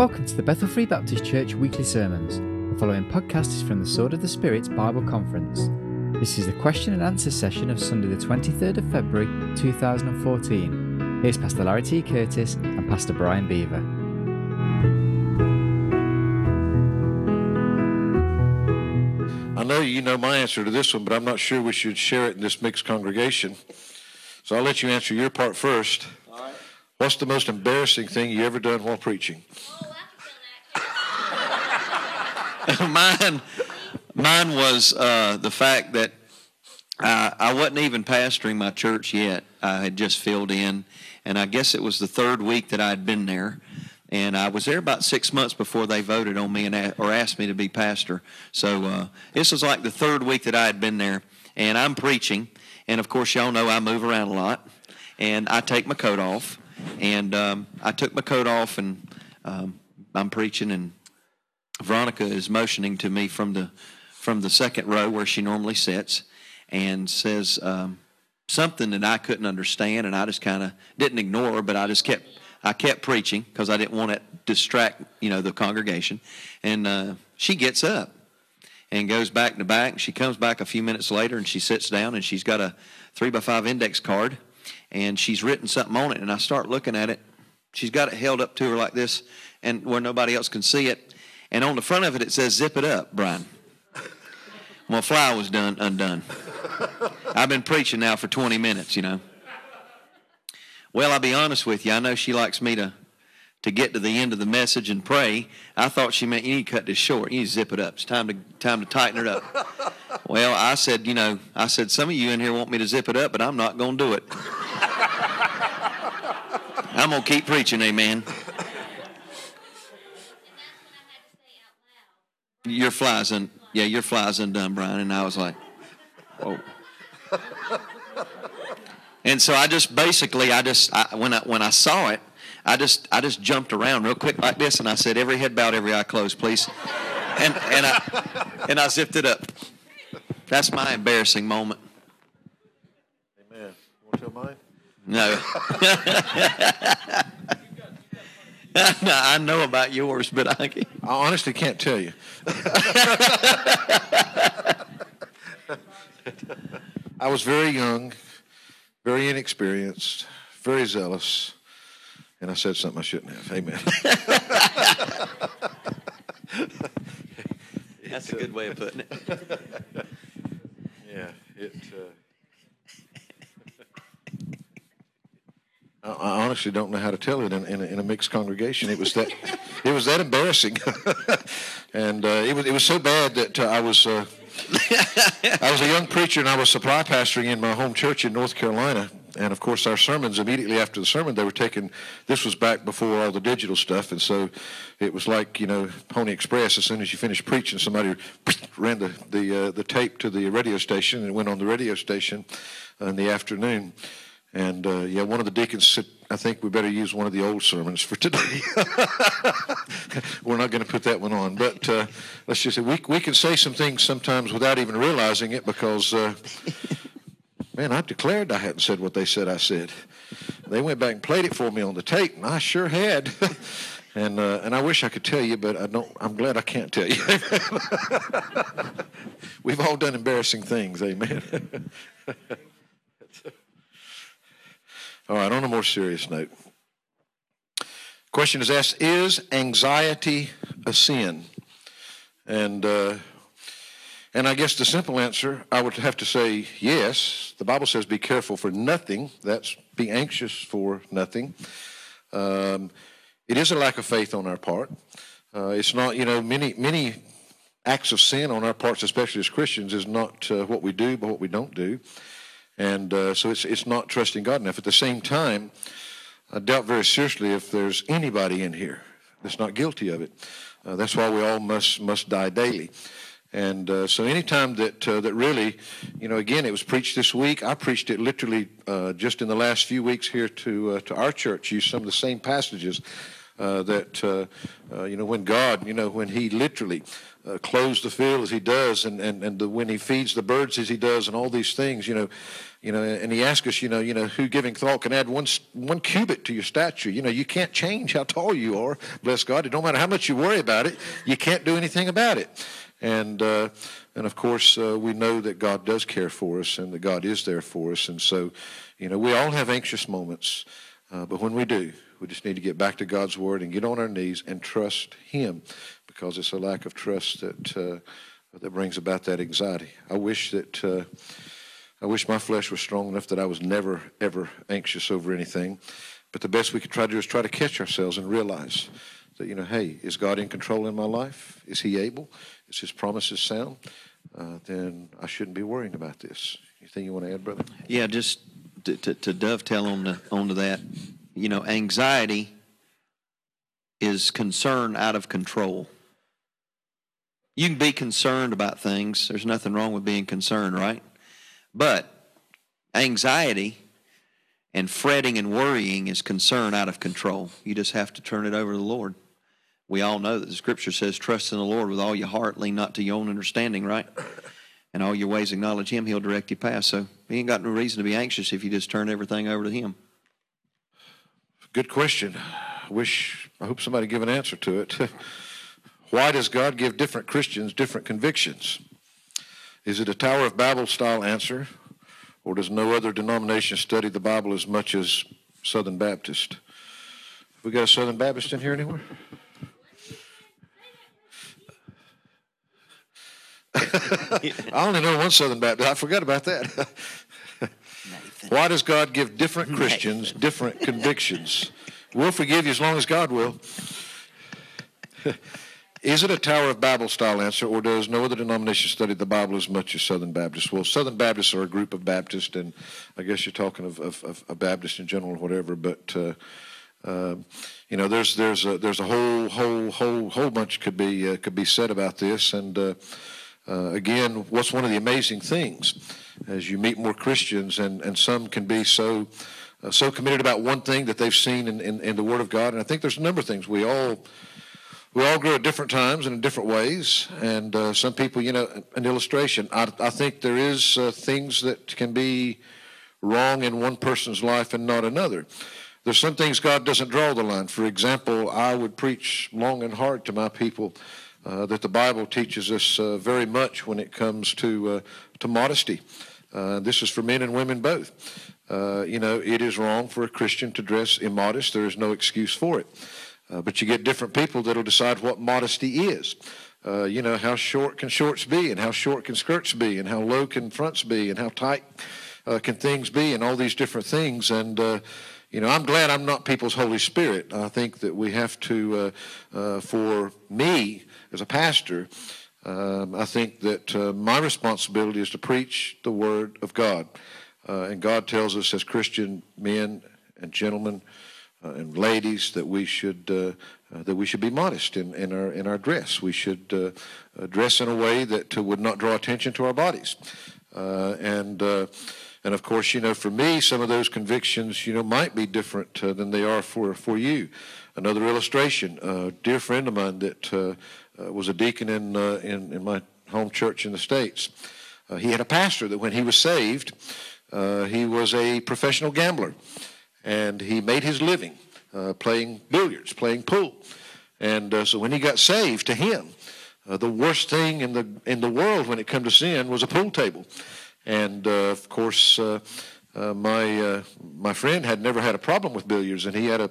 Welcome to the Bethel Free Baptist Church weekly sermons. The following podcast is from the Sword of the Spirit Bible Conference. This is the question and answer session of Sunday, the 23rd of February 2014. Here's Pastor Larry T. Curtis and Pastor Brian Beaver. I know you know my answer to this one, but I'm not sure we should share it in this mixed congregation. So I'll let you answer your part first. What's the most embarrassing thing you ever done while preaching? mine, mine was uh, the fact that I, I wasn't even pastoring my church yet. I had just filled in, and I guess it was the third week that I had been there. And I was there about six months before they voted on me and or asked me to be pastor. So uh, this was like the third week that I had been there, and I'm preaching. And of course, y'all know I move around a lot, and I take my coat off and um, I took my coat off and um, I'm preaching, and Veronica is motioning to me from the from the second row where she normally sits, and says um, something that I couldn't understand, and I just kind of didn't ignore her, but I just kept I kept preaching because I didn't want to distract you know the congregation, and uh, she gets up and goes back to back. She comes back a few minutes later, and she sits down, and she's got a three by five index card and she's written something on it, and I start looking at it. She's got it held up to her like this, and where nobody else can see it. And on the front of it, it says, "Zip it up, Brian." My fly was done undone. I've been preaching now for 20 minutes, you know. Well, I'll be honest with you. I know she likes me to to get to the end of the message and pray. I thought she meant you need to cut this short. You need to zip it up. It's time to time to tighten it up. Well, I said, you know, I said some of you in here want me to zip it up, but I'm not going to do it. I'm going to keep preaching, amen. Your flies in, yeah, your fly's undone, Brian. And I was like, oh. And so I just basically, I just, I, when I when I saw it, I just I just jumped around real quick like this, and I said, "Every head bowed, every eye closed, please." And and I and I zipped it up. That's my embarrassing moment. Amen. Want to tell mine? No. no, I know about yours, but I, I honestly can't tell you. I was very young, very inexperienced, very zealous, and I said something I shouldn't have. Amen. That's a good way of putting it. yeah, it. Uh, I honestly don't know how to tell it in, in, a, in a mixed congregation. It was that it was that embarrassing, and uh, it was it was so bad that uh, I was uh, I was a young preacher and I was supply pastoring in my home church in North Carolina. And of course, our sermons immediately after the sermon they were taken. This was back before all the digital stuff, and so it was like you know Pony Express. As soon as you finished preaching, somebody ran the the uh, the tape to the radio station and went on the radio station in the afternoon. And uh, yeah, one of the deacons said, I think we better use one of the old sermons for today. We're not going to put that one on. But uh, let's just say we, we can say some things sometimes without even realizing it because, uh, man, I declared I hadn't said what they said I said. They went back and played it for me on the tape, and I sure had. and uh, and I wish I could tell you, but I don't. I'm glad I can't tell you. We've all done embarrassing things, amen. All right, on a more serious note. Question is asked Is anxiety a sin? And, uh, and I guess the simple answer, I would have to say yes. The Bible says, be careful for nothing. That's be anxious for nothing. Um, it is a lack of faith on our part. Uh, it's not, you know, many, many acts of sin on our parts, especially as Christians, is not uh, what we do, but what we don't do. And uh, so it's, it's not trusting God enough. At the same time, I doubt very seriously if there's anybody in here that's not guilty of it. Uh, that's why we all must must die daily. And uh, so, anytime that uh, that really, you know, again, it was preached this week. I preached it literally uh, just in the last few weeks here to uh, to our church. Used some of the same passages that uh, uh, you know when God, you know when He literally uh, clothes the field as He does, and and and the, when He feeds the birds as He does, and all these things, you know, you know, and He asks us, you know, you know, who giving thought can add one one cubit to your stature. You know, you can't change how tall you are. Bless God. It don't matter how much you worry about it, you can't do anything about it. And uh, and of course, uh, we know that God does care for us, and that God is there for us. And so, you know, we all have anxious moments, uh, but when we do, we just need to get back to God's Word and get on our knees and trust Him because it's a lack of trust that, uh, that brings about that anxiety. I wish that. Uh, I wish my flesh was strong enough that I was never, ever anxious over anything. But the best we could try to do is try to catch ourselves and realize that, you know, hey, is God in control in my life? Is He able? Is His promises sound? Uh, then I shouldn't be worrying about this. Anything you want to add, brother? Yeah, just to, to, to dovetail on the, onto that, you know, anxiety is concern out of control. You can be concerned about things. There's nothing wrong with being concerned, right? But anxiety and fretting and worrying is concern out of control. You just have to turn it over to the Lord. We all know that the scripture says, Trust in the Lord with all your heart, lean not to your own understanding, right? And all your ways acknowledge Him, He'll direct your path. So you ain't got no reason to be anxious if you just turn everything over to Him. Good question. I wish, I hope somebody give an answer to it. Why does God give different Christians different convictions? Is it a Tower of Babel style answer, or does no other denomination study the Bible as much as Southern Baptist? Have we got a Southern Baptist in here anywhere? I only know one Southern Baptist. I forgot about that. Why does God give different Christians different convictions? We'll forgive you as long as God will. Is it a Tower of Babel style answer, or does no other denomination study the Bible as much as Southern Baptists? Well, Southern Baptists are a group of Baptists, and I guess you're talking of, of, of, of Baptists in general or whatever, but. Uh, uh, you know, there's there's a, there's a whole whole whole whole bunch could be uh, could be said about this, and uh, again, what's one of the amazing things as you meet more Christians, and, and some can be so uh, so committed about one thing that they've seen in, in, in, the Word of God. And I think there's a number of things we all we all grow at different times and in different ways. And uh, some people, you know, an illustration. I, I think there is uh, things that can be wrong in one person's life and not another. There's some things God doesn't draw the line. For example, I would preach long and hard to my people uh, that the Bible teaches us uh, very much when it comes to uh, to modesty. Uh, this is for men and women both. Uh, you know, it is wrong for a Christian to dress immodest. There is no excuse for it. but you get different people that'll decide what modesty is. you know, how short can shorts be, and how short can skirts be, and how low can fronts be, and how tight can things be, and all these different things. And you know, I'm glad I'm not people's Holy Spirit. I think that we have to, uh, uh, for me as a pastor, um, I think that uh, my responsibility is to preach the Word of God. Uh, and God tells us as Christian men and gentlemen uh, and ladies that we should uh, that we should be modest in, in our in our dress. We should dress in a way that would not draw attention to our bodies. and and of course, you know, for me, some of those convictions, you know, might be different uh, than they are for, for you. Another illustration, a dear friend of mine that uh, uh, was a deacon in, uh, in, in, my home church in the States. Uh, he had a pastor that when he was saved, he was a professional gambler. And he made his living playing billiards, playing pool. And so when he got saved, to him, the worst thing in the, in the world when it came to sin was a pool table. And of course, uh, my uh, my friend had never had a problem with billiards, and he had a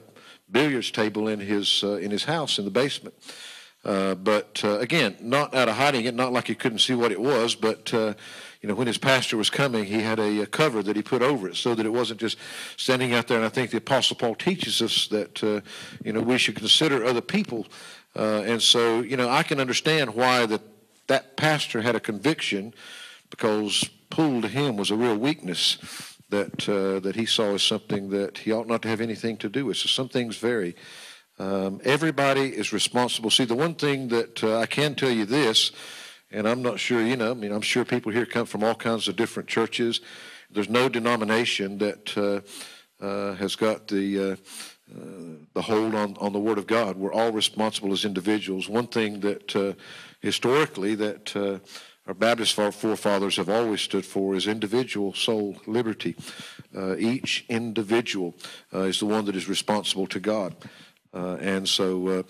billiards table in his uh, in his house in the basement. Uh, but uh, again, not out of hiding it, not like he couldn't see what it was, but uh, you know, when his pastor was coming, he had a, a, cover that he put over it so that it wasn't just standing out there. And I think the Apostle Paul teaches us that uh, you know we should consider other people, uh, and so you know I can understand why that that pastor had a conviction because pool to him was a real weakness that that he saw as something that he ought not to have anything to do with. So some things vary. Um, everybody is responsible. See, the one thing that uh, I can tell you this, and I'm not sure, you know, I mean, I'm sure people here come from all kinds of different churches. There's no denomination that uh, uh, has got the uh, the hold on, on the Word of God. We're all responsible as individuals. One thing that uh, historically that uh, our Baptist forefathers have always stood for is individual soul liberty. Uh, each individual uh, is the one that is responsible to God. Uh, and so,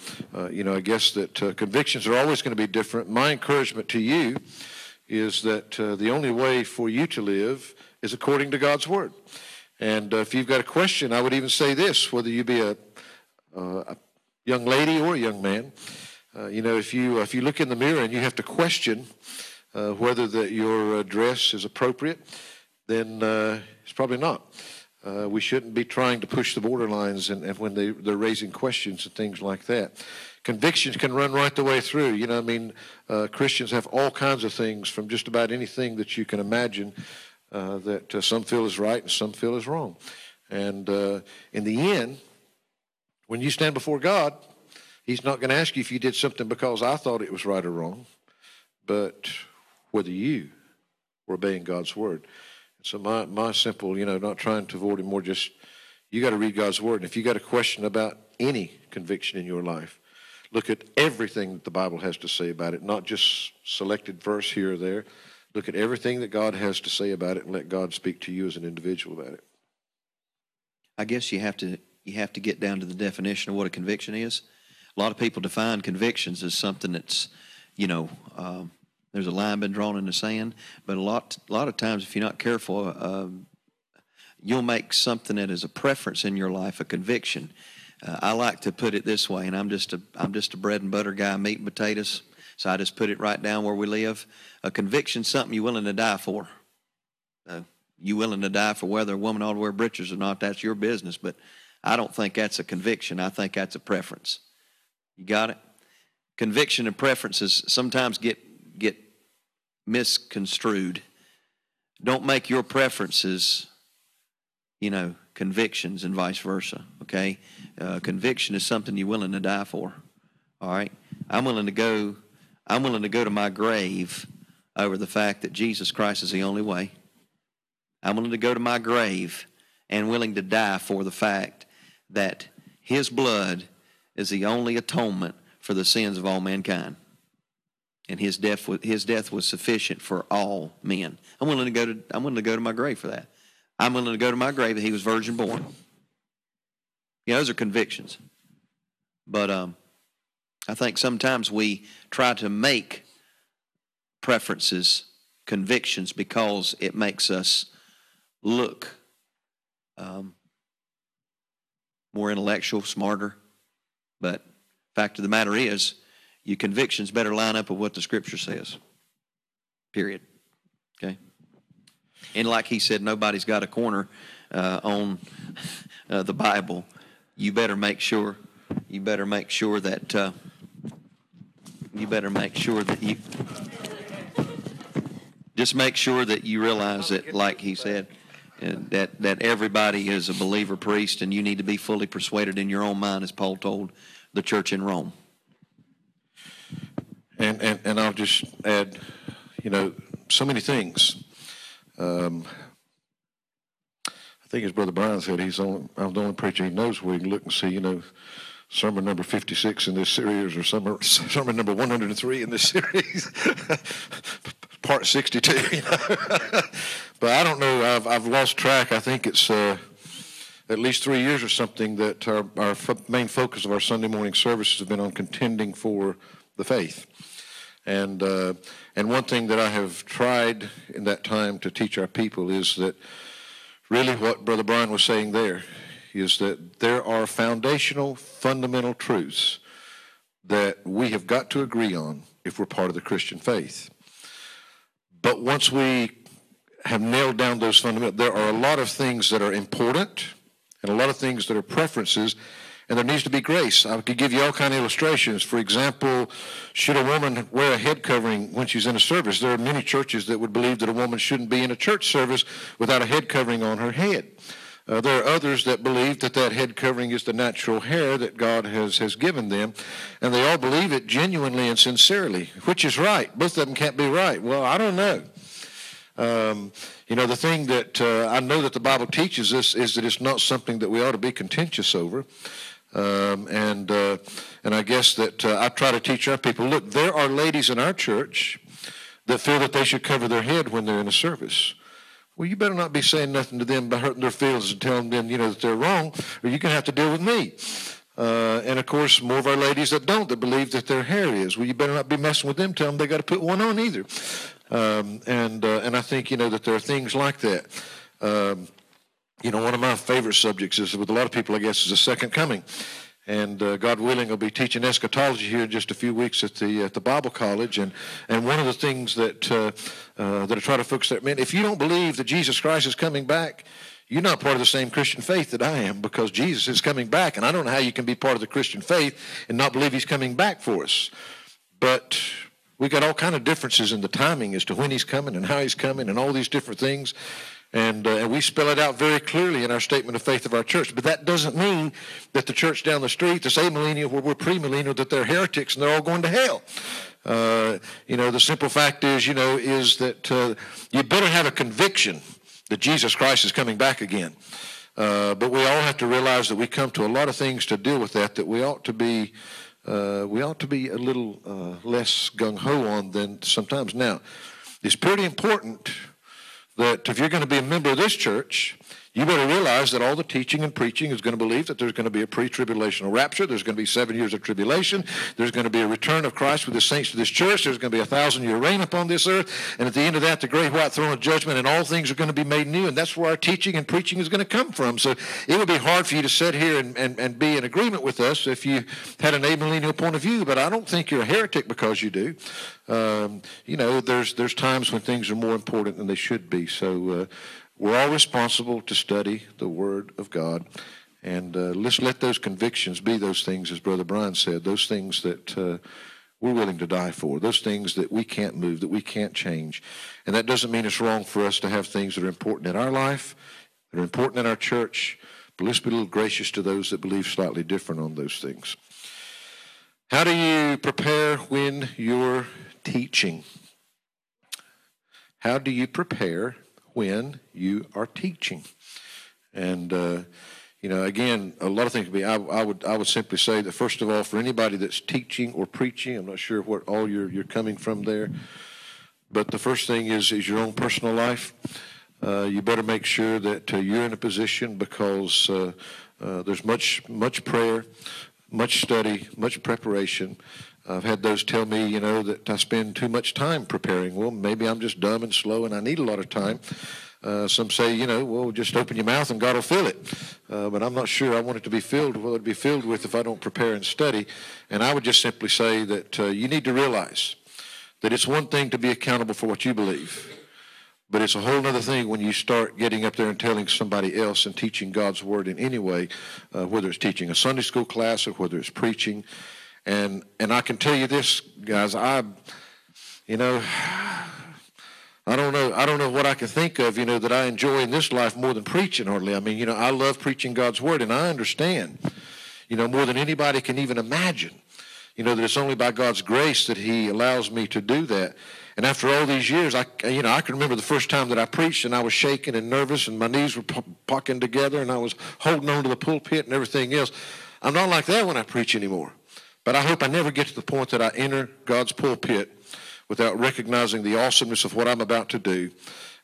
you know, I guess that convictions are always going to be different. My encouragement to you is that the only way for you to live is according to God's Word. And uh, if you've got a question, I would even say this whether you be a, uh, a young lady or a young man, uh, you know, if you, if you look in the mirror and you have to question uh, whether that your dress is appropriate, then uh, it's probably not. Uh, we shouldn't be trying to push the borderlines and, and when they, they're raising questions and things like that. Convictions can run right the way through. You know, I mean, Christians have all kinds of things from just about anything that you can imagine uh, that uh, some feel is right and some feel is wrong. And uh, in the end, when you stand before God, He's not going to ask you if you did something because I thought it was right or wrong, but whether you were obeying God's word. So my, my simple, you know, not trying to avoid it more, just you got to read God's word. And if you got a question about any conviction in your life, look at everything that the Bible has to say about it, not just selected verse here or there. Look at everything that God has to say about it and let God speak to you as an individual about it. I guess you have to you have to get down to the definition of what a conviction is. A lot of people define convictions as something that's, you know, um, there's a line been drawn in the sand. But a lot a lot of times, if you're not careful, uh, you'll make something that is a preference in your life a conviction. Uh, I like to put it this way, and I'm just a I'm just a bread and butter guy, meat and potatoes. So I just put it right down where we live. A conviction, something you're willing to die for. Uh, you willing to die for whether a woman ought to wear breeches or not, that's your business. But I don't think that's a conviction. I think that's a preference. You got it? Conviction and preferences sometimes get, get misconstrued. Don't make your preferences, you know, convictions and vice versa, okay? Uh, conviction is something you're willing to die for, all right? I'm willing to go I'm willing to go to my grave over the fact that Jesus Christ is the only way. I'm willing to go to my grave and willing to die for the fact that His blood is the only atonement for the sins of all mankind. And his death, was, his death was sufficient for all men. I'm willing to go to, I'm willing to go to my grave for that. I'm willing to go to my grave that he was virgin born. Know, those are convictions. But um, I think sometimes we try to make preferences convictions because it makes us look um, more intellectual, smarter. But fact of the matter is, your convictions better line up with what the Scripture says. Period. Okay. And like he said, nobody's got a corner uh, on uh, the Bible. You better make sure. You better make sure that. Uh, you better make sure that you just make sure that you realize that, like he said, uh, that that everybody is a believer priest, and you need to be fully persuaded in your own mind, as Paul told the church in Rome. And and, and I'll just add, you know, so many things. Um, I think as Brother Brian said, he's only, I'm the only preacher he knows where he can look and see, you know, sermon number 56 in this series or sermon sermon number 103 in this series part 62 you know? but i don't know I've, I've lost track i think it's uh, at least three years or something that our, our main focus of our sunday morning services has been on contending for the faith and uh, and one thing that i have tried in that time to teach our people is that really what brother brian was saying there is that there are foundational, fundamental truths that we have got to agree on if we're part of the Christian faith. But once we have nailed down those fundamental, there are a lot of things that are important and a lot of things that are preferences, and there needs to be grace. I could give you all kind of illustrations. For example, should a woman wear a head covering when she's in a service? There are many churches that would believe that a woman shouldn't be in a church service without a head covering on her head. Uh, there are others that believe that that head covering is the natural hair that God has, has given them, and they all believe it genuinely and sincerely. Which is right? Both of them can't be right. Well, I don't know. Um, you know, the thing that uh, I know that the Bible teaches us is that it's not something that we ought to be contentious over. Um, and uh, and I guess that uh, I try to teach our people. Look, there are ladies in our church that feel that they should cover their head when they're in a service. Well, you better not be saying nothing to them about hurting their feelings and telling them, you know, that they're wrong, or you're going to have to deal with me. Uh, and of course, more of our ladies that don't, that believe that their hair is. Well, you better not be messing with them. Tell them they got to put one on either. Um, and uh, and I think you know that there are things like that. Um, you know, one of my favorite subjects is with a lot of people, I guess, is the second coming. And uh, God willing, I'll be teaching eschatology here in just a few weeks at the at the Bible College. And and one of the things that uh, uh, that I try to focus there, man, if you don't believe that Jesus Christ is coming back, you're not part of the same Christian faith that I am because Jesus is coming back. And I don't know how you can be part of the Christian faith and not believe He's coming back for us. But we got all kind of differences in the timing as to when He's coming and how He's coming and all these different things. And, uh, and we spell it out very clearly in our statement of faith of our church. But that doesn't mean that the church down the street, the same millennial where we're premillennial, that they're heretics and they're all going to hell. Uh, you know, the simple fact is, you know, is that uh, you better have a conviction that Jesus Christ is coming back again. Uh, but we all have to realize that we come to a lot of things to deal with that that we ought to be uh, we ought to be a little uh, less gung ho on than sometimes. Now, it's pretty important that if you're going to be a member of this church, you better realize that all the teaching and preaching is going to believe that there's going to be a pre-tribulational rapture. There's going to be seven years of tribulation. There's going to be a return of Christ with the saints to this church. There's going to be a thousand-year reign upon this earth. And at the end of that, the great white throne of judgment, and all things are going to be made new. And that's where our teaching and preaching is going to come from. So it would be hard for you to sit here and, and, and be in agreement with us if you had an amillennial point of view. But I don't think you're a heretic because you do. Um, you know, there's there's times when things are more important than they should be. So. Uh, we're all responsible to study the Word of God. And uh, let's let those convictions be those things, as Brother Brian said, those things that uh, we're willing to die for, those things that we can't move, that we can't change. And that doesn't mean it's wrong for us to have things that are important in our life, that are important in our church, but let's be a little gracious to those that believe slightly different on those things. How do you prepare when you're teaching? How do you prepare when you are teaching. And, uh, you know, again, a lot of things be, I, I, would, I would simply say that, first of all, for anybody that's teaching or preaching, I'm not sure what all you're, you're coming from there, but the first thing is, is your own personal life. Uh, you better make sure that uh, you're in a position because uh, uh, there's much, much prayer, much study, much preparation. I've had those tell me, you know, that I spend too much time preparing. Well, maybe I'm just dumb and slow and I need a lot of time. Uh, some say, you know, well, just open your mouth and God will fill it. Uh, but I'm not sure I want it to be filled. What it'd be filled with if I don't prepare and study. And I would just simply say that uh, you need to realize that it's one thing to be accountable for what you believe. But it's a whole other thing when you start getting up there and telling somebody else and teaching God's word in any way, uh, whether it's teaching a Sunday school class or whether it's preaching. And and I can tell you this, guys, I you know I don't know I don't know what I can think of, you know, that I enjoy in this life more than preaching hardly. I mean, you know, I love preaching God's word and I understand, you know, more than anybody can even imagine. You know, that it's only by God's grace that He allows me to do that. And after all these years, I, you know, I can remember the first time that I preached and I was shaking and nervous and my knees were pucking together and I was holding on to the pulpit and everything else. I'm not like that when I preach anymore. But I hope I never get to the point that I enter God's pulpit without recognizing the awesomeness of what I'm about to do.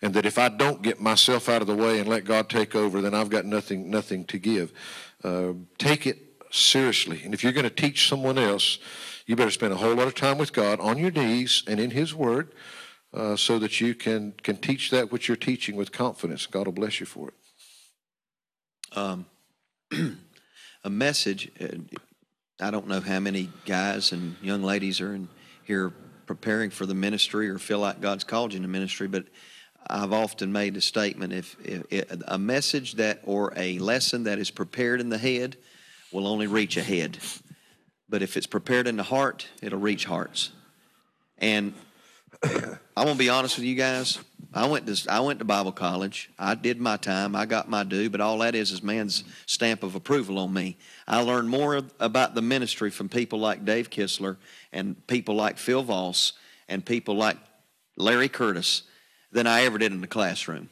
And that if I don't get myself out of the way and let God take over, then I've got nothing, nothing to give. Uh, take it seriously. And if you're going to teach someone else, you better spend a whole lot of time with God on your knees and in His Word uh, so that you can, can teach that which you're teaching with confidence. God will bless you for it. Um, a message, uh, I don't know how many guys and young ladies are in here preparing for the ministry or feel like God's called you in the ministry, but I've often made a statement if, if, a message that or a lesson that is prepared in the head will only reach a head. But if it's prepared in the heart, it'll reach hearts. And I'm gonna be honest with you guys. I went to I went to Bible college. I did my time. I got my due, but all that is is man's stamp of approval on me. I learned more about the ministry from people like Dave Kistler and people like Phil Voss and people like Larry Curtis than I ever did in the classroom.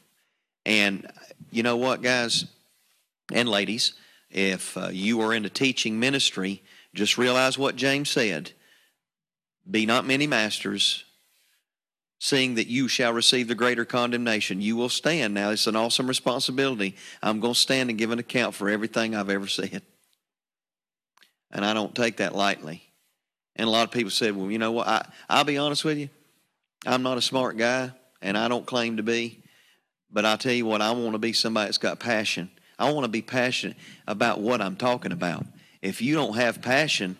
And you know what, guys and ladies, if uh, you are in a teaching ministry, just realize what James said Be not many masters, seeing that you shall receive the greater condemnation. You will stand. Now, it's an awesome responsibility. I'm going to stand and give an account for everything I've ever said. And I don't take that lightly. And a lot of people said, well, you know what? I, I'll be honest with you. I'm not a smart guy, and I don't claim to be. But I tell you what, I want to be somebody that's got passion. I want to be passionate about what I'm talking about. If you don't have passion,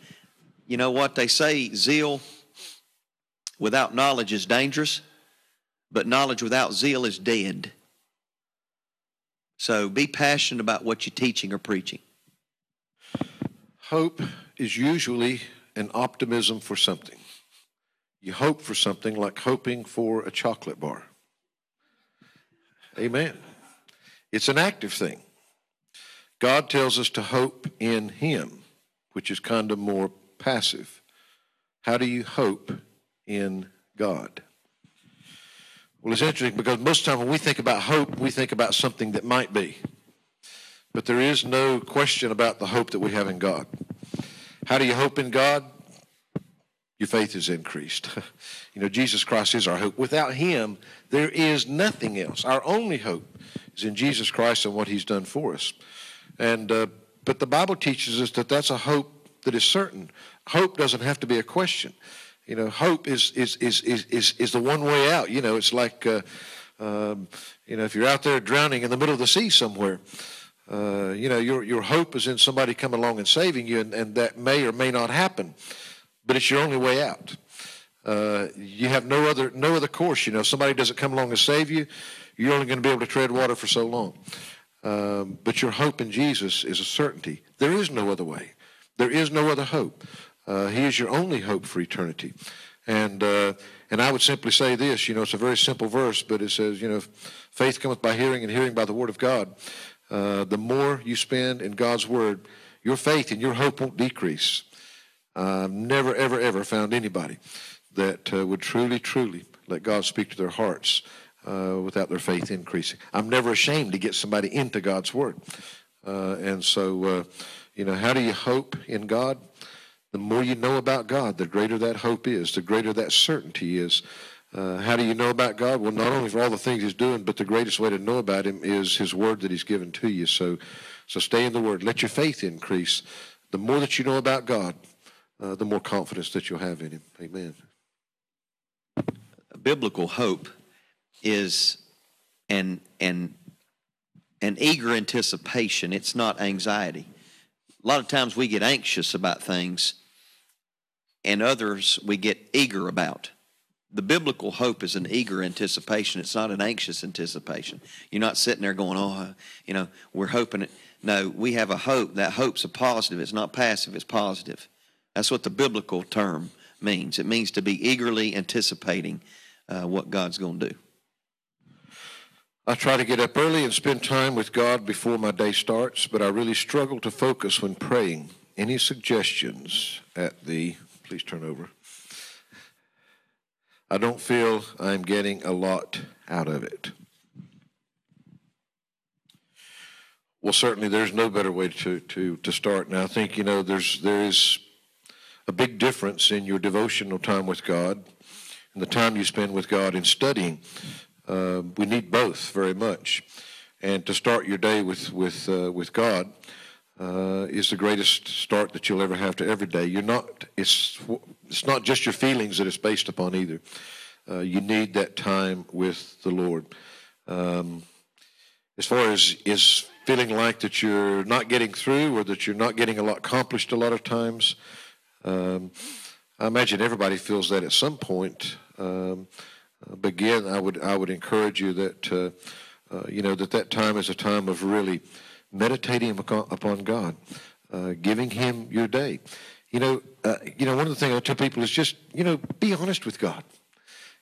you know what they say zeal without knowledge is dangerous, but knowledge without zeal is dead. So be passionate about what you're teaching or preaching. Hope is usually an optimism for something. You hope for something like hoping for a chocolate bar. Amen. It's an active thing. God tells us to hope in Him, which is kind of more passive. How do you hope in God? Well, it's interesting because most of the time when we think about hope, we think about something that might be. But there is no question about the hope that we have in God. How do you hope in God? Your faith is increased. you know, Jesus Christ is our hope. Without Him, there is nothing else. Our only hope is in Jesus Christ and what He's done for us. And uh, but the Bible teaches us that that's a hope that is certain. Hope doesn't have to be a question. You know, hope is is is is is, is the one way out. You know, it's like uh, um, you know if you're out there drowning in the middle of the sea somewhere. Uh, you know, your your hope is in somebody coming along and saving you, and, and that may or may not happen, but it's your only way out. Uh, you have no other no other course. You know, if somebody doesn't come along and save you, you're only going to be able to tread water for so long. Um, but your hope in Jesus is a certainty. There is no other way. There is no other hope. Uh, he is your only hope for eternity. And uh, and I would simply say this. You know, it's a very simple verse, but it says, you know, faith cometh by hearing, and hearing by the word of God. Uh, the more you spend in God's word, your faith and your hope won't decrease. I've never, ever, ever found anybody that uh, would truly, truly let God speak to their hearts uh, without their faith increasing. I'm never ashamed to get somebody into God's Word. Uh, and so, you know, how do you hope in God? The more you know about God, the greater that hope is, the greater that certainty is. Uh, how do you know about God? Well, not only for all the things He's doing, but the greatest way to know about Him is His Word that He's given to you. So, so stay in the Word. Let your faith increase. The more that you know about God, uh, the more confidence that you'll have in Him. Amen. Biblical hope is an an an eager anticipation. It's not anxiety. A lot of times we get anxious about things, and others we get eager about. The biblical hope is an eager anticipation. It's not an anxious anticipation. You're not sitting there going, "Oh, you know, we're hoping it." No, we have a hope. That hope's a positive. It's not passive. It's positive. That's what the biblical term means. It means to be eagerly anticipating uh, what God's going to do. I try to get up early and spend time with God before my day starts, but I really struggle to focus when praying. Any suggestions at the, please turn over. I don't feel I'm getting a lot out of it. Well, certainly there's no better way to, to, to start. Now, I think, you know, there's, there is a big difference in your devotional time with God and the time you spend with God in studying. Uh, we need both very much. And to start your day with, with, uh, with God uh, is the greatest start that you'll ever have to every day. You're not, it's, it's not just your feelings that it's based upon either. Uh, you need that time with the Lord. Um, as far as is feeling like that you're not getting through or that you're not getting a lot accomplished a lot of times, um, I imagine everybody feels that at some point. Um, but again, I would I would encourage you that uh, uh, you know that that time is a time of really meditating upon God, uh, giving Him your day. You know, uh, you know, one of the things I tell people is just you know be honest with God.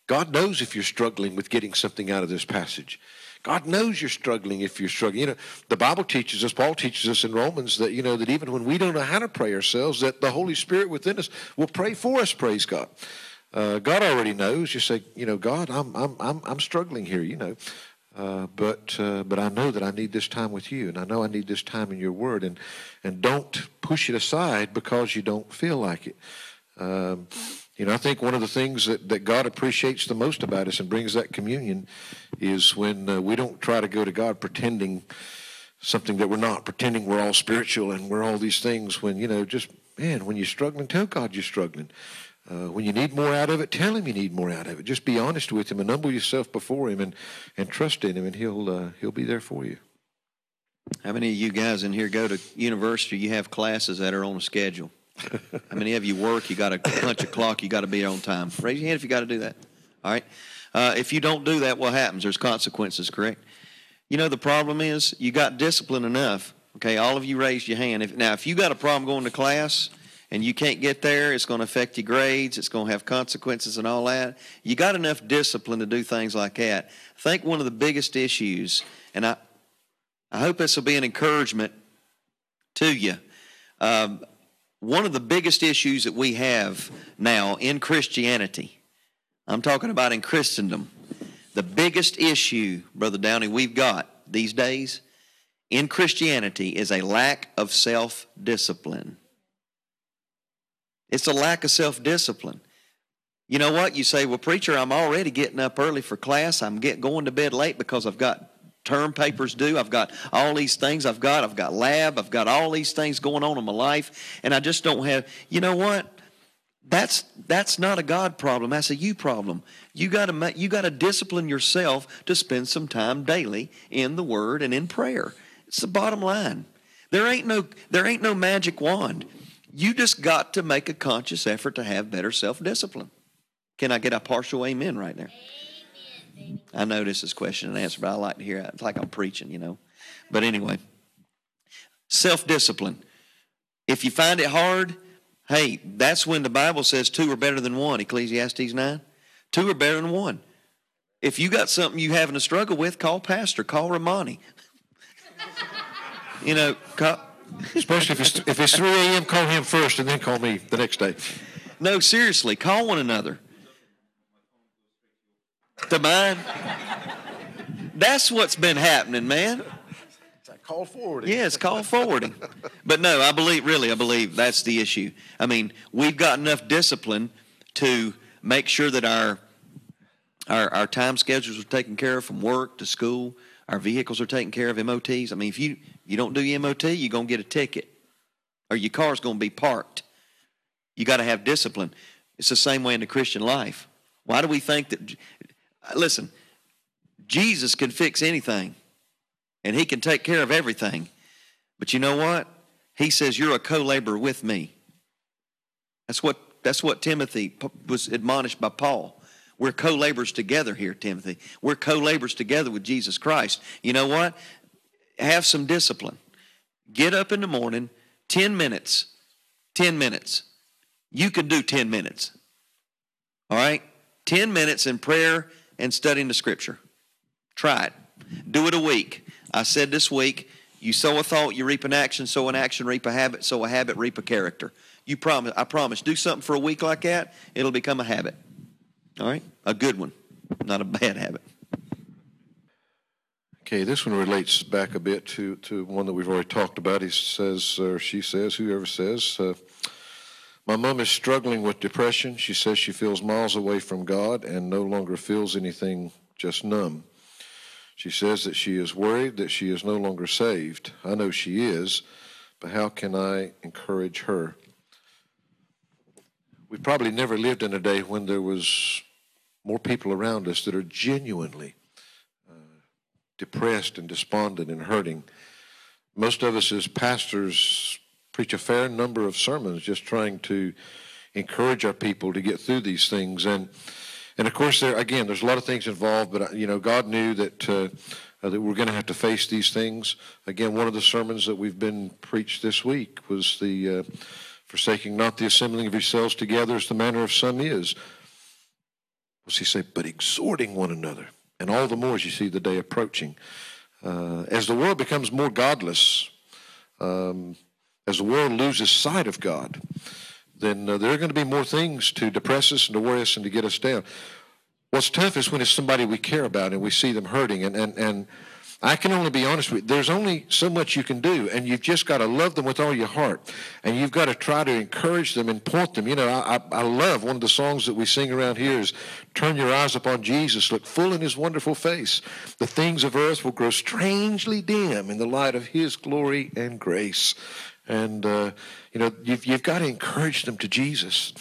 God knows if you're struggling with getting something out of this passage. God knows you're struggling if you're struggling. You know, the Bible teaches us, Paul teaches us in Romans that, you know, that even when we don't know how to pray ourselves, that the Holy Spirit within us will pray for us, praise God. Uh, God already knows. You say, you know, God, I'm I'm I'm I'm struggling here. You know, uh, but uh, but I know that I need this time with you, and I know I need this time in your Word, and and don't push it aside because you don't feel like it. Um, you know, I think one of the things that, that God appreciates the most about us and brings that communion is when uh, we don't try to go to God pretending something that we're not, pretending we're all spiritual and we're all these things. When you know, just man, when you're struggling, tell God you're struggling. Uh, when you need more out of it, tell him you need more out of it. Just be honest with him and humble yourself before him and, and trust in him, and he'll uh, he'll be there for you. How many of you guys in here go to university? You have classes that are on a schedule. How many of you work? You got to punch a clock. You got to be on time. Raise your hand if you got to do that. All right. Uh, if you don't do that, what happens? There's consequences. Correct. You know the problem is you got discipline enough. Okay, all of you raised your hand. If, now, if you got a problem going to class and you can't get there, it's going to affect your grades, it's going to have consequences and all that. You got enough discipline to do things like that. I think one of the biggest issues, and I, I hope this will be an encouragement to you. Um, one of the biggest issues that we have now in Christianity, I'm talking about in Christendom, the biggest issue, Brother Downey, we've got these days in Christianity is a lack of self discipline. It's a lack of self discipline. You know what? You say, well, preacher, I'm already getting up early for class. I'm get, going to bed late because I've got term papers due. I've got all these things I've got. I've got lab. I've got all these things going on in my life. And I just don't have, you know what? That's, that's not a God problem. That's a you problem. You got to you got to discipline yourself to spend some time daily in the Word and in prayer. It's the bottom line. There ain't no there ain't no magic wand. You just got to make a conscious effort to have better self discipline. Can I get a partial amen right there? I know this is question and answer, but I like to hear it. It's like I'm preaching, you know. But anyway, self discipline. If you find it hard, hey, that's when the Bible says two are better than one, Ecclesiastes 9. Two are better than one. If you got something you're having a struggle with, call Pastor, call Romani. you know, call, Especially if it's, if it's 3 a.m., call him first and then call me the next day. No, seriously, call one another. To mine? That's what's been happening, man. Call forwarding. Yeah, it's call forwarding. But no, I believe, really, I believe that's the issue. I mean, we've got enough discipline to make sure that our our, our time schedules are taken care of from work to school. Our vehicles are taken care of, MOTs. I mean, if you, you don't do MOT, you're going to get a ticket or your car's going to be parked. You got to have discipline. It's the same way in the Christian life. Why do we think that? Listen, Jesus can fix anything and he can take care of everything. But you know what? He says, You're a co laborer with me. That's what, that's what Timothy was admonished by Paul. We're co laborers together here, Timothy. We're co laborers together with Jesus Christ. You know what? Have some discipline. Get up in the morning, 10 minutes. 10 minutes. You can do 10 minutes. All right? 10 minutes in prayer and studying the scripture. Try it. Do it a week. I said this week, you sow a thought, you reap an action, sow an action, reap a habit, sow a habit, reap a character. You promise, I promise, do something for a week like that, it'll become a habit. All right? A good one, not a bad habit. Okay, this one relates back a bit to, to one that we've already talked about. He says, or she says, whoever says, uh, My mom is struggling with depression. She says she feels miles away from God and no longer feels anything, just numb. She says that she is worried that she is no longer saved. I know she is, but how can I encourage her? We probably never lived in a day when there was more people around us that are genuinely uh, depressed and despondent and hurting. Most of us as pastors preach a fair number of sermons just trying to encourage our people to get through these things and and of course there again there's a lot of things involved but you know God knew that uh, uh, that we're going to have to face these things again one of the sermons that we've been preached this week was the uh, forsaking not the assembling of yourselves together as the manner of some is What's he say? But exhorting one another. And all the more as you see the day approaching. Uh, as the world becomes more godless, um, as the world loses sight of God, then uh, there are going to be more things to depress us and to worry us and to get us down. What's tough is when it's somebody we care about and we see them hurting. And, and, and I can only be honest with you. There's only so much you can do, and you've just got to love them with all your heart, and you've got to try to encourage them and point them. You know, I, I love one of the songs that we sing around here is "Turn your eyes upon Jesus, look full in His wonderful face. The things of earth will grow strangely dim in the light of His glory and grace." And uh, you know, you've, you've got to encourage them to Jesus.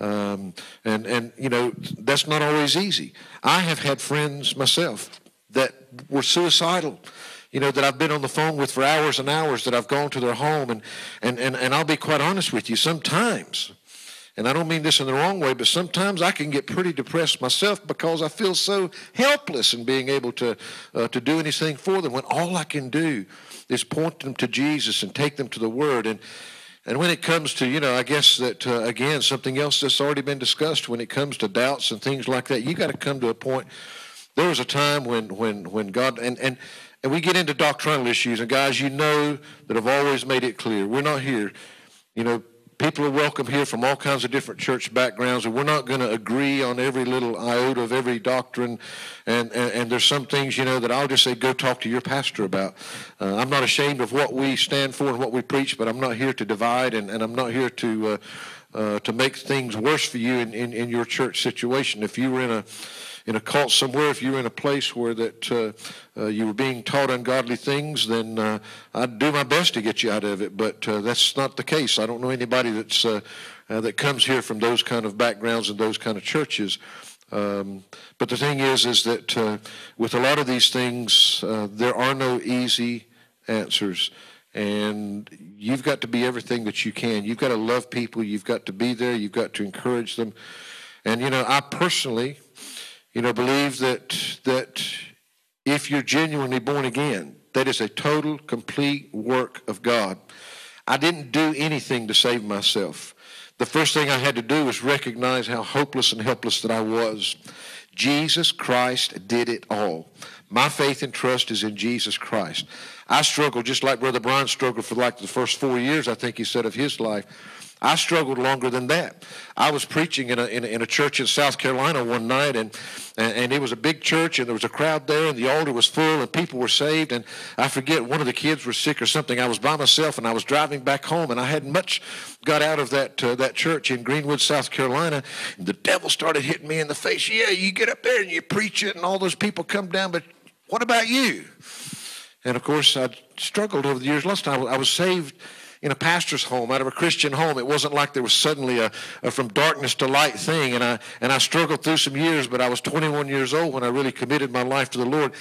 Um, and and you know that's not always easy. I have had friends myself that were suicidal you know, that I've been on the phone with for hours and hours, that I've gone to their home. And, and, and, and I'll be quite honest with you, sometimes, and I don't mean this in the wrong way, but sometimes I can get pretty depressed myself because I feel so helpless in being able to, uh, to do anything for them when all I can do is point them to Jesus and take them to the Word. And, and when it comes to, you know, I guess that, uh, again, something else that's already been discussed when it comes to doubts and things like that, you got to come to a point there was a time when, when, when God, and, and, and we get into doctrinal issues, and guys, you know that I've always made it clear. We're not here, you know, people are welcome here from all kinds of different church backgrounds, and we're not going to agree on every little iota of every doctrine. And, and, and, there's some things, you know, that I'll just say, go talk to your pastor about. Uh, I'm not ashamed of what we stand for and what we preach, but I'm not here to divide, and, and I'm not here to, uh, uh, to make things worse for you in, in, in your church situation. If you were in a in a cult somewhere, if you were in a place where that uh, uh, you were being taught ungodly things, then uh, I'd do my best to get you out of it. But uh, that's not the case. I don't know anybody that's uh, uh, that comes here from those kind of backgrounds and those kind of churches. Um, but the thing is, is that with a lot of these things, there are no easy answers and you've got to be everything that you can. You've got to love people. You've got to be there. You've got to encourage them. And you know, I personally you know, believe that that if you're genuinely born again, that is a total, complete work of God. I didn't do anything to save myself. The first thing I had to do was recognize how hopeless and helpless that I was. Jesus Christ did it all. My faith and trust is in Jesus Christ. I struggled just like Brother Brian struggled for like the first four years, I think he said, of his life I struggled longer than that. I was preaching in a, in a, in a church in South Carolina one night, and, and, it was a big church, and there was a crowd there, and the altar was full, and people were saved. And I forget, one of the kids was sick or something. I was by myself, and I was driving back home, and I hadn't much got out of that, uh, that church in Greenwood, South Carolina. The devil started hitting me in the face. Yeah, you get up there and you preach it, and all those people come down, but what about you? And of course, I struggled over the years. Last time I was saved in a pastor's home, out of a Christian home. It wasn't like there was suddenly a, a, from darkness to light thing. And I, and I struggled through some years, but I was 21 years old when I really committed my life to the Lord.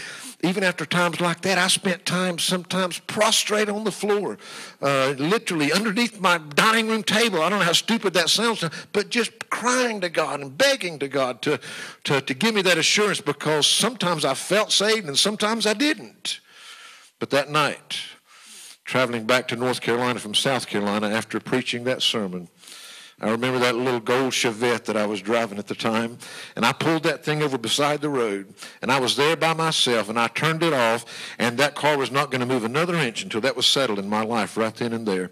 Even after times like that, I spent time sometimes prostrate on the floor, uh, literally underneath my dining room table. I don't know how stupid that sounds, but just crying to God and begging to God to, to, to give me that assurance because sometimes I felt saved and sometimes I didn't. But that night, traveling back to North Carolina from South Carolina after preaching that sermon. I remember that little gold Chevette that I was driving at the time, and I pulled that thing over beside the road, and I was there by myself, and I turned it off, and that car was not going to move another inch until that was settled in my life right then and there.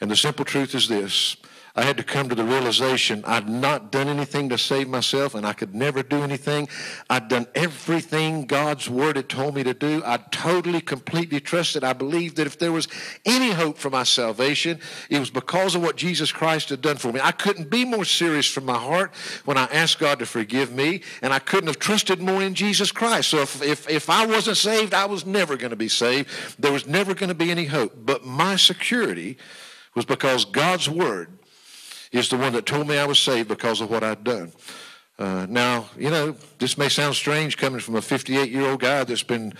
And the simple truth is this I had to come to the realization I'd not done anything to save myself and I could never do anything. I'd done everything God's word had told me to do. I totally, completely trusted. I believed that if there was any hope for my salvation, it was because of what Jesus Christ had done for me. I couldn't be more serious from my heart when I asked God to forgive me, and I couldn't have trusted more in Jesus Christ. So if, if, if I wasn't saved, I was never going to be saved. There was never going to be any hope. But my security was because God's word is the one that told me I was saved because of what I'd done. Uh, now, you know, this may sound strange coming from a 58 year old guy that's been,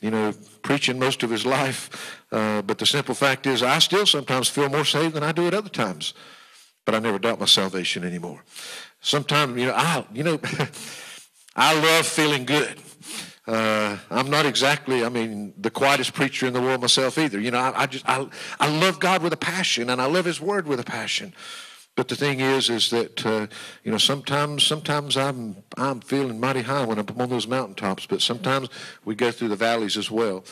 you know, preaching most of his life. Uh, but the simple fact is, I still sometimes feel more saved than I do at other times. But I never doubt my salvation anymore. Sometimes, you know, I, you know, I love feeling good. Uh, I'm not exactly, I mean, the quietest preacher in the world myself either. You know, I, I just, I, I love God with a passion and I love His Word with a passion. But the thing is, is that uh, you know sometimes sometimes I'm I'm feeling mighty high when I'm on those mountaintops, but sometimes we go through the valleys as well.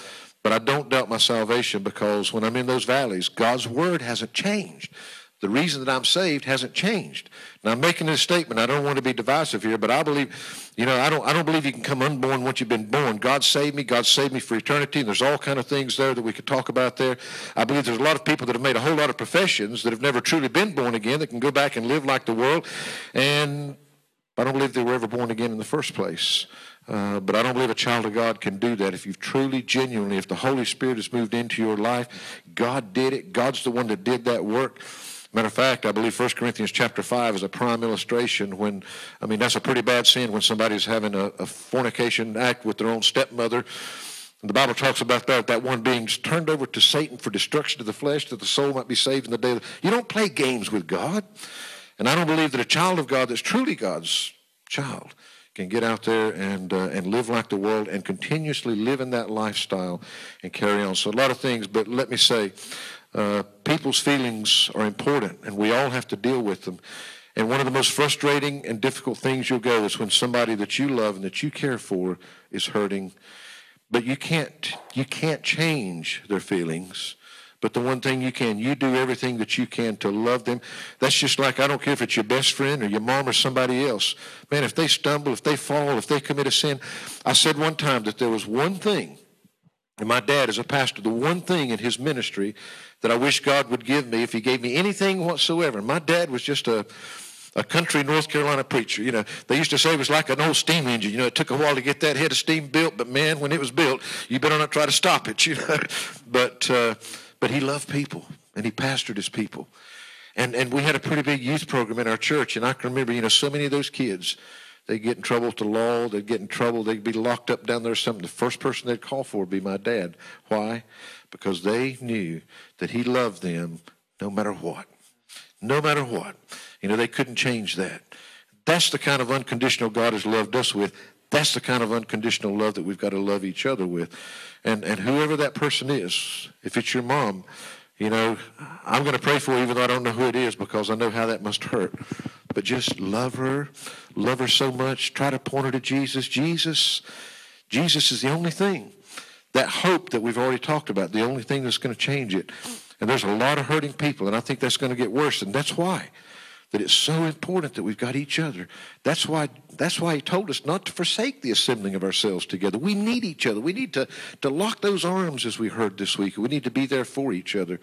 But I don't doubt my salvation because when I'm in those valleys, God's word hasn't changed. The reason that I'm saved hasn't changed. Now I'm making this statement. I don't want to be divisive here, but I believe, you know, I don't I don't believe you can come unborn once you've been born. God saved me. God saved me for eternity. And there's all kind of things there that we could talk about there. I believe there's a lot of people that have made a whole lot of professions that have never truly been born again that can go back and live like the world. And I don't believe they were ever born again in the first place. Uh, but I don't believe a child of God can do that. If you've truly, genuinely, if the Holy Spirit has moved into your life, God did it. God's the one that did that work. Matter of fact, I believe 1 Corinthians chapter 5 is a prime illustration when, I mean, that's a pretty bad sin when somebody's having a, a fornication act with their own stepmother. And the Bible talks about that, that one being turned over to Satan for destruction of the flesh, that the soul might be saved in the day. You don't play games with God. And I don't believe that a child of God that's truly God's child can get out there and uh, and live like the world and continuously live in that lifestyle and carry on. So a lot of things, but let me say, uh, people's feelings are important, and we all have to deal with them. And one of the most frustrating and difficult things you'll go is when somebody that you love and that you care for is hurting, but you can't you can't change their feelings. But the one thing you can, you do everything that you can to love them. That's just like, I don't care if it's your best friend or your mom or somebody else. Man, if they stumble, if they fall, if they commit a sin. I said one time that there was one thing, and my dad is a pastor, the one thing in his ministry that I wish God would give me if he gave me anything whatsoever. My dad was just a, a country North Carolina preacher. You know, they used to say it was like an old steam engine. You know, it took a while to get that head of steam built, but man, when it was built, you better not try to stop it. You know, but uh, but he loved people and he pastored his people. And, and we had a pretty big youth program in our church. And I can remember, you know, so many of those kids, they'd get in trouble with the law. They'd get in trouble. They'd be locked up down there or something. The first person they'd call for would be my dad. Why? Because they knew that he loved them no matter what. No matter what. You know, they couldn't change that. That's the kind of unconditional God has loved us with. That's the kind of unconditional love that we've got to love each other with. And, and whoever that person is, if it's your mom, you know, I'm going to pray for her even though I don't know who it is because I know how that must hurt. But just love her, love her so much. Try to point her to Jesus. Jesus, Jesus is the only thing. That hope that we've already talked about, the only thing that's going to change it. And there's a lot of hurting people, and I think that's going to get worse. And that's why that it's so important that we've got each other. That's why, that's why he told us not to forsake the assembling of ourselves together. We need each other. We need to, to lock those arms, as we heard this week. We need to be there for each other.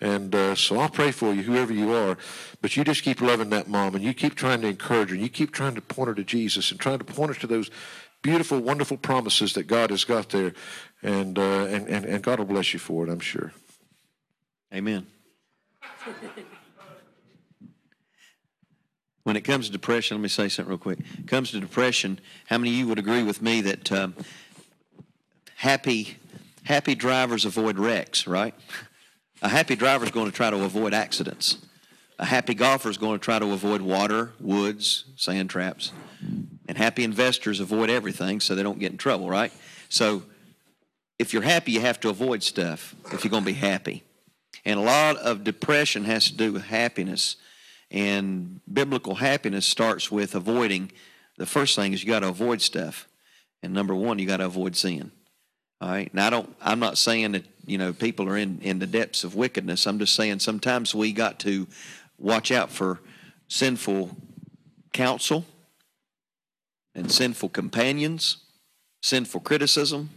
And uh, so I'll pray for you, whoever you are. But you just keep loving that mom, and you keep trying to encourage her, and you keep trying to point her to Jesus, and trying to point her to those beautiful, wonderful promises that God has got there. And, uh, and, and, and God will bless you for it, I'm sure. Amen. When it comes to depression, let me say something real quick. Comes to depression, how many of you would agree with me that um, happy, happy drivers avoid wrecks, right? A happy driver is going to try to avoid accidents. A happy golfer is going to try to avoid water, woods, sand traps. And happy investors avoid everything so they don't get in trouble, right? So if you're happy, you have to avoid stuff if you're going to be happy. And a lot of depression has to do with happiness and biblical happiness starts with avoiding. The first thing is you got to avoid stuff, and number one, you got to avoid sin. All right. Now I don't. I'm not saying that you know people are in in the depths of wickedness. I'm just saying sometimes we got to watch out for sinful counsel and sinful companions, sinful criticism,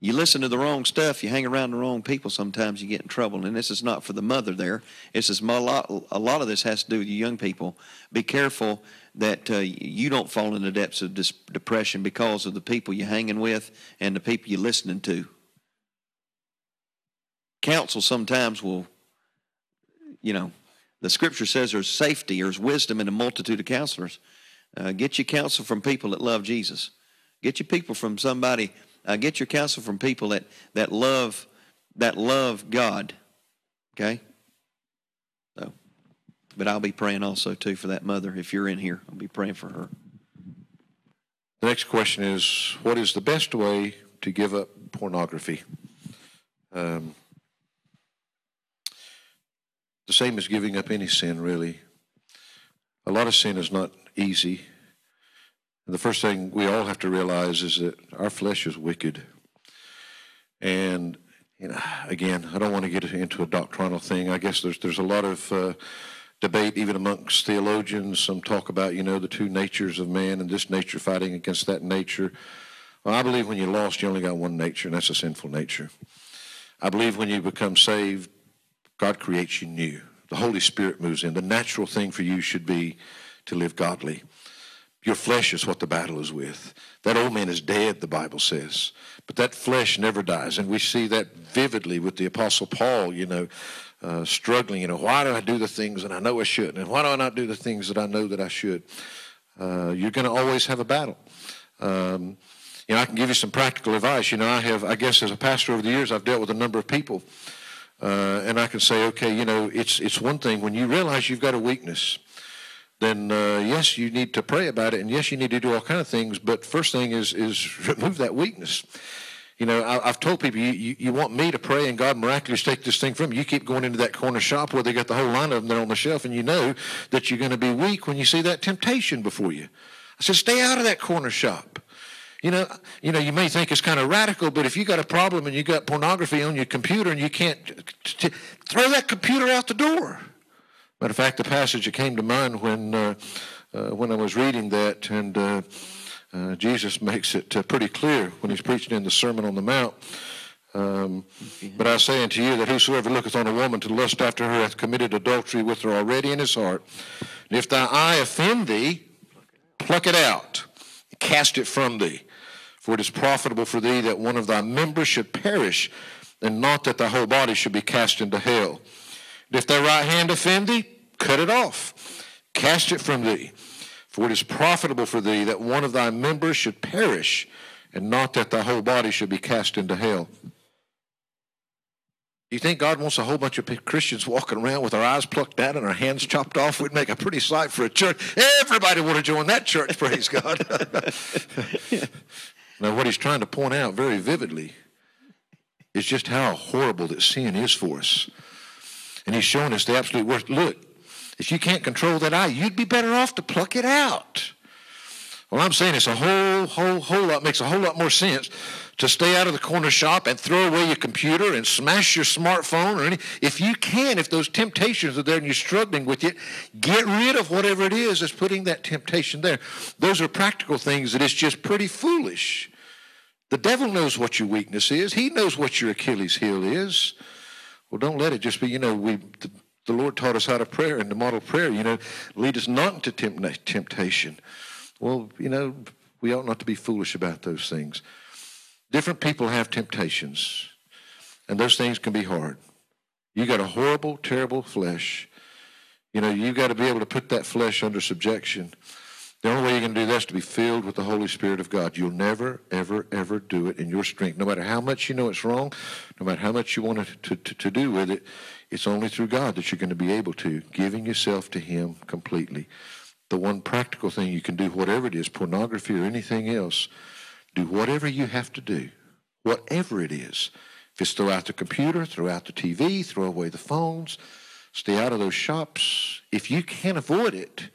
you listen to the wrong stuff, you hang around the wrong people, sometimes you get in trouble. And this is not for the mother there. This is a lot, a lot of this has to do with you young people. Be careful that uh, you don't fall in the depths of dis- depression because of the people you're hanging with and the people you're listening to. Counsel sometimes will, you know, the scripture says there's safety, there's wisdom in a multitude of counselors. Uh, get your counsel from people that love Jesus. Get your people from somebody uh, get your counsel from people that, that love that love God. Okay? So, but I'll be praying also too for that mother. If you're in here, I'll be praying for her. The next question is What is the best way to give up pornography? Um, the same as giving up any sin, really. A lot of sin is not easy. The first thing we all have to realize is that our flesh is wicked. And you know, again, I don't want to get into a doctrinal thing. I guess there's there's a lot of uh, debate even amongst theologians. Some talk about you know the two natures of man and this nature fighting against that nature. Well, I believe when you're lost, you only got one nature, and that's a sinful nature. I believe when you become saved, God creates you new. The Holy Spirit moves in. The natural thing for you should be to live godly. Your flesh is what the battle is with. That old man is dead, the Bible says. But that flesh never dies. And we see that vividly with the Apostle Paul, you know, uh, struggling. You know, why do I do the things that I know I shouldn't? And why do I not do the things that I know that I should? Uh, you're going to always have a battle. Um, you know, I can give you some practical advice. You know, I have, I guess, as a pastor over the years, I've dealt with a number of people, uh, and I can say, okay, you know, it's it's one thing when you realize you've got a weakness, then uh, yes, you need to pray about it, and yes, you need to do all kind of things. But first thing is is remove that weakness. You know, I, have told people, you, you, you, want me to pray and God miraculously take this thing from you. You keep going into that corner shop where they got the whole line of them there on the shelf, and you know that you're going to be weak when you see that temptation before you. I said, stay out of that corner shop. You know, you know, you may think it's kind of radical, but if you got a problem and you got pornography on your computer and you can't t- throw that computer out the door. Matter of fact, the passage that came to mind when uh, uh, when I was reading that, and uh, uh Jesus makes it uh, pretty clear when he's preaching in the Sermon on the Mount. Um, but I say unto you that whosoever looketh on a woman to lust after her hath committed adultery with her already in his heart. And if thy eye offend thee, pluck it out, cast it from thee. For it is profitable for thee that one of thy members should perish, and not that thy whole body should be cast into hell. If thy right hand offend thee, cut it off, cast it from thee. For it is profitable for thee that one of thy members should perish, and not that thy whole body should be cast into hell. You think God wants a whole bunch of Christians walking around with our eyes plucked out and our hands chopped off? We'd make a pretty sight for a church. Everybody would to join that church, praise God. Now, what he's trying to point out very vividly is just how horrible that sin is for us. And he's showing us the absolute worst. Look, if you can't control that eye, you'd be better off to pluck it out. Well, I'm saying it's a whole, whole, whole lot, makes a whole lot more sense to stay out of the corner shop and throw away your computer and smash your smartphone or any. If you can, if those temptations are there and you're struggling with it, get rid of whatever it is that's putting that temptation there. Those are practical things that it's just pretty foolish. The devil knows what your weakness is. He knows what your Achilles heel is. Well, don't let it just be, you know, we. The, the Lord taught us how to pray and to model prayer, you know, lead us not into temptation. Well, you know, we ought not to be foolish about those things. Different people have temptations, and those things can be hard. You got a horrible, terrible flesh. You know, you got to be able to put that flesh under subjection. The only way going to do that is to be filled with the Holy Spirit of God. You'll never, ever, ever do it in your strength. No matter how much you know it's wrong, no matter how much you want to, to, to do with it, it's only through God that you're going to be able to, giving yourself to Him completely. The one practical thing you can do, whatever it is, pornography or anything else, do whatever you have to do, whatever it is. If it's throw out the computer, throw out the TV, throw away the phones, stay out of those shops. If you can't avoid it,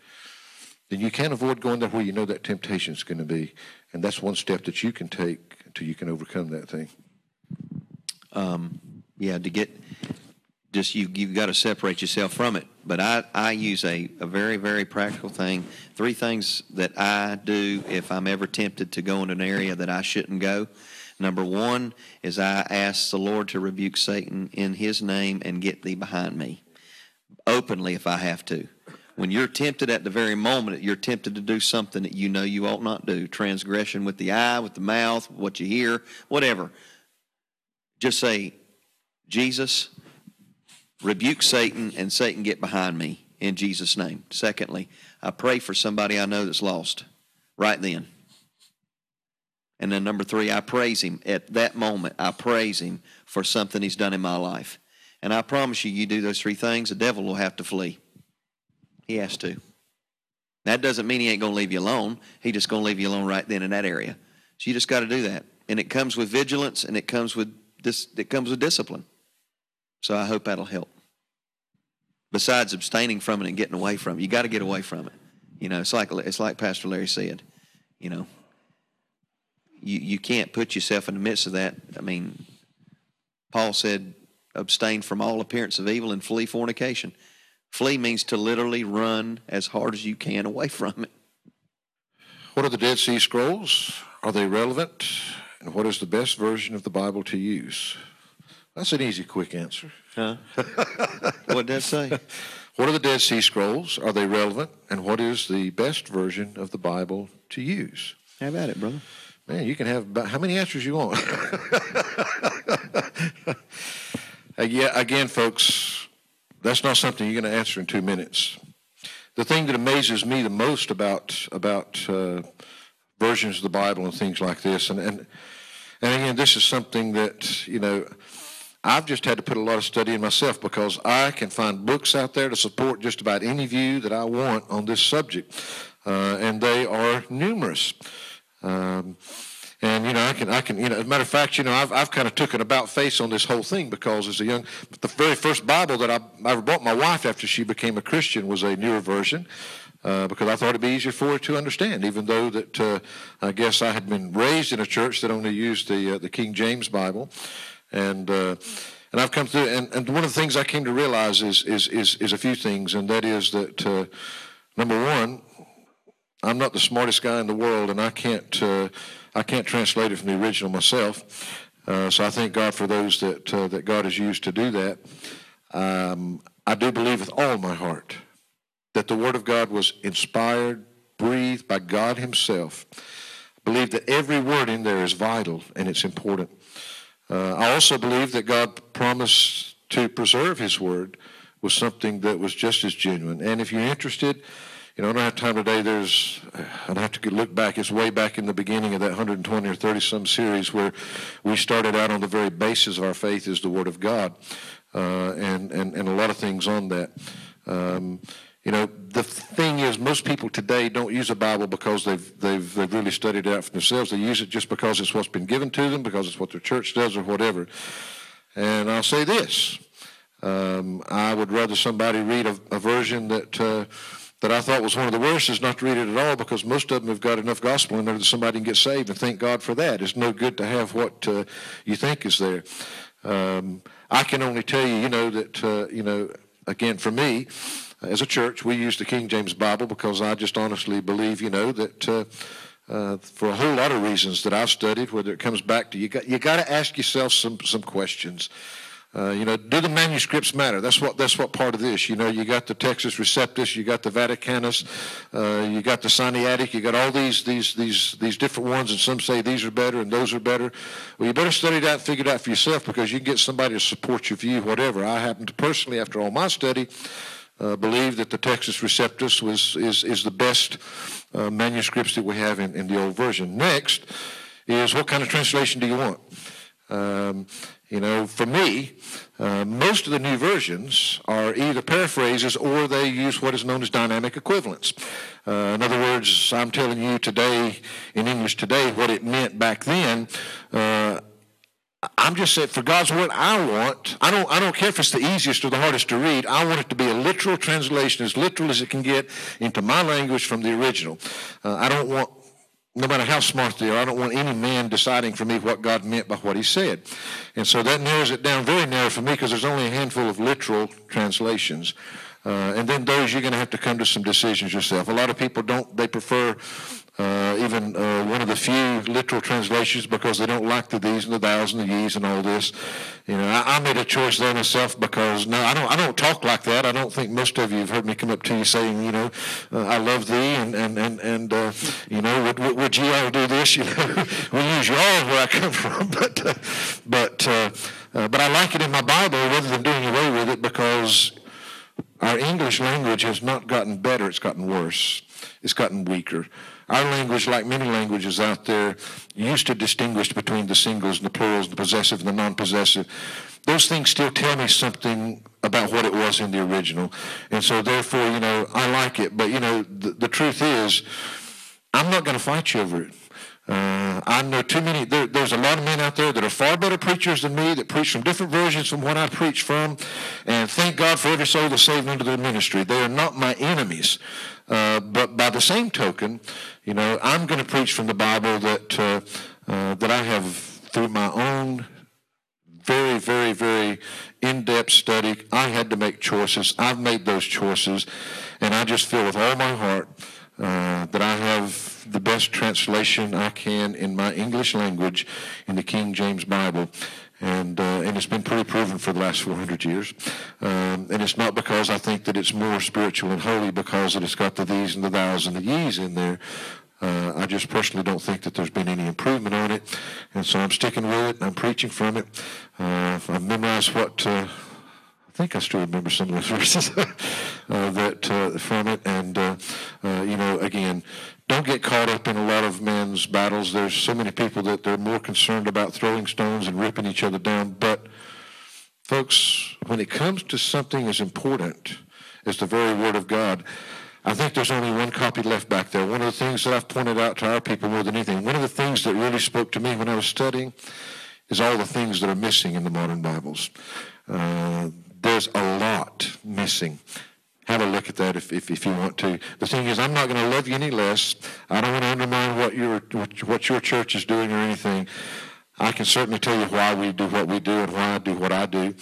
then you can't avoid going there where you know that temptation is going to be. And that's one step that you can take until you can overcome that thing. Um, yeah, to get just you you've got to separate yourself from it. But I, I use a, a very, very practical thing. Three things that I do if I'm ever tempted to go in an area that I shouldn't go. Number one is I ask the Lord to rebuke Satan in his name and get thee behind me. Openly if I have to. When you're tempted at the very moment, you're tempted to do something that you know you ought not do. Transgression with the eye, with the mouth, what you hear, whatever. Just say, Jesus, rebuke Satan and Satan get behind me in Jesus' name. Secondly, I pray for somebody I know that's lost right then. And then number three, I praise him at that moment. I praise him for something he's done in my life. And I promise you, you do those three things, the devil will have to flee. He has to. That doesn't mean he ain't going to leave you alone. He just going to leave you alone right then in that area. So you just got to do that. And it comes with vigilance and it comes with this it comes with discipline. So I hope that'll help. Besides abstaining from it and getting away from it, you got to get away from it. You know, it's like it's like Pastor Larry said. You know, you you can't put yourself in the midst of that. I mean, Paul said, abstain from all appearance of evil and flee fornication. Flee means to literally run as hard as you can away from it. What are the Dead Sea Scrolls? Are they relevant? And what is the best version of the Bible to use? That's an easy, quick answer. Huh? what did that say? What are the Dead Sea Scrolls? Are they relevant? And what is the best version of the Bible to use? How about it, brother? Man, you can have about how many answers you want. yeah, again, folks, that's not something you're going to answer in two minutes. The thing that amazes me the most about about uh, versions of the Bible and things like this, and and and again, this is something that you know I've just had to put a lot of study in myself because I can find books out there to support just about any view that I want on this subject, uh, and they are numerous. Um, and you know, I can, I can, you know, as a matter of fact, you know, I've, I've kind of took an about face on this whole thing because as a young, the very first Bible that I, I ever bought my wife after she became a Christian was a newer version. Uh, because I thought it'd be easier for her to understand, even though that uh, I guess I had been raised in a church that only used the uh, the King James Bible, and uh, and I've come through. And, and one of the things I came to realize is is is, is a few things, and that is that uh, number one, I'm not the smartest guy in the world, and I can't uh, I can't translate it from the original myself. Uh, so I thank God for those that uh, that God has used to do that. Um, I do believe with all my heart that the Word of God was inspired, breathed by God Himself. I believe that every word in there is vital and it's important. Uh, I also believe that God promised to preserve His Word was something that was just as genuine. And if you're interested, you know, I don't have time today. There's, I'd have to look back. It's way back in the beginning of that 120 or 30 some series where we started out on the very basis of our faith is the Word of God, uh, and, and, and a lot of things on that. Um, you know, the thing is, most people today don't use a Bible because they've, they've, they've really studied it out for themselves. They use it just because it's what's been given to them, because it's what their church does or whatever. And I'll say this um, I would rather somebody read a, a version that. Uh, that I thought was one of the worst is not to read it at all because most of them have got enough gospel in there that somebody can get saved and thank God for that. It's no good to have what uh, you think is there. Um, I can only tell you, you know, that, uh, you know, again, for me, as a church, we use the King James Bible because I just honestly believe, you know, that uh, uh, for a whole lot of reasons that I've studied, whether it comes back to you got you got to ask yourself some some questions. Uh, you know, do the manuscripts matter? That's what that's what part of this. You know, you got the Textus Receptus, you got the Vaticanus, uh, you got the Sinaitic, you got all these these these these different ones, and some say these are better and those are better. Well, you better study that and figure it out for yourself because you can get somebody to support your view, whatever. I happen to personally, after all my study, uh, believe that the Textus Receptus was, is, is the best uh, manuscripts that we have in, in the old version. Next is what kind of translation do you want? Um, you know, for me, uh, most of the new versions are either paraphrases or they use what is known as dynamic equivalence. Uh, in other words, I'm telling you today, in English today, what it meant back then. Uh, I'm just saying, for God's word, I want. I don't. I don't care if it's the easiest or the hardest to read. I want it to be a literal translation, as literal as it can get into my language from the original. Uh, I don't want, no matter how smart they are, I don't want any man deciding for me what God meant by what He said. And so that narrows it down very narrow for me because there's only a handful of literal translations. Uh, and then those you're going to have to come to some decisions yourself. A lot of people don't. They prefer uh, even uh, one of the few literal translations because they don't like the thees and the thous and the ye's and all this. You know, I, I, made a choice there myself because no, I don't. I don't talk like that. I don't think most of you have heard me come up to you saying, you know, uh, I love thee and and and and uh, you know, would, would, would, you all do this? You know, we use you all where I come from, but uh, but uh, but I like it in my Bible rather than doing away with it because our English language has not gotten better; it's gotten worse. It's gotten weaker. Our language, like many languages out there, used to distinguish between the singles and the plurals, the possessive and the non-possessive. Those things still tell me something about what it was in the original. And so therefore, you know, I like it. But, you know, the, the truth is, I'm not going to fight you over it. Uh, I know too many, there, there's a lot of men out there that are far better preachers than me that preach from different versions from what I preach from. And thank God for every soul that's saved into the ministry. They are not my enemies. Uh, but by the same token, you know, I'm going to preach from the Bible that uh, uh, that I have through my own very, very, very in-depth study. I had to make choices. I've made those choices, and I just feel with all my heart uh, that I have the best translation I can in my English language in the King James Bible. And, uh, and it's been pretty proven for the last 400 years. Um, and it's not because I think that it's more spiritual and holy because it's got the thees and the thous and the ye's in there. Uh, I just personally don't think that there's been any improvement on it. And so I'm sticking with it. I'm preaching from it. Uh, I've memorized what uh, I think I still remember some of those verses uh, that uh, from it. And uh, you know, again, don't get caught up in a lot of men's battles. There's so many people that they're more concerned about throwing stones and ripping each other down. But folks, when it comes to something as important as the very Word of God. I think there's only one copy left back there. One of the things that I've pointed out to our people more than anything, one of the things that really spoke to me when I was studying is all the things that are missing in the modern Bibles. Uh, there's a lot missing. Have a look at that if, if, if you want to. The thing is, I'm not going to love you any less. I don't want to undermine what your, what your church is doing or anything. I can certainly tell you why we do what we do and why I do what I do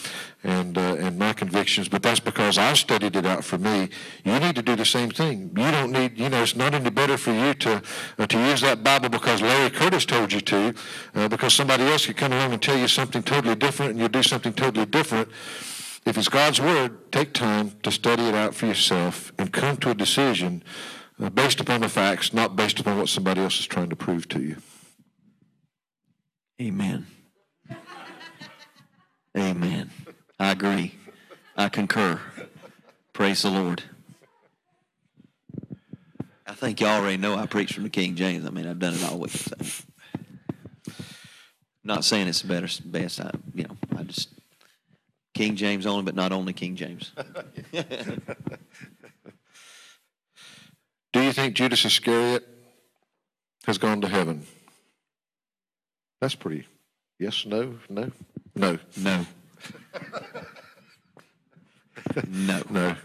and, uh, and my convictions, but that's because I studied it out for me. You need to do the same thing. You don't need, you know, it's not any better for you to, uh, to use that Bible because Larry Curtis told you to, uh, because somebody else could come along and tell you something totally different and you'll do something totally different. If it's God's Word, take time to study it out for yourself and come to a decision uh, based upon the facts, not based upon what somebody else is trying to prove to you. Amen. Amen. I agree. I concur. Praise the Lord. I think you already know I preach from the King James. I mean, I've done it all week. So. Not saying it's the better, best. I, you know, I just King James only, but not only King James. Do you think Judas Iscariot has gone to heaven? That's pretty. Yes, no, no, no, no. no. No.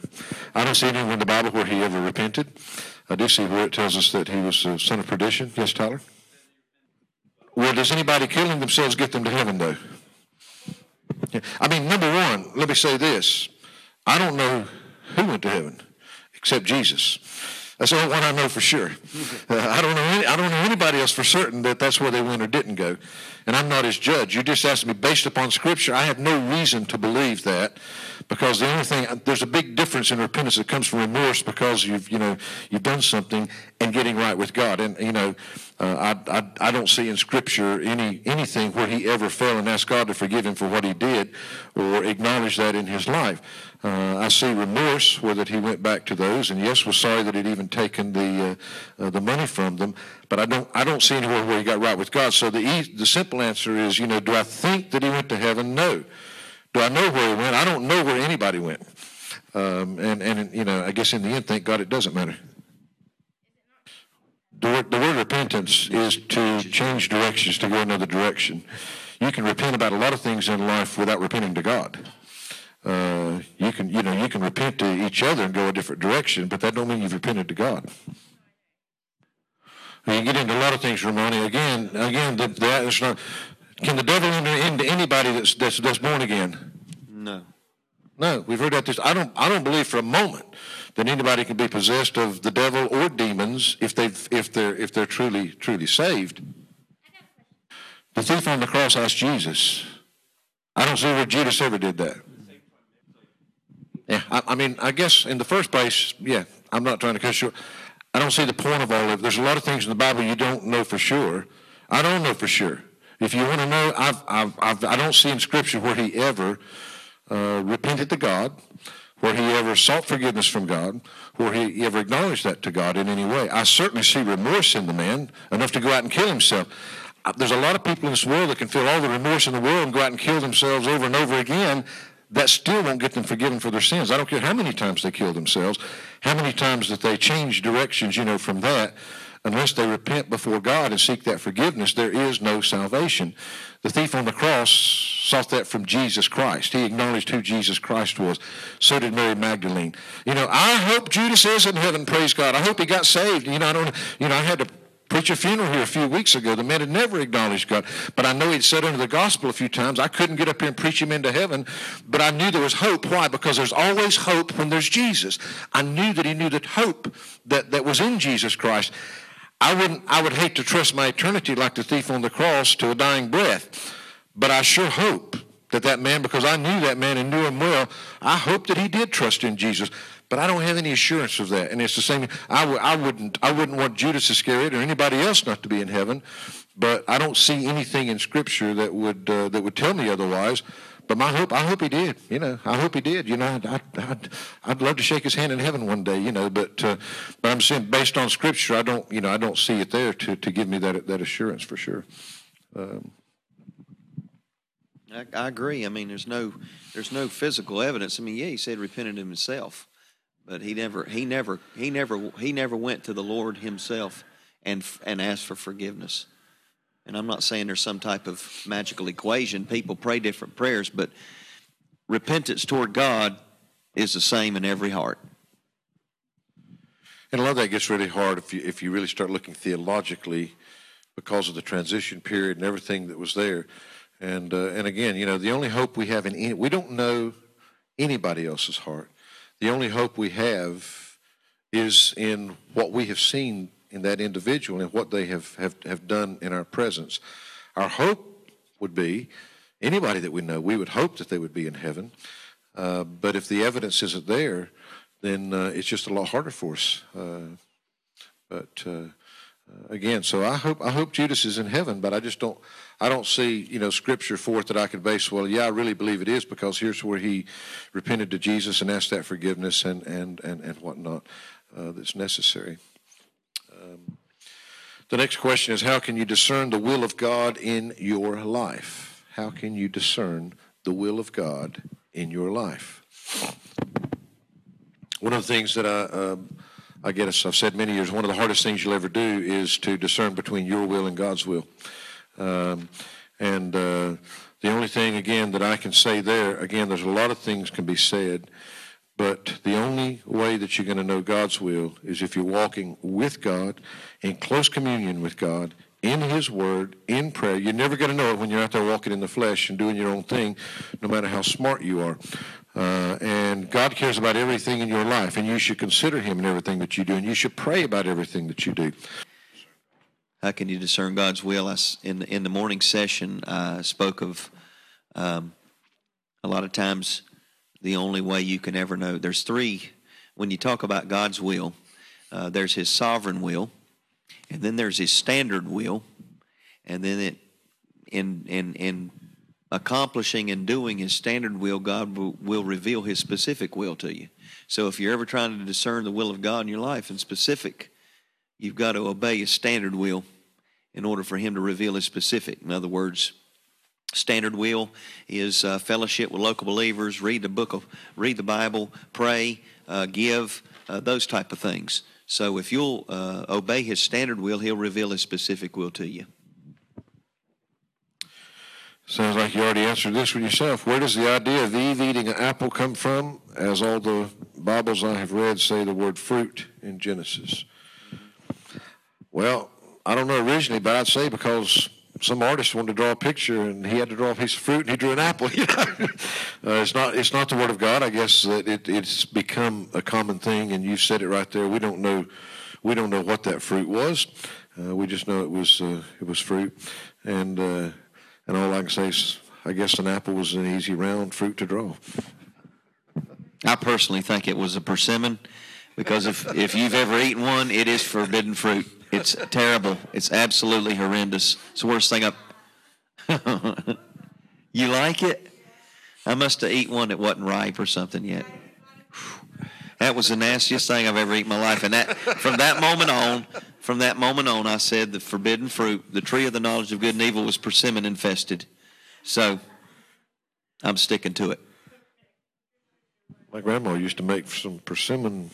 I don't see anywhere in the Bible where he ever repented. I do see where it tells us that he was a son of perdition. Yes, Tyler? Well, does anybody killing themselves get them to heaven, though? I mean, number one, let me say this. I don't know who went to heaven except Jesus. That's the only one I know for sure. Uh, I don't know. Any, I don't know anybody else for certain that that's where they went or didn't go. And I'm not his judge. You just asked me based upon Scripture. I have no reason to believe that, because the only thing there's a big difference in repentance that comes from remorse because you've you know you've done something and getting right with God. And you know, uh, I, I I don't see in Scripture any anything where he ever fell and asked God to forgive him for what he did, or acknowledge that in his life. Uh, I see remorse where that he went back to those, and yes, was sorry that he'd even taken the uh, uh, the money from them. But I don't I don't see anywhere where he got right with God. So the the simple answer is, you know, do I think that he went to heaven? No. Do I know where he went? I don't know where anybody went. Um, and and you know, I guess in the end, thank God, it doesn't matter. The word, the word repentance is to change directions, to go another direction. You can repent about a lot of things in life without repenting to God. Uh, you can, you know, you can repent to each other and go a different direction, but that don't mean you've repented to God. You get into a lot of things, Ramoni. Again, again, that is not. Can the devil enter into anybody that's, that's that's born again? No. No, we've heard that. This I don't. I don't believe for a moment that anybody can be possessed of the devil or demons if they've if they're if they're truly truly saved. The thief on the cross asked Jesus. I don't see where Judas ever did that. Yeah, I, I, mean, I guess in the first place, yeah, I'm not trying to cut short. I don't see the point of all of it. There's a lot of things in the Bible you don't know for sure. I don't know for sure. If you want to know, I've, I've, I've, I do not see in Scripture where he ever uh, repented to God, where he ever sought forgiveness from God, where he ever acknowledged that to God in any way. I certainly see remorse in the man, enough to go out and kill himself. Uh, there's a lot of people in this world that can feel all the remorse in the world and go out and kill themselves over and over again that still won't get them forgiven for their sins. I don't care how many times they kill themselves, how many times that they change directions, you know, from that. Unless they repent before God and seek that forgiveness, there is no salvation. The thief on the cross sought that from Jesus Christ. He acknowledged who Jesus Christ was. So did Mary Magdalene. You know, I hope Judas is in heaven, praise God. I hope he got saved. You know, I don't, you know, I had to preach a funeral here a few weeks ago. The man had never acknowledged God, but I know he'd said under the gospel a few times, I couldn't get up here and preach him into heaven, but I knew there was hope. Why? Because there's always hope when there's Jesus. I knew that he knew that hope that, that was in Jesus Christ. I wouldn't I would hate to trust my eternity like the thief on the cross to a dying breath. But I sure hope that that man, because I knew that man and knew him well, I hope that he did trust in Jesus. But I don't have any assurance of that. And it's the same. I w- I wouldn't. I wouldn't want Judas Iscariot or anybody else not to be in heaven. But I don't see anything in Scripture that would uh, that would tell me otherwise. But my hope, I hope he did. You know, I hope he did. You know, I'd, I'd, I'd, love to shake his hand in heaven one day. You know, but uh, but I'm saying based on Scripture, I don't. You know, I don't see it there to to give me that that assurance for sure. Um, I, I agree. I mean, there's no there's no physical evidence. I mean, yeah, he said repented himself, but he never he never he never he never went to the Lord himself and and asked for forgiveness. And I'm not saying there's some type of magical equation. People pray different prayers, but repentance toward God is the same in every heart. And a lot of that gets really hard if you if you really start looking theologically, because of the transition period and everything that was there. And uh, and again, you know, the only hope we have in any, we don't know anybody else's heart. The only hope we have is in what we have seen in that individual and what they have, have, have done in our presence. Our hope would be anybody that we know, we would hope that they would be in heaven. Uh, but if the evidence isn't there, then uh, it's just a lot harder for us. Uh, but uh, uh, again, so I hope I hope Judas is in heaven, but I just don't I don't see you know scripture for it that I could base. Well, yeah, I really believe it is because here's where he repented to Jesus and asked that forgiveness and and and and whatnot uh, that's necessary. The next question is how can you discern the will of God in your life? How can you discern the will of God in your life? One of the things that I uh, I guess I've said many years, one of the hardest things you'll ever do is to discern between your will and God's will. Um, and uh, the only thing, again, that I can say there, again, there's a lot of things can be said, but the only way that you're going to know God's will is if you're walking with God, in close communion with God, in His Word, in prayer. You're never going to know it when you're out there walking in the flesh and doing your own thing, no matter how smart you are. Uh, and God cares about everything in your life, and you should consider Him in everything that you do, and you should pray about everything that you do. How can you discern God's will? I, in in the morning session, I spoke of um, a lot of times the only way you can ever know. There's three. When you talk about God's will, uh, there's His sovereign will, and then there's His standard will, and then it in in in accomplishing and doing his standard will, God will, will, reveal his specific will to you. So if you're ever trying to discern the will of God in your life in specific, you've got to obey his standard will in order for him to reveal his specific. In other words, standard will is uh, fellowship with local believers, read the book of, read the Bible, pray, uh, give, uh, those type of things. So if you'll uh, obey his standard will, he'll reveal his specific will to you. Sounds like you already answered this one yourself. Where does the idea of Eve eating an apple come from? As all the Bibles I have read say the word fruit in Genesis. Well, I don't know originally, but I'd say because some artist wanted to draw a picture and he had to draw a piece of fruit and he drew an apple. You know, uh, it's not it's not the word of God. I guess that it, it's become a common thing, and you said it right there. We don't know we don't know what that fruit was. Uh, we just know it was uh, it was fruit, and uh, and all I can say is, I guess an apple was an easy round fruit to draw. I personally think it was a persimmon because if, if you've ever eaten one, it is forbidden fruit. It's terrible. It's absolutely horrendous. It's the worst thing I've. you like it? I must have eaten one that wasn't ripe or something yet. That was the nastiest thing I've ever eaten in my life. And that from that moment on, from that moment on, I said the forbidden fruit, the tree of the knowledge of good and evil, was persimmon infested. So I'm sticking to it. My grandma used to make some persimmon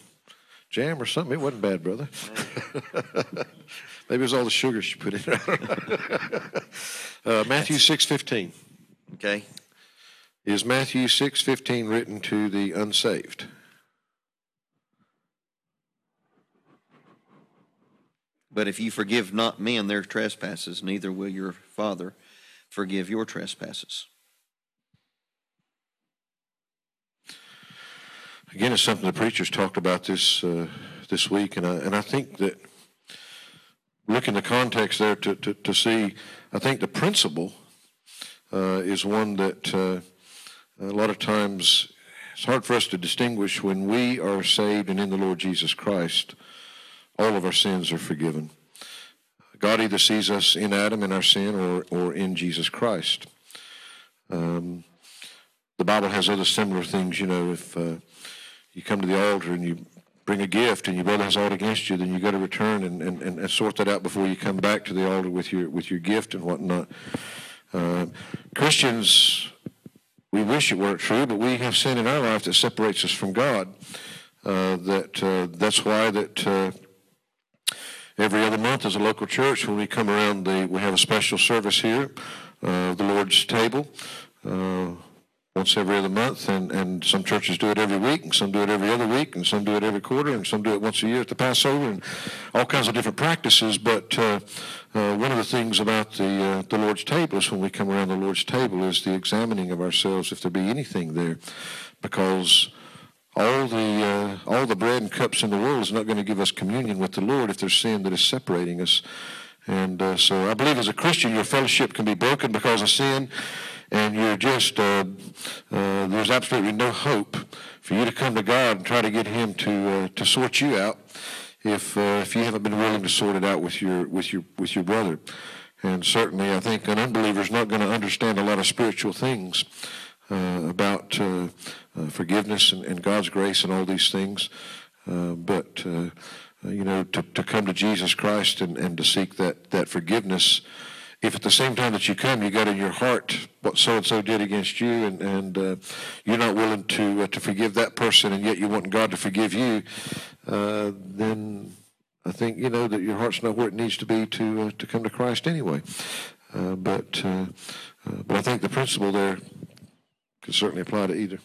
jam or something. It wasn't bad, brother. Maybe it was all the sugar she put in. uh, Matthew six fifteen. Okay. Is Matthew six fifteen written to the unsaved? But if you forgive not men their trespasses, neither will your Father forgive your trespasses. Again, it's something the preachers talked about this uh, this week, and I, and I think that look in the context there to, to, to see, I think the principle uh, is one that uh, a lot of times it's hard for us to distinguish when we are saved and in the Lord Jesus Christ, all of our sins are forgiven. God either sees us in Adam in our sin or, or in Jesus Christ. Um, the Bible has other similar things, you know, if uh, you come to the altar and you bring a gift and your brother has aught against you, then you got to return and, and, and sort that out before you come back to the altar with your with your gift and whatnot. Uh, Christians, we wish it weren't true, but we have sin in our life that separates us from God. Uh, that uh, that's why that uh, every other month as a local church, when we come around, the, we have a special service here, uh, the Lord's table. Once every other month, and, and some churches do it every week, and some do it every other week, and some do it every quarter, and some do it once a year at the Passover, and all kinds of different practices. But uh, uh, one of the things about the uh, the Lord's table is when we come around the Lord's table is the examining of ourselves if there be anything there, because all the uh, all the bread and cups in the world is not going to give us communion with the Lord if there's sin that is separating us. And uh, so I believe as a Christian, your fellowship can be broken because of sin and you're just uh, uh, there's absolutely no hope for you to come to God and try to get Him to uh, to sort you out if uh, if you haven't been willing to sort it out with your with your with your brother. And certainly, I think an unbeliever is not going to understand a lot of spiritual things uh, about forgiveness and, and, God's grace and all these things. but you know, to, to come to Jesus Christ and, and to seek that that forgiveness if at the same time that you come, you got in your heart what so and so did against you, and and uh, you're not willing to uh, to forgive that person, and yet you want God to forgive you, uh, then I think you know that your heart's not where it needs to be to uh, to come to Christ anyway. Uh, but uh, but I think the principle there could certainly apply to either.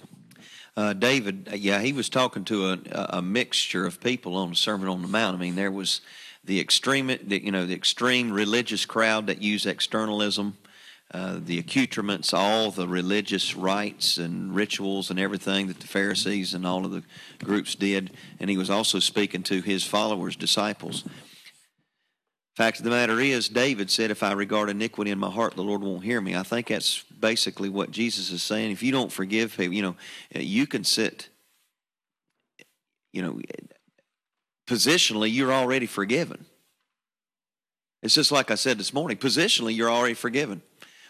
David, yeah, he was talking to a, a mixture of people on the Sermon on the Mount. I mean, there was the extreme, the, you know, the extreme religious crowd that use externalism, uh, the accoutrements, all the religious rites and rituals and everything that the Pharisees and all of the groups did, and he was also speaking to his followers, disciples. Fact of the matter is, David said, "If I regard iniquity in my heart, the Lord won't hear me." I think that's basically what Jesus is saying. If you don't forgive people, you know, you can sit, you know, positionally, you're already forgiven. It's just like I said this morning positionally, you're already forgiven.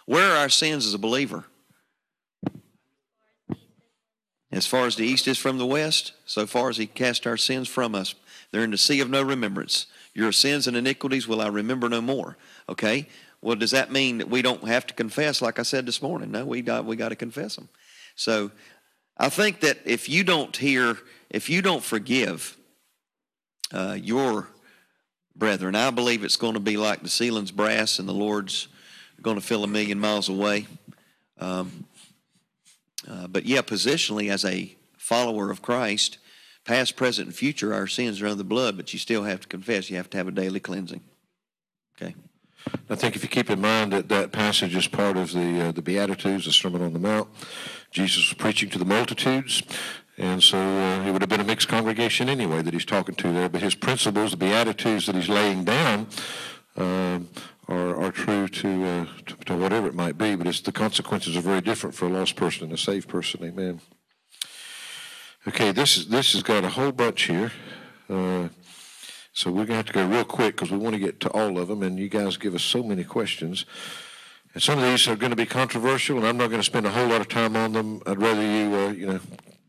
Where are our sins as a believer? As far as the east is from the west, so far as he cast our sins from us, they're in the sea of no remembrance. Your sins and iniquities will I remember no more. Okay? Well, does that mean that we don't have to confess, like I said this morning? No, we got, we got to confess them. So I think that if you don't hear, if you don't forgive, uh, your brethren. I believe it's going to be like the ceiling's brass and the Lord's going to fill a million miles away. Um, uh, but yeah, positionally, as a follower of Christ, past, present, and future, our sins are under the blood, but you still have to confess. You have to have a daily cleansing. Okay. I think if you keep in mind that that passage is part of the uh, the Beatitudes, the Sermon on the Mount, Jesus was preaching to the multitudes. And so uh, it would have been a mixed congregation anyway that he's talking to there. But his principles, the beatitudes that he's laying down, uh, are, are true to, uh, to, to whatever it might be. But it's the consequences are very different for a lost person and a saved person. Amen. Okay, this is this has got a whole bunch here. Uh, so we're going to have to go real quick because we want to get to all of them, and you guys give us so many questions. And some of these are going to be controversial, and I'm not going to spend a whole lot of time on them. I'd rather you, uh, you know,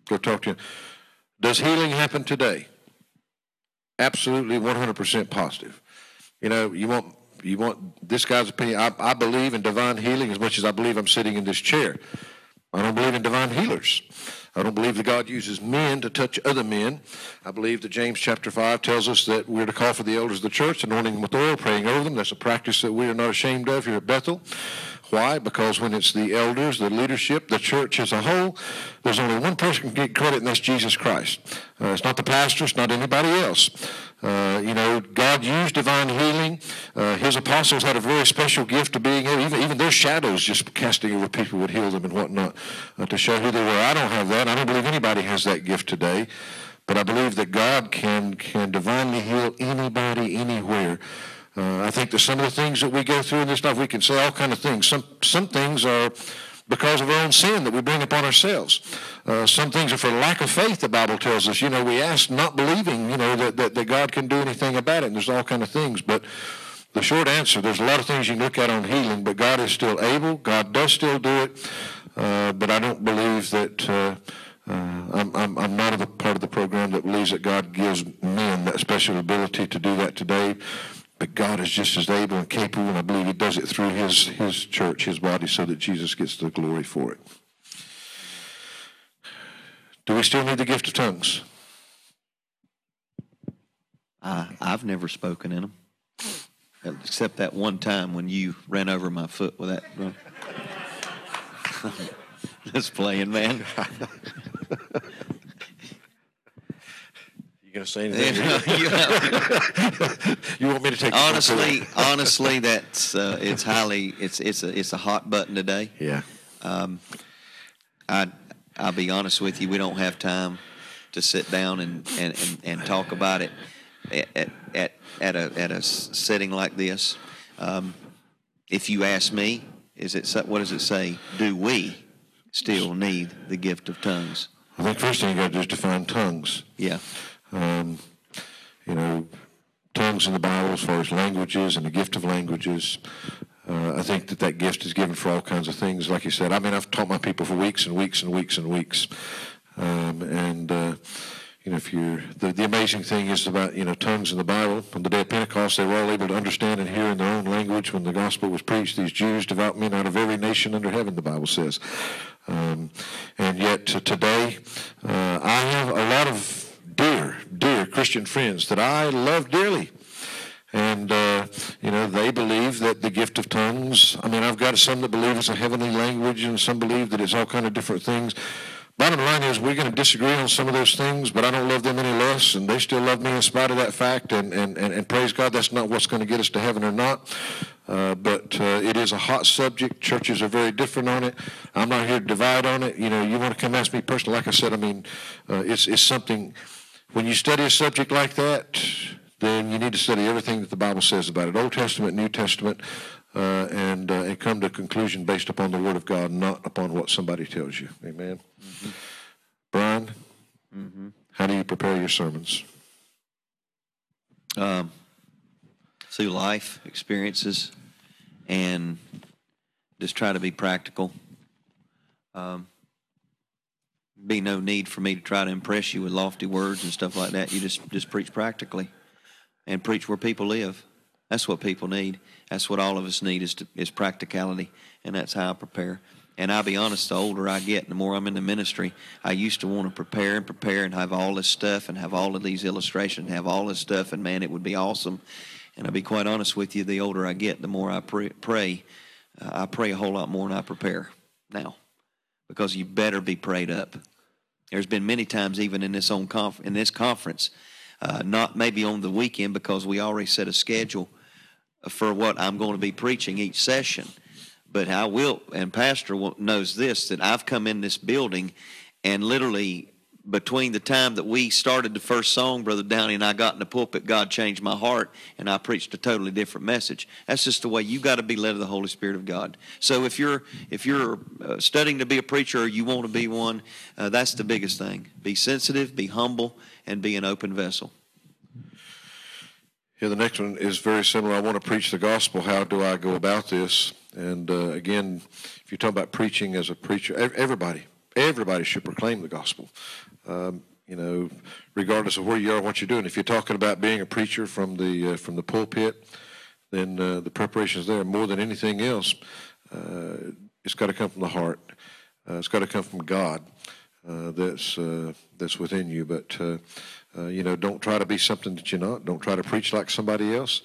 go talk to you. Does healing happen today? Absolutely 100% positive. You know, you want you want this guy's opinion. I, I believe in divine healing as much as I believe I'm sitting in this chair. I don't believe in divine healers. I don't believe that God uses men to touch other men. I believe that James chapter 5 tells us that we're to call for the elders of the church, anointing them with oil, praying over them. That's a practice that we are not ashamed of here at Bethel. Why? Because when it's the elders, the leadership, the church as a whole, there's only one person can get credit, and that's Jesus Christ. Uh, it's not the pastor, it's not anybody else. Uh, you know, God used divine healing. Uh, his apostles had a very special gift of being able, even, even their shadows just casting over people would heal them and whatnot uh, to show who they were. I don't have that. I don't believe anybody has that gift today. But I believe that God can, can divinely heal anybody, anywhere. Uh, I think that some of the things that we go through in this life, we can say all kind of things. Some, some things are because of our own sin that we bring upon ourselves. Uh, some things are for lack of faith, the Bible tells us. You know, we ask not believing, you know, that, that, that God can do anything about it, and there's all kind of things. But the short answer, there's a lot of things you can look at on healing, but God is still able. God does still do it. Uh, but I don't believe that... Uh, uh, I'm, I'm, I'm not a part of the program that believes that God gives men that special ability to do that today, but God is just as able and capable, and I believe He does it through His, his church, His body, so that Jesus gets the glory for it. Do we still need the gift of tongues? I, I've never spoken in them, except that one time when you ran over my foot with that. Just playing, man. You gonna say anything? you want me to take? Honestly, honestly, that's uh, it's highly it's it's a it's a hot button today. Yeah. Um, I I'll be honest with you, we don't have time to sit down and and, and, and talk about it at at at a at a setting like this. Um, if you ask me, is it what does it say? Do we still need the gift of tongues? I think first thing you got to do is define tongues. Yeah. Um, you know, tongues in the Bible as far as languages and the gift of languages. Uh, I think that that gift is given for all kinds of things. Like you said, I mean, I've taught my people for weeks and weeks and weeks and weeks. Um, and, uh, you know, if you're, the, the amazing thing is about, you know, tongues in the Bible. On the day of Pentecost, they were all able to understand and hear in their own language when the gospel was preached. These Jews, devout men out of every nation under heaven, the Bible says. Um, and yet today, uh, I have a lot of dear, dear Christian friends that I love dearly. And, uh, you know, they believe that the gift of tongues, I mean, I've got some that believe it's a heavenly language and some believe that it's all kind of different things. Bottom line is we're going to disagree on some of those things, but I don't love them any less, and they still love me in spite of that fact. And, and, and, and praise God, that's not what's going to get us to heaven or not. Uh, but uh, it is a hot subject. Churches are very different on it. I'm not here to divide on it. You know, you want to come ask me personally. Like I said, I mean, uh, it's, it's something when you study a subject like that, then you need to study everything that the Bible says about it, Old Testament, New Testament, uh, and, uh, and come to a conclusion based upon the Word of God, not upon what somebody tells you. Amen. Mm-hmm. Brian, mm-hmm. how do you prepare your sermons? Um, through life experiences and just try to be practical. Um, be no need for me to try to impress you with lofty words and stuff like that. You just just preach practically, and preach where people live. That's what people need. That's what all of us need is to, is practicality, and that's how I prepare. And I'll be honest, the older I get, the more I'm in the ministry, I used to want to prepare and prepare and have all this stuff and have all of these illustrations, have all this stuff, and man, it would be awesome. And I'll be quite honest with you, the older I get, the more I pray. pray uh, I pray a whole lot more than I prepare now because you better be prayed up. There's been many times, even in this, own conf- in this conference, uh, not maybe on the weekend because we already set a schedule for what I'm going to be preaching each session. But I will, and Pastor knows this, that I've come in this building and literally between the time that we started the first song, Brother Downey, and I got in the pulpit, God changed my heart, and I preached a totally different message. That's just the way you got to be led of the Holy Spirit of God. So if you're if you're uh, studying to be a preacher or you want to be one, uh, that's the biggest thing. Be sensitive, be humble, and be an open vessel. Yeah, the next one is very similar. I want to preach the gospel. How do I go about this? And uh, again, if you talk about preaching as a preacher, everybody, everybody should proclaim the gospel um, you know, regardless of where you are, what you're doing. If you're talking about being a preacher from the uh, from the pulpit, then uh, the preparations there more than anything else. Uh, it's got to come from the heart. Uh, it's got to come from God. Uh, that's uh, that's within you. But you know, don't try to be something that you're not. Don't try to preach like somebody else.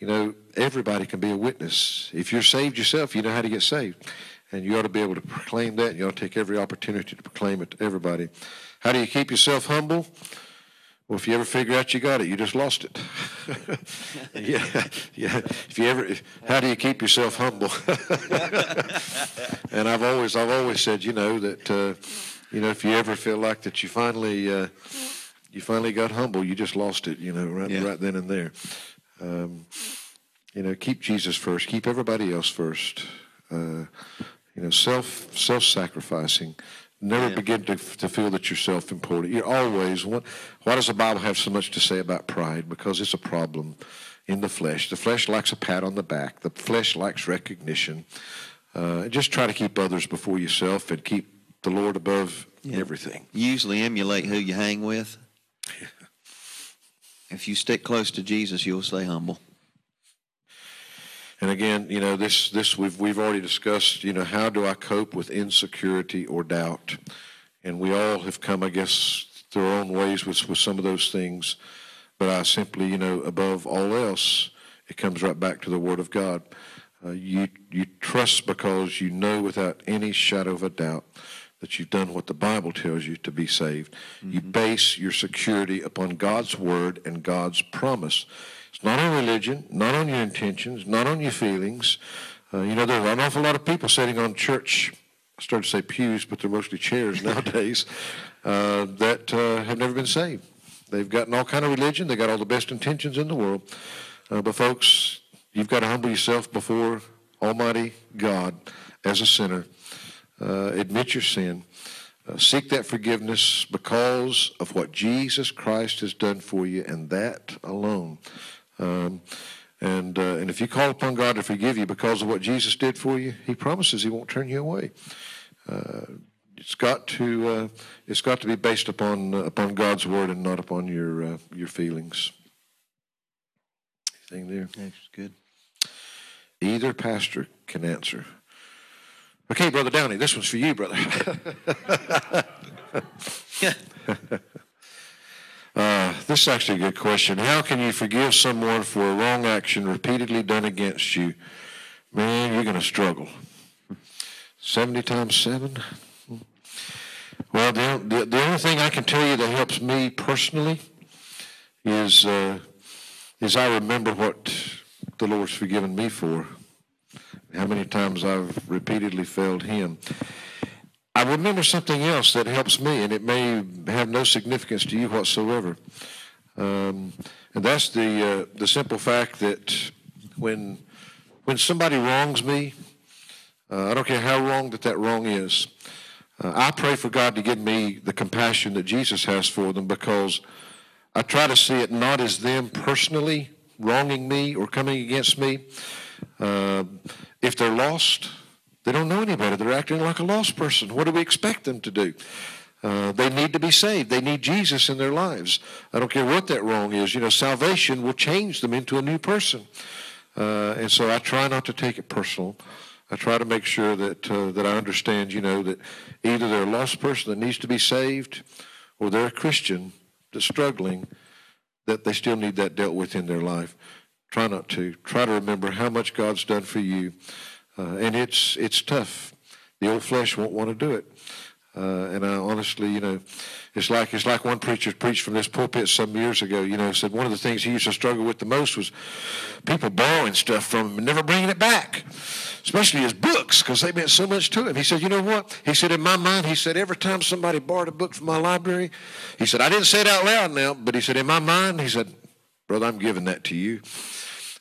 you know, everybody can be a witness. If you're saved yourself, you know how to get saved. And you ought to be able to proclaim that. And you ought to take every opportunity to proclaim it to everybody. How do you keep yourself humble? Well, if you ever figure out you got it, you just lost it. yeah, yeah. If you ever, how do you keep yourself humble? and I've always, I've always said, you know, that, uh, you know, if you ever feel like that, you finally, uh, you finally got humble, you just lost it. You know, right, yeah. right then and there. Um, you know, keep Jesus first. Keep everybody else first. Uh, you know, self self sacrificing. Never yeah. begin to, to feel that you're self important. You're always, what, why does the Bible have so much to say about pride? Because it's a problem in the flesh. The flesh likes a pat on the back, the flesh likes recognition. Uh, just try to keep others before yourself and keep the Lord above yeah. everything. Usually emulate who you hang with. if you stick close to Jesus, you'll stay humble. And again, you know, this this we've we've already discussed, you know, how do I cope with insecurity or doubt? And we all have come, I guess, through our own ways with with some of those things. But I simply, you know, above all else, it comes right back to the Word of God. Uh, you you trust because you know without any shadow of a doubt that you've done what the Bible tells you to be saved. Mm-hmm. You base your security upon God's Word and God's promise. It's not on religion, not on your intentions, not on your feelings. Uh, you know, there are an awful lot of people sitting on church, I started to say pews, but they're mostly chairs nowadays, uh, that uh, have never been saved. They've gotten all kind of religion. They got all the best intentions in the world. Uh, but folks, you've got to humble yourself before Almighty God as a sinner. Uh, admit your sin. Uh, seek that forgiveness because of what Jesus Christ has done for you, and that alone. Um, and, uh, and if you call upon God to forgive you because of what Jesus did for you, He promises He won't turn you away. Uh, it's got to uh, it's got to be based upon uh, upon God's word and not upon your uh, your feelings. Anything there? That's good. Either pastor can answer. Okay, brother Downey, this one's for you, brother. Uh, this is actually a good question. How can you forgive someone for a wrong action repeatedly done against you? Man, you're going to struggle. 70 times 7? Well, the, the, the, only thing I can tell you that helps me personally is, uh, is I remember what the Lord's forgiven me for, how many times I've repeatedly failed Him. I remember something else that helps me, and it may have no significance to you whatsoever. Um, and that's the uh, the simple fact that when when somebody wrongs me, uh, I don't care how wrong that that wrong is. Uh, I pray for God to give me the compassion that Jesus has for them because I try to see it not as them personally wronging me or coming against me. Uh, if they're lost, they don't know any better. They're acting like a lost person. What do we expect them to do? Uh, they need to be saved. They need Jesus in their lives. I don't care what that wrong is. You know, salvation will change them into a new person. Uh, and so I try not to take it personal. I try to make sure that uh, that I understand, you know, that either they're a lost person that needs to be saved, or they're a Christian that's struggling, that they still need that dealt with in their life. Try not to. Try to remember how much God's done for you uh, and it's it's tough. The old flesh won't want to do it. Uh, and I honestly, you know, it's like it's like one preacher preached from this pulpit some years ago. You know, said one of the things he used to struggle with the most was people borrowing stuff from him and never bringing it back, especially his books because they meant so much to him. He said, you know what? He said, in my mind, he said, every time somebody borrowed a book from my library, he said, I didn't say it out loud now, but he said, in my mind, he said, brother, I'm giving that to you.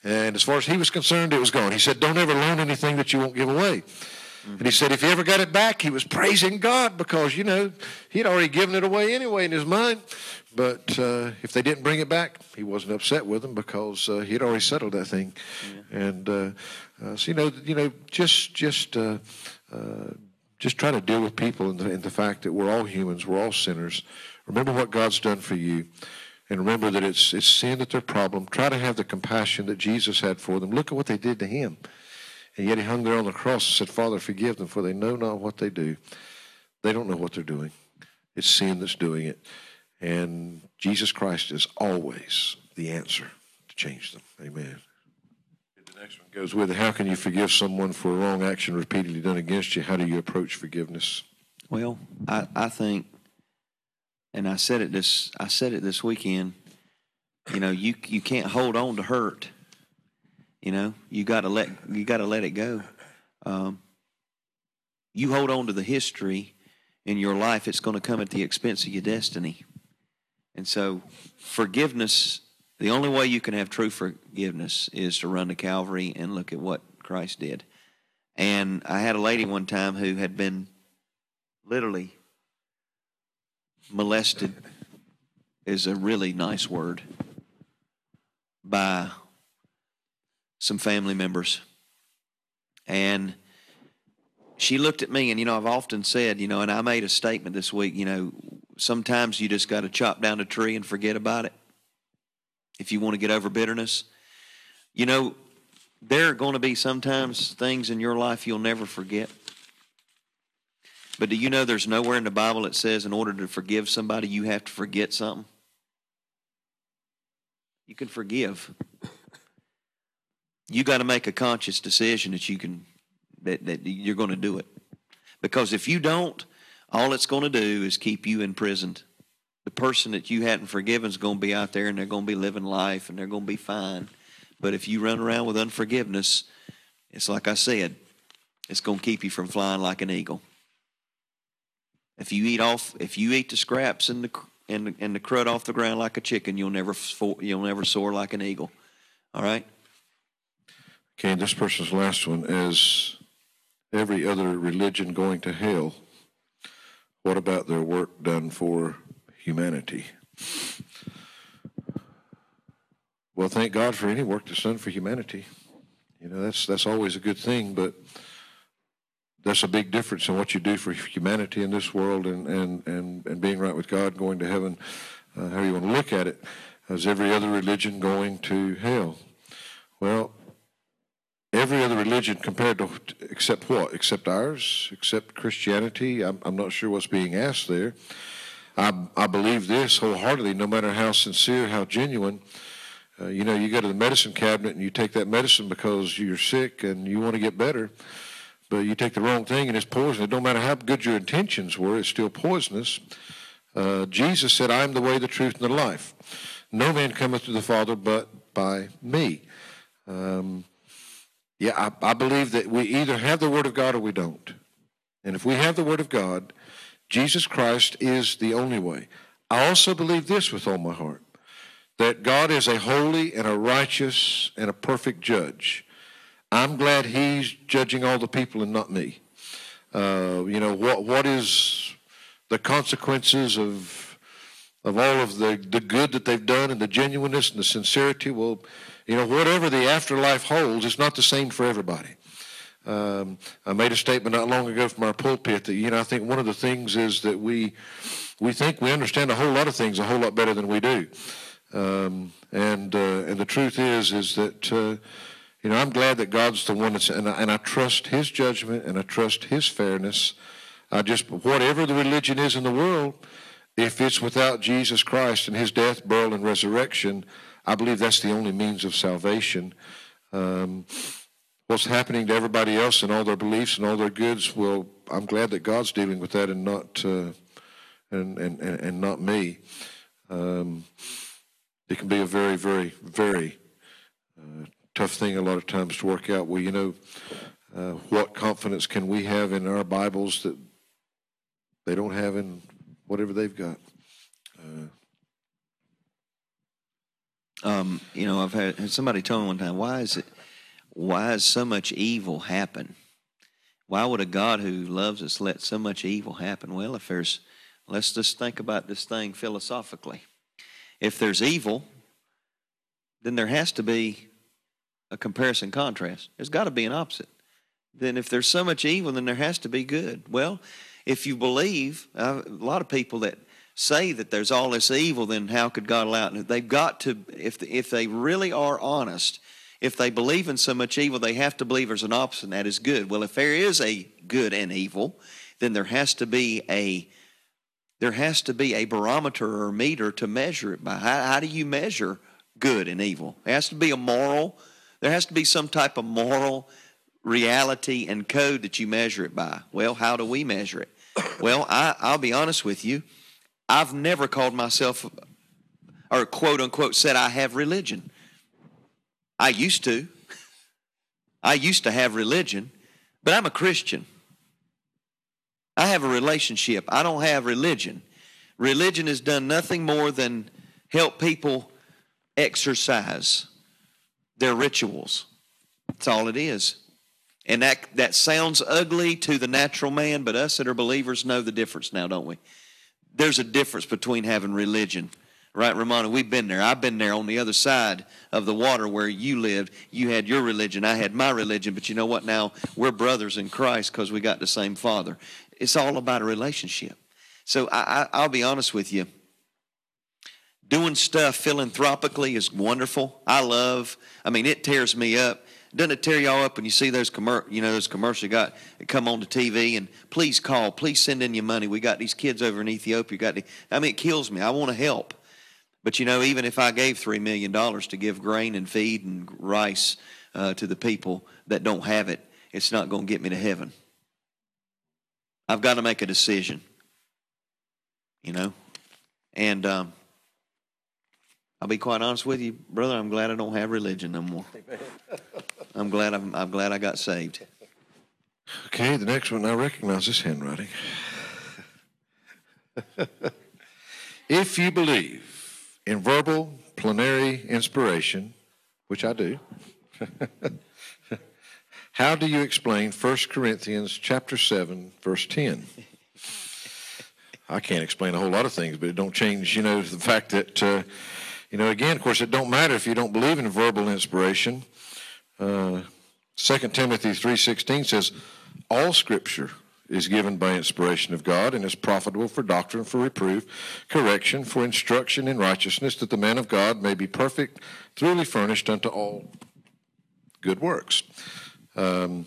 And as far as he was concerned, it was gone. He said, Don't ever loan anything that you won't give away. Mm-hmm. And he said, if he ever got it back, he was praising God because, you know, he'd already given it away anyway in his mind. But uh, if they didn't bring it back, he wasn't upset with them because uh, he'd already settled that thing. Yeah. And uh, uh so, you know, you know, just just uh, uh, just try to deal with people in the, in the fact that we're all humans, we're all sinners. Remember what God's done for you. And remember that it's, it's sin that their problem. Try to have the compassion that Jesus had for them. Look at what they did to him. And yet he hung there on the cross and said, Father, forgive them, for they know not what they do. They don't know what they're doing. It's sin that's doing it. And Jesus Christ is always the answer to change them. Amen. The next one goes with it. How can you forgive someone for a wrong action repeatedly done against you? How do you approach forgiveness? Well, I, I think, and I said it this I said it this weekend. You know, you you can't hold on to hurt. You know, you got to let you got to let it go. Um, you hold on to the history in your life, it's going to come at the expense of your destiny. And so, forgiveness, the only way you can have true forgiveness is to run to Calvary and look at what Christ did. And I had a lady one time who had been literally molested, is a really nice word, by some family members. And she looked at me, and you know, I've often said, you know, and I made a statement this week, you know, sometimes you just got to chop down a tree and forget about it if you want to get over bitterness. You know, there are going to be sometimes things in your life you'll never forget. But do you know there's nowhere in the Bible that says in order to forgive somebody, you have to forget something? You can forgive. You got to make a conscious decision that you can that, that you're going to do it. Because if you don't, all it's going to do is keep you imprisoned. The person that you hadn't forgiven is going to be out there and they're going to be living life and they're going to be fine. But if you run around with unforgiveness, it's like I said, it's going to keep you from flying like an eagle. If you eat off, if you eat the scraps and the and the, and the crud off the ground like a chicken, you'll never you'll never soar like an eagle. All right. Okay, this person's last one is every other religion going to hell, what about their work done for humanity? Well, thank God for any work that's done for humanity. You know, that's that's always a good thing, but that's a big difference in what you do for humanity in this world and, and, and, and being right with God, going to heaven, uh, how you want to look at it. Is every other religion going to hell? Well, every other religion compared to except what except ours except christianity i'm, I'm not sure what's being asked there I, I believe this wholeheartedly no matter how sincere how genuine uh, you know you go to the medicine cabinet and you take that medicine because you're sick and you want to get better but you take the wrong thing and it's poison it don't matter how good your intentions were it's still poisonous uh, jesus said i am the way the truth and the life no man cometh to the father but by me um, yeah, I, I believe that we either have the Word of God or we don't. And if we have the Word of God, Jesus Christ is the only way. I also believe this with all my heart that God is a holy and a righteous and a perfect judge. I'm glad He's judging all the people and not me. Uh, you know, what, what is the consequences of, of all of the, the good that they've done and the genuineness and the sincerity? Well, you know, whatever the afterlife holds, it's not the same for everybody. Um, I made a statement not long ago from our pulpit that you know I think one of the things is that we we think we understand a whole lot of things a whole lot better than we do, um, and uh, and the truth is is that uh, you know I'm glad that God's the one that's and I, and I trust His judgment and I trust His fairness. I just whatever the religion is in the world, if it's without Jesus Christ and His death, burial, and resurrection, I believe that's the only means of salvation. Um, what's happening to everybody else and all their beliefs and all their goods, well, I'm glad that God's dealing with that and not uh, and, and, and not me. Um, it can be a very, very, very uh, tough thing a lot of times to work out. Well, you know, uh, what confidence can we have in our Bibles that they don't have in whatever they've got? Uh, um, you know, I've had, somebody tell me one time, why is it, why does so much evil happen? Why would a God who loves us let so much evil happen? Well, if there's, let's just think about this thing philosophically. If there's evil, then there has to be a comparison contrast. There's got to be an opposite. Then if there's so much evil, then there has to be good. Well, if you believe, uh, a lot of people that say that there's all this evil, then how could God allow it? They've got to, if, if they really are honest, if they believe in so much evil, they have to believe there's an opposite, and that is good. Well, if there is a good and evil, then there has to be a there has to be a barometer or meter to measure it by. How, how do you measure good and evil? It has to be a moral. There has to be some type of moral reality and code that you measure it by. Well, how do we measure it? Well, I, I'll be honest with you. I've never called myself, or quote unquote, said I have religion. I used to. I used to have religion, but I'm a Christian. I have a relationship. I don't have religion. Religion has done nothing more than help people exercise their rituals. That's all it is. And that, that sounds ugly to the natural man, but us that are believers know the difference now, don't we? There's a difference between having religion. Right, Romana? We've been there. I've been there on the other side of the water where you lived. You had your religion, I had my religion, but you know what? Now we're brothers in Christ because we got the same Father. It's all about a relationship. So I, I, will be honest with you. Doing stuff philanthropically is wonderful. I love. I mean, it tears me up. Doesn't it tear y'all up when you see those commer- you know those commercials you got come on the TV and please call, please send in your money. We got these kids over in Ethiopia. Got the, I mean, it kills me. I want to help, but you know, even if I gave three million dollars to give grain and feed and rice uh, to the people that don't have it, it's not going to get me to heaven. I've got to make a decision you know. And um, I'll be quite honest with you, brother. I'm glad I don't have religion no more. I'm glad I'm, I'm glad I got saved. Okay, the next one I recognize this handwriting. if you believe in verbal plenary inspiration, which I do, how do you explain 1 Corinthians chapter 7 verse 10? I can't explain a whole lot of things, but it don't change, you know, the fact that, uh, you know, again, of course, it don't matter if you don't believe in verbal inspiration. Uh, 2 Timothy 3.16 says, all Scripture is given by inspiration of God and is profitable for doctrine, for reproof, correction, for instruction in righteousness, that the man of God may be perfect, thoroughly furnished unto all good works. Um,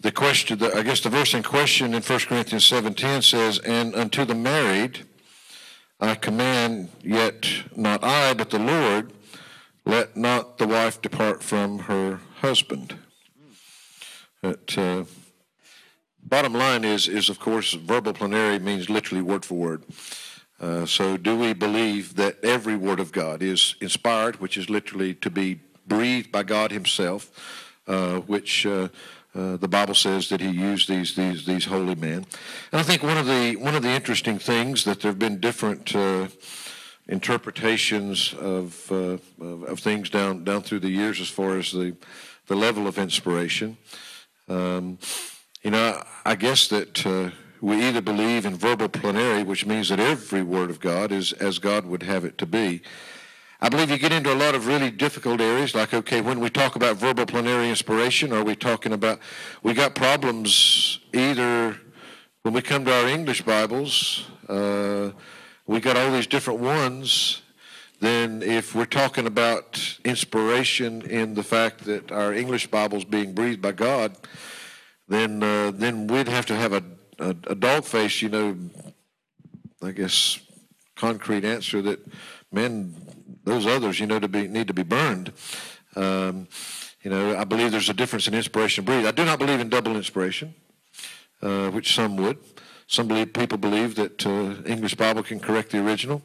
the question, the, I guess the verse in question in 1 Corinthians 7.10 says, And unto the married I command, yet not I, but the Lord, let not the wife depart from her husband. But, uh, bottom line is, is of course, verbal plenary means literally word for word. Uh, so, do we believe that every word of God is inspired, which is literally to be breathed by God Himself, uh, which uh, the Bible says that he used these these these holy men, and I think one of the one of the interesting things that there have been different uh, interpretations of, uh, of, of things down down through the years as far as the the level of inspiration. Um, you know, I guess that uh, we either believe in verbal plenary, which means that every word of God is as God would have it to be. I believe you get into a lot of really difficult areas, like, okay, when we talk about verbal plenary inspiration, are we talking about, we got problems either when we come to our English Bibles, uh, we got all these different ones. Then, if we're talking about inspiration in the fact that our English Bible's being breathed by God, then uh, then we'd have to have a, a, a dog face, you know, I guess, concrete answer that men those others, you know, to be need to be burned. Um, you know, I believe there's a difference in inspiration and breathe. I do not believe in double inspiration, uh, which some would. Some believe people believe that uh, English Bible can correct the original.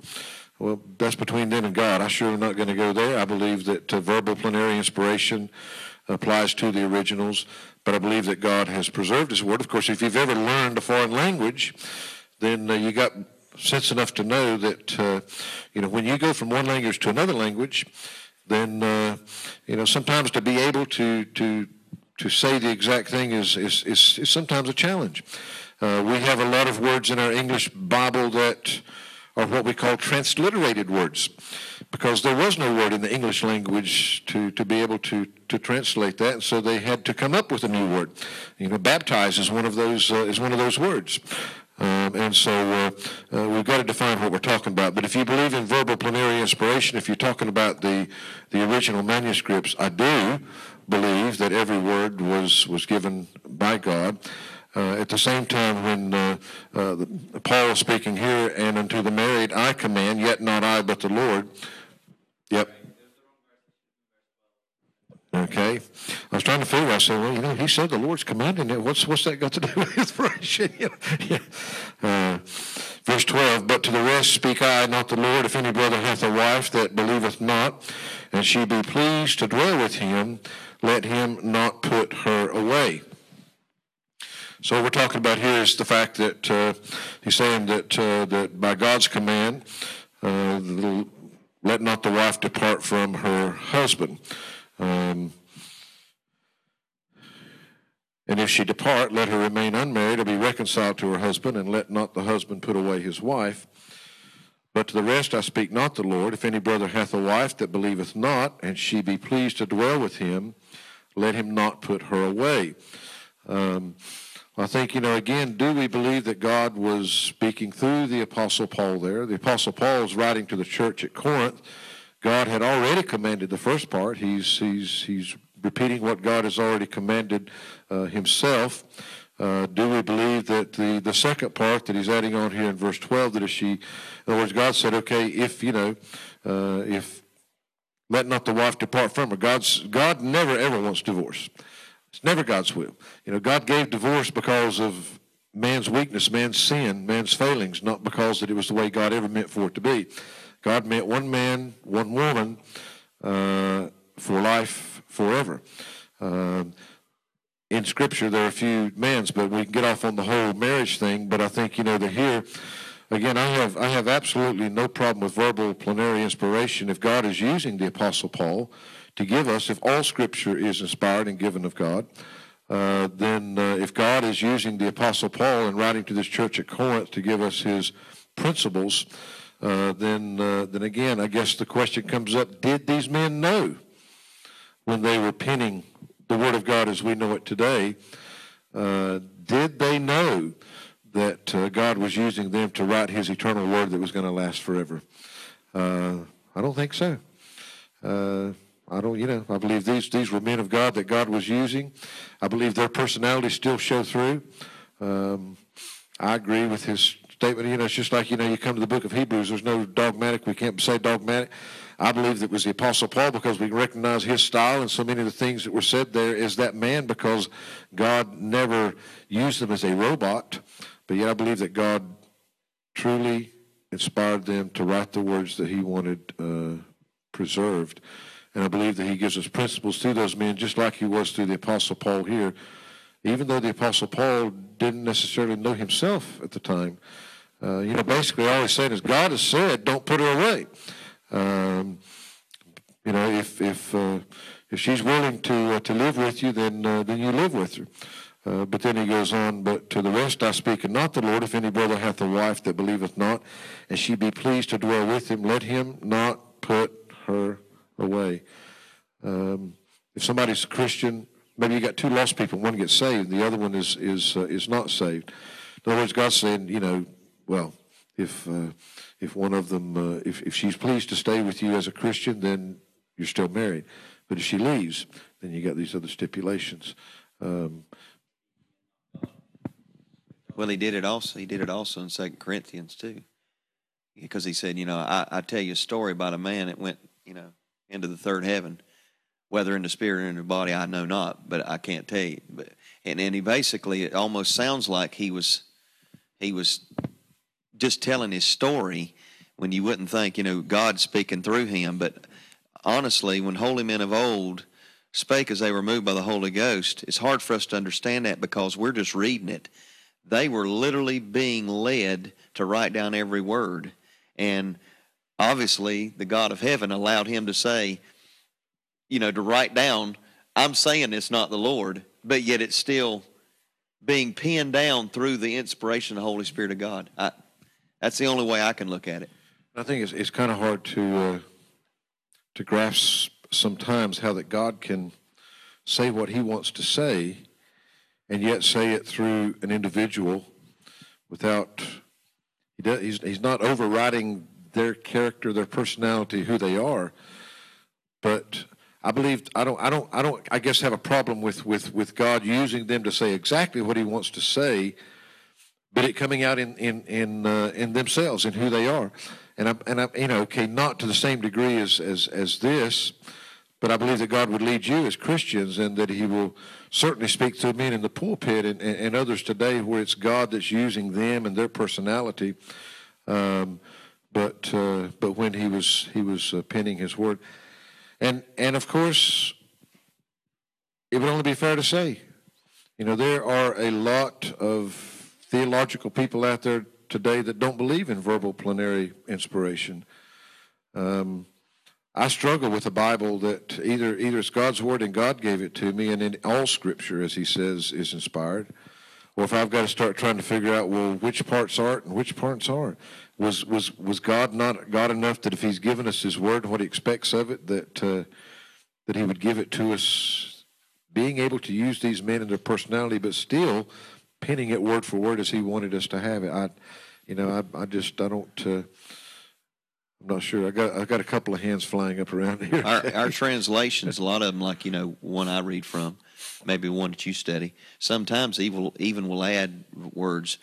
Well, that's between them and God. I sure am not going to go there. I believe that uh, verbal plenary inspiration applies to the originals, but I believe that God has preserved His Word. Of course, if you've ever learned a foreign language, then uh, you got sense enough to know that uh, you know when you go from one language to another language, then uh, you know sometimes to be able to to to say the exact thing is is is, is sometimes a challenge. Uh, we have a lot of words in our English Bible that are what we call transliterated words because there was no word in the English language to, to be able to, to translate that, and so they had to come up with a new word. You know, baptize is one of those uh, is one of those words. Um, and so uh, uh, we've got to define what we're talking about. But if you believe in verbal plenary inspiration, if you're talking about the, the original manuscripts, I do believe that every word was, was given by God. Uh, at the same time, when uh, uh, Paul is speaking here, and unto the married I command, yet not I, but the Lord. Yep. Okay, I was trying to figure. I said, well, you know, he said the Lord's commanding it. What's what's that got to do with inspiration? yeah. uh, verse twelve. But to the rest speak I, not the Lord. If any brother hath a wife that believeth not, and she be pleased to dwell with him, let him not put her away. So what we're talking about here is the fact that uh, he's saying that uh, that by God's command, uh, let not the wife depart from her husband. Um, and if she depart, let her remain unmarried or be reconciled to her husband, and let not the husband put away his wife. But to the rest I speak not the Lord. If any brother hath a wife that believeth not, and she be pleased to dwell with him, let him not put her away. Um, I think, you know, again, do we believe that God was speaking through the Apostle Paul there? The Apostle Paul is writing to the church at Corinth God had already commanded the first part. He's, he's, he's repeating what God has already commanded uh, himself. Uh, do we believe that the, the second part that he's adding on here in verse 12, that she, in other words, God said, okay, if, you know, uh, if let not the wife depart from her. God's, God never, ever wants divorce. It's never God's will. You know, God gave divorce because of man's weakness, man's sin, man's failings, not because that it was the way God ever meant for it to be. God meant one man, one woman uh, for life forever. Uh, in Scripture, there are a few mans, but we can get off on the whole marriage thing. But I think you know that here, again, I have I have absolutely no problem with verbal plenary inspiration if God is using the Apostle Paul to give us, if all Scripture is inspired and given of God. Uh, then, uh, if God is using the Apostle Paul and writing to this church at Corinth to give us his principles, uh, then, uh, then again, I guess the question comes up did these men know when they were penning the Word of God as we know it today? Uh, did they know that uh, God was using them to write His eternal Word that was going to last forever? Uh, I don't think so. I don't, you know, I believe these, these were men of God that God was using. I believe their personalities still show through. Um, I agree with his statement. You know, it's just like, you know, you come to the book of Hebrews, there's no dogmatic. We can't say dogmatic. I believe that was the Apostle Paul because we recognize his style and so many of the things that were said there is that man because God never used them as a robot. But yet I believe that God truly inspired them to write the words that he wanted uh, preserved. And I believe that he gives us principles through those men, just like he was through the Apostle Paul here. Even though the Apostle Paul didn't necessarily know himself at the time, uh, you know, basically all he's saying is God has said, don't put her away. Um, you know, if if uh, if she's willing to uh, to live with you, then uh, then you live with her. Uh, but then he goes on, but to the rest I speak, and not the Lord. If any brother hath a wife that believeth not, and she be pleased to dwell with him, let him not put her away. Um, if somebody's a Christian, maybe you got two lost people. One gets saved, the other one is is uh, is not saved. In other words, God's saying, you know, well, if uh, if one of them, uh, if if she's pleased to stay with you as a Christian, then you're still married. But if she leaves, then you got these other stipulations. Um, well, he did it also. He did it also in Second Corinthians too, because he said, you know, I, I tell you a story about a man that went, you know, into the third heaven, whether in the spirit or in the body, I know not, but I can't tell you. But and, and he basically, it almost sounds like he was, he was just telling his story when you wouldn't think, you know, God speaking through him. But honestly, when holy men of old spake as they were moved by the Holy Ghost, it's hard for us to understand that because we're just reading it. They were literally being led to write down every word. And obviously, the God of heaven allowed him to say, you know, to write down, I'm saying it's not the Lord, but yet it's still being pinned down through the inspiration of the Holy Spirit of God. I, that's the only way I can look at it. I think it's, it's kind of hard to uh, to grasp sometimes how that God can say what He wants to say, and yet say it through an individual without he does, he's he's not overriding their character, their personality, who they are, but I believe I don't I don't I don't I guess have a problem with with with God using them to say exactly what He wants to say but it coming out in in in uh, in themselves in who they are, and I and I you know okay not to the same degree as as as this, but I believe that God would lead you as Christians and that He will certainly speak through men in the pulpit and, and, and others today where it's God that's using them and their personality. Um, but uh, but when he was he was uh, penning his word, and and of course, it would only be fair to say, you know, there are a lot of theological people out there today that don't believe in verbal plenary inspiration. Um, I struggle with a Bible that either either it's God's word and God gave it to me, and in all Scripture, as He says, is inspired, or if I've got to start trying to figure out well which parts aren't and which parts aren't. Was was was God not God enough that if He's given us His word and what He expects of it, that uh, that He would give it to us, being able to use these men and their personality, but still penning it word for word as He wanted us to have it. I, you know, I I just I don't. Uh, I'm not sure. I got I got a couple of hands flying up around here. Our, our translations, a lot of them, like you know, one I read from, maybe one that you study. Sometimes even even will add words,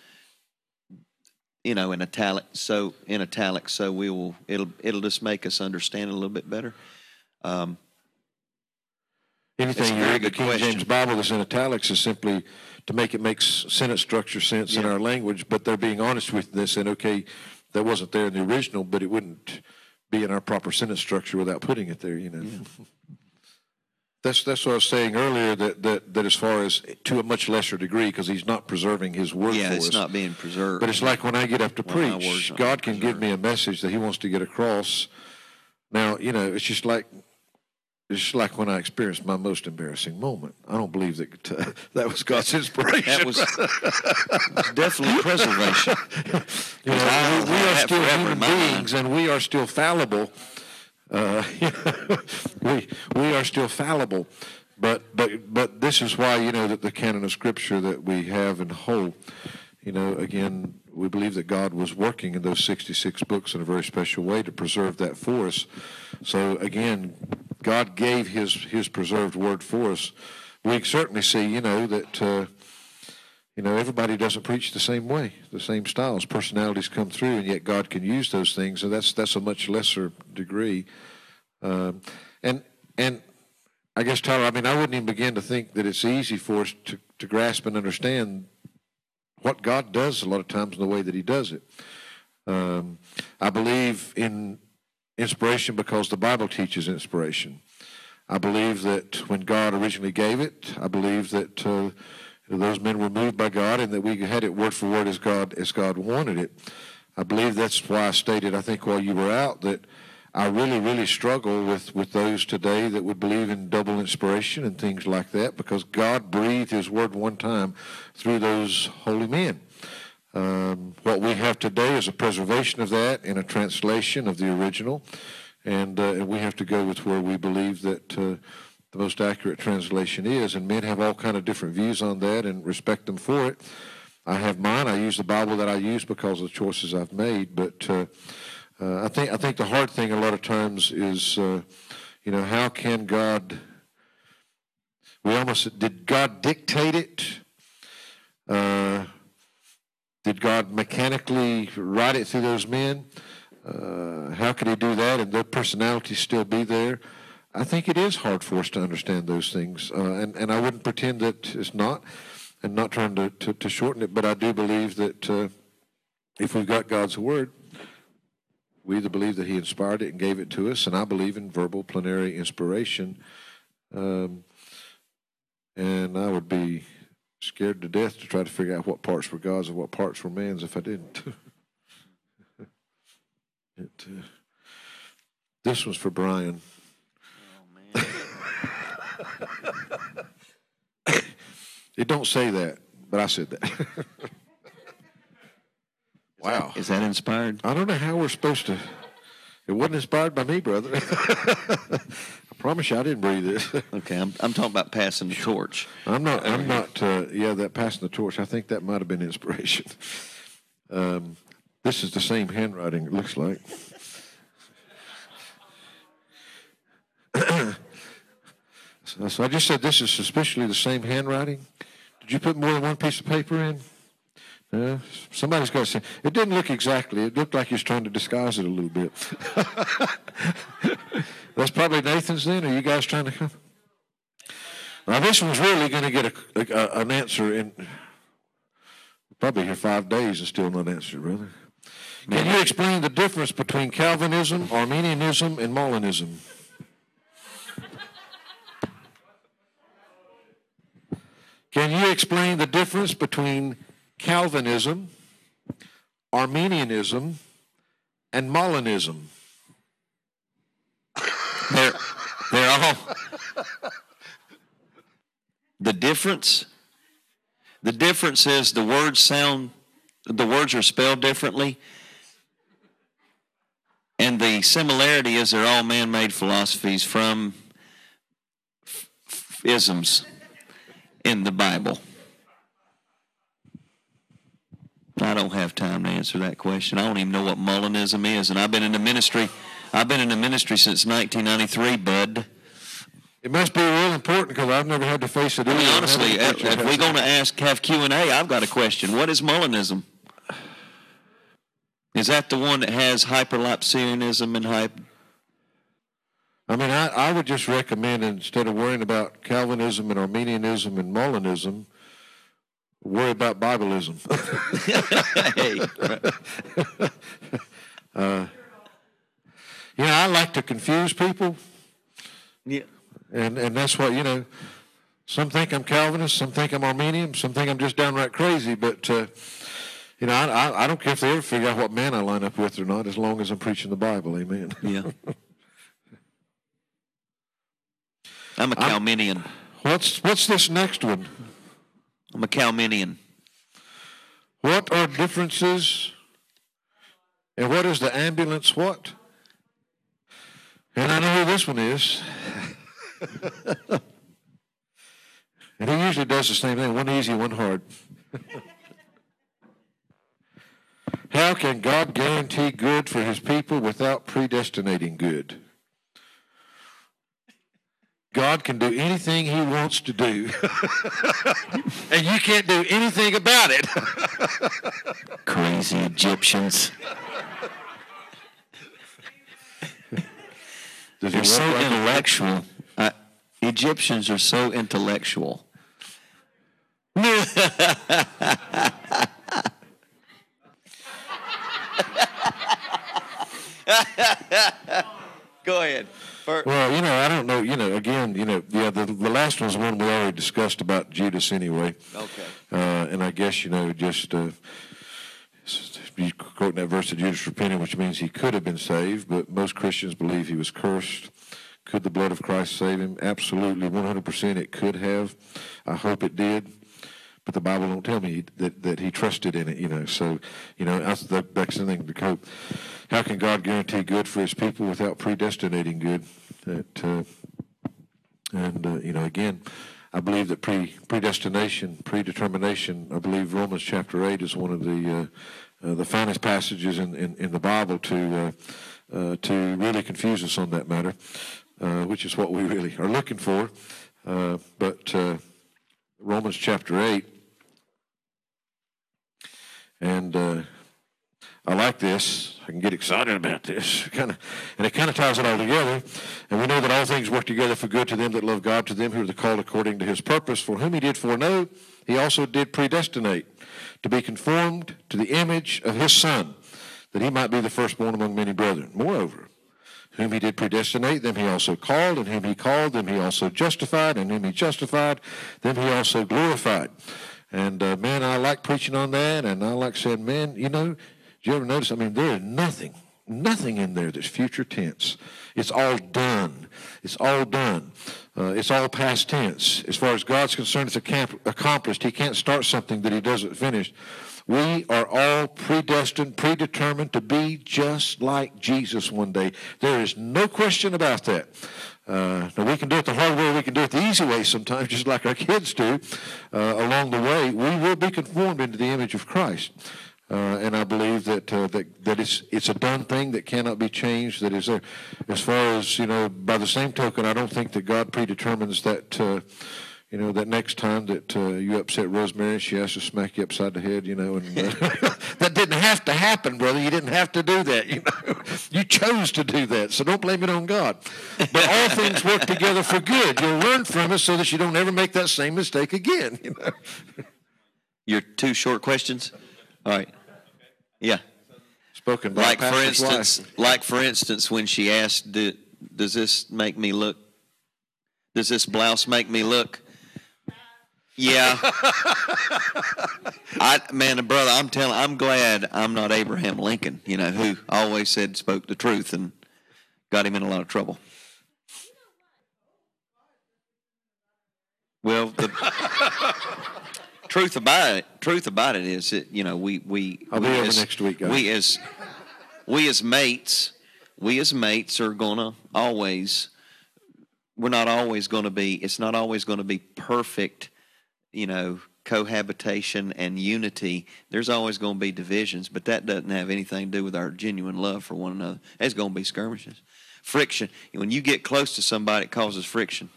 you know, in italic. So in italic, so we will it'll it'll just make us understand a little bit better. Um, Anything you read the King question. James Bible that's in italics is simply to make it make sentence structure sense yeah. in our language. But they're being honest with this and okay that wasn't there in the original, but it wouldn't be in our proper sentence structure without putting it there. You know. Yeah. That's that's what I was saying earlier. That that, that as far as to a much lesser degree, because he's not preserving his word. Yeah, for it's us. not being preserved. But it's like when I get up to preach, God can give me a message that He wants to get across. Now, you know, it's just like it's like when I experienced my most embarrassing moment. I don't believe that uh, that was God's inspiration. that was, was definitely preservation. you know, we, we are still human beings, and we are still fallible. Uh, we we are still fallible, but but but this is why you know that the canon of Scripture that we have and hold, you know, again we believe that God was working in those sixty six books in a very special way to preserve that for us. So again, God gave His His preserved word for us. We certainly see, you know, that uh, you know everybody doesn't preach the same way, the same styles, personalities come through, and yet God can use those things, and that's that's a much lesser degree. Um, and and I guess Tyler, I mean, I wouldn't even begin to think that it's easy for us to to grasp and understand what God does a lot of times in the way that He does it. Um, I believe in inspiration because the Bible teaches inspiration. I believe that when God originally gave it, I believe that uh, those men were moved by God and that we had it word for word as God as God wanted it. I believe that's why I stated, I think while you were out, that I really, really struggle with, with those today that would believe in double inspiration and things like that because God breathed His word one time through those holy men. Um, what we have today is a preservation of that and a translation of the original, and, uh, and we have to go with where we believe that uh, the most accurate translation is. And men have all kind of different views on that, and respect them for it. I have mine. I use the Bible that I use because of the choices I've made. But uh, uh I think I think the hard thing a lot of times is, uh, you know, how can God? We almost did God dictate it? Did God mechanically write it through those men? Uh, how could he do that and their personalities still be there? I think it is hard for us to understand those things, uh, and and I wouldn't pretend that it's not, and not trying to, to, to shorten it, but I do believe that uh, if we've got God's word, we either believe that He inspired it and gave it to us, and I believe in verbal plenary inspiration, um, and I would be scared to death to try to figure out what parts were God's and what parts were man's if I didn't. it, uh, this was for Brian. Oh, it don't say that, but I said that. wow. Is that inspired? I don't know how we're supposed to. It wasn't inspired by me, brother. promise you, I didn't breathe this. okay, I'm, I'm talking about passing the torch. I'm not. I'm not. Uh, yeah, that passing the torch. I think that might have been inspiration. Um, this is the same handwriting. It looks like. so, so I just said this is suspiciously the same handwriting. Did you put more than one piece of paper in? Uh, somebody's got to say. It didn't look exactly. It looked like he was trying to disguise it a little bit. That's probably Nathan's then. Are you guys trying to come? Now this one's really going to get a, a, an answer in probably here five days and still not answered, brother. Can you explain the difference between Calvinism, Arminianism, and Molinism? Can you explain the difference between Calvinism, Arminianism, and Molinism? They're, they're all. The difference, the difference is the words sound, the words are spelled differently. And the similarity is they're all man made philosophies from isms in the Bible. I don't have time to answer that question. I don't even know what Molinism is, and I've been in the ministry. I've been in the ministry since 1993, bud. It must be real important because I've never had to face it. I mean, honestly, if, if we're going to ask, have Q and A, I've got a question. What is Molinism? Is that the one that has hyperlapsarianism and hype? I mean, I, I would just recommend instead of worrying about Calvinism and Arminianism and Molinism, worry about Bibleism. hey, uh, you know, I like to confuse people, yeah. and, and that's what, you know, some think I'm Calvinist, some think I'm Arminian, some think I'm just downright crazy, but, uh, you know, I, I, I don't care if they ever figure out what man I line up with or not, as long as I'm preaching the Bible. Amen. Yeah. I'm a Calminian. What's what's this next one? I'm a Calminian. What are differences? And what is the ambulance what? And I know who this one is. and he usually does the same thing, one easy, one hard. How can God guarantee good for his people without predestinating good? God can do anything he wants to do. and you can't do anything about it. Crazy Egyptians. Does They're so like intellectual. Uh, Egyptians are so intellectual. Go ahead. Fir- Well, you know, I don't know. You know, again, you know, yeah, the, the last one's one we already discussed about Judas anyway. Okay. Uh, and I guess, you know, just uh, you quoting that verse of Judas repented, which means he could have been saved, but most Christians believe he was cursed. Could the blood of Christ save him? Absolutely, 100% it could have. I hope it did. But the Bible don't tell me that, that he trusted in it, you know. So, you know, that's, that, that's the thing to cope. How can God guarantee good for his people without predestinating good? That, uh, and, uh, you know, again, I believe that pre predestination, predetermination, I believe Romans chapter 8 is one of the, uh, uh, the finest passages in, in, in the Bible to, uh, uh, to really confuse us on that matter, uh, which is what we really are looking for. Uh, but Romans chapter 8, and I like this. I can get excited about this. Kind of, and it kind of ties it all together. And we know that all things work together for good to them that love God, to them who are the called according to His purpose. For whom He did foreknow, He also did predestinate to be conformed to the image of His Son, that He might be the firstborn among many brethren. Moreover, whom He did predestinate, them He also called, and whom He called, them He also justified, and whom He justified, them He also glorified. And uh, man, I like preaching on that, and I like saying, man, you know, did you ever notice? I mean, there is nothing, nothing in there that's future tense. It's all done. It's all done. Uh, it's all past tense. As far as God's concerned, it's accom- accomplished. He can't start something that He doesn't finish. We are all predestined, predetermined to be just like Jesus one day. There is no question about that. Uh, now we can do it the hard way, we can do it the easy way sometimes, just like our kids do. Uh, along the way, we will be conformed into the image of Christ. Uh, and I believe that uh, that that it's it's a done thing that cannot be changed. That is there. As far as you know, by the same token, I don't think that God predetermines that. Uh, you know, that next time that uh, you upset Rosemary, she has to smack you upside the head, you know, and uh, that didn't have to happen, brother. You didn't have to do that, you know. You chose to do that, so don't blame it on God. But all things work together for good. You'll learn from it so that you don't ever make that same mistake again, you know. Your two short questions? All right. Yeah. Spoken by Like for pastor's wife. instance, like for instance, when she asked, "Do- "Does this make me look? Does this blouse make me look?" Yeah. I man, brother, I'm telling, I'm glad I'm not Abraham Lincoln. You know, who always said spoke the truth and got him in a lot of trouble. Well, the truth about it, truth about it is that you know we we I'll be we over as- next week, guys. We as we as mates, we as mates are gonna always. We're not always going to be. It's not always going to be perfect. You know, cohabitation and unity. There's always going to be divisions, but that doesn't have anything to do with our genuine love for one another. There's going to be skirmishes, friction. When you get close to somebody, it causes friction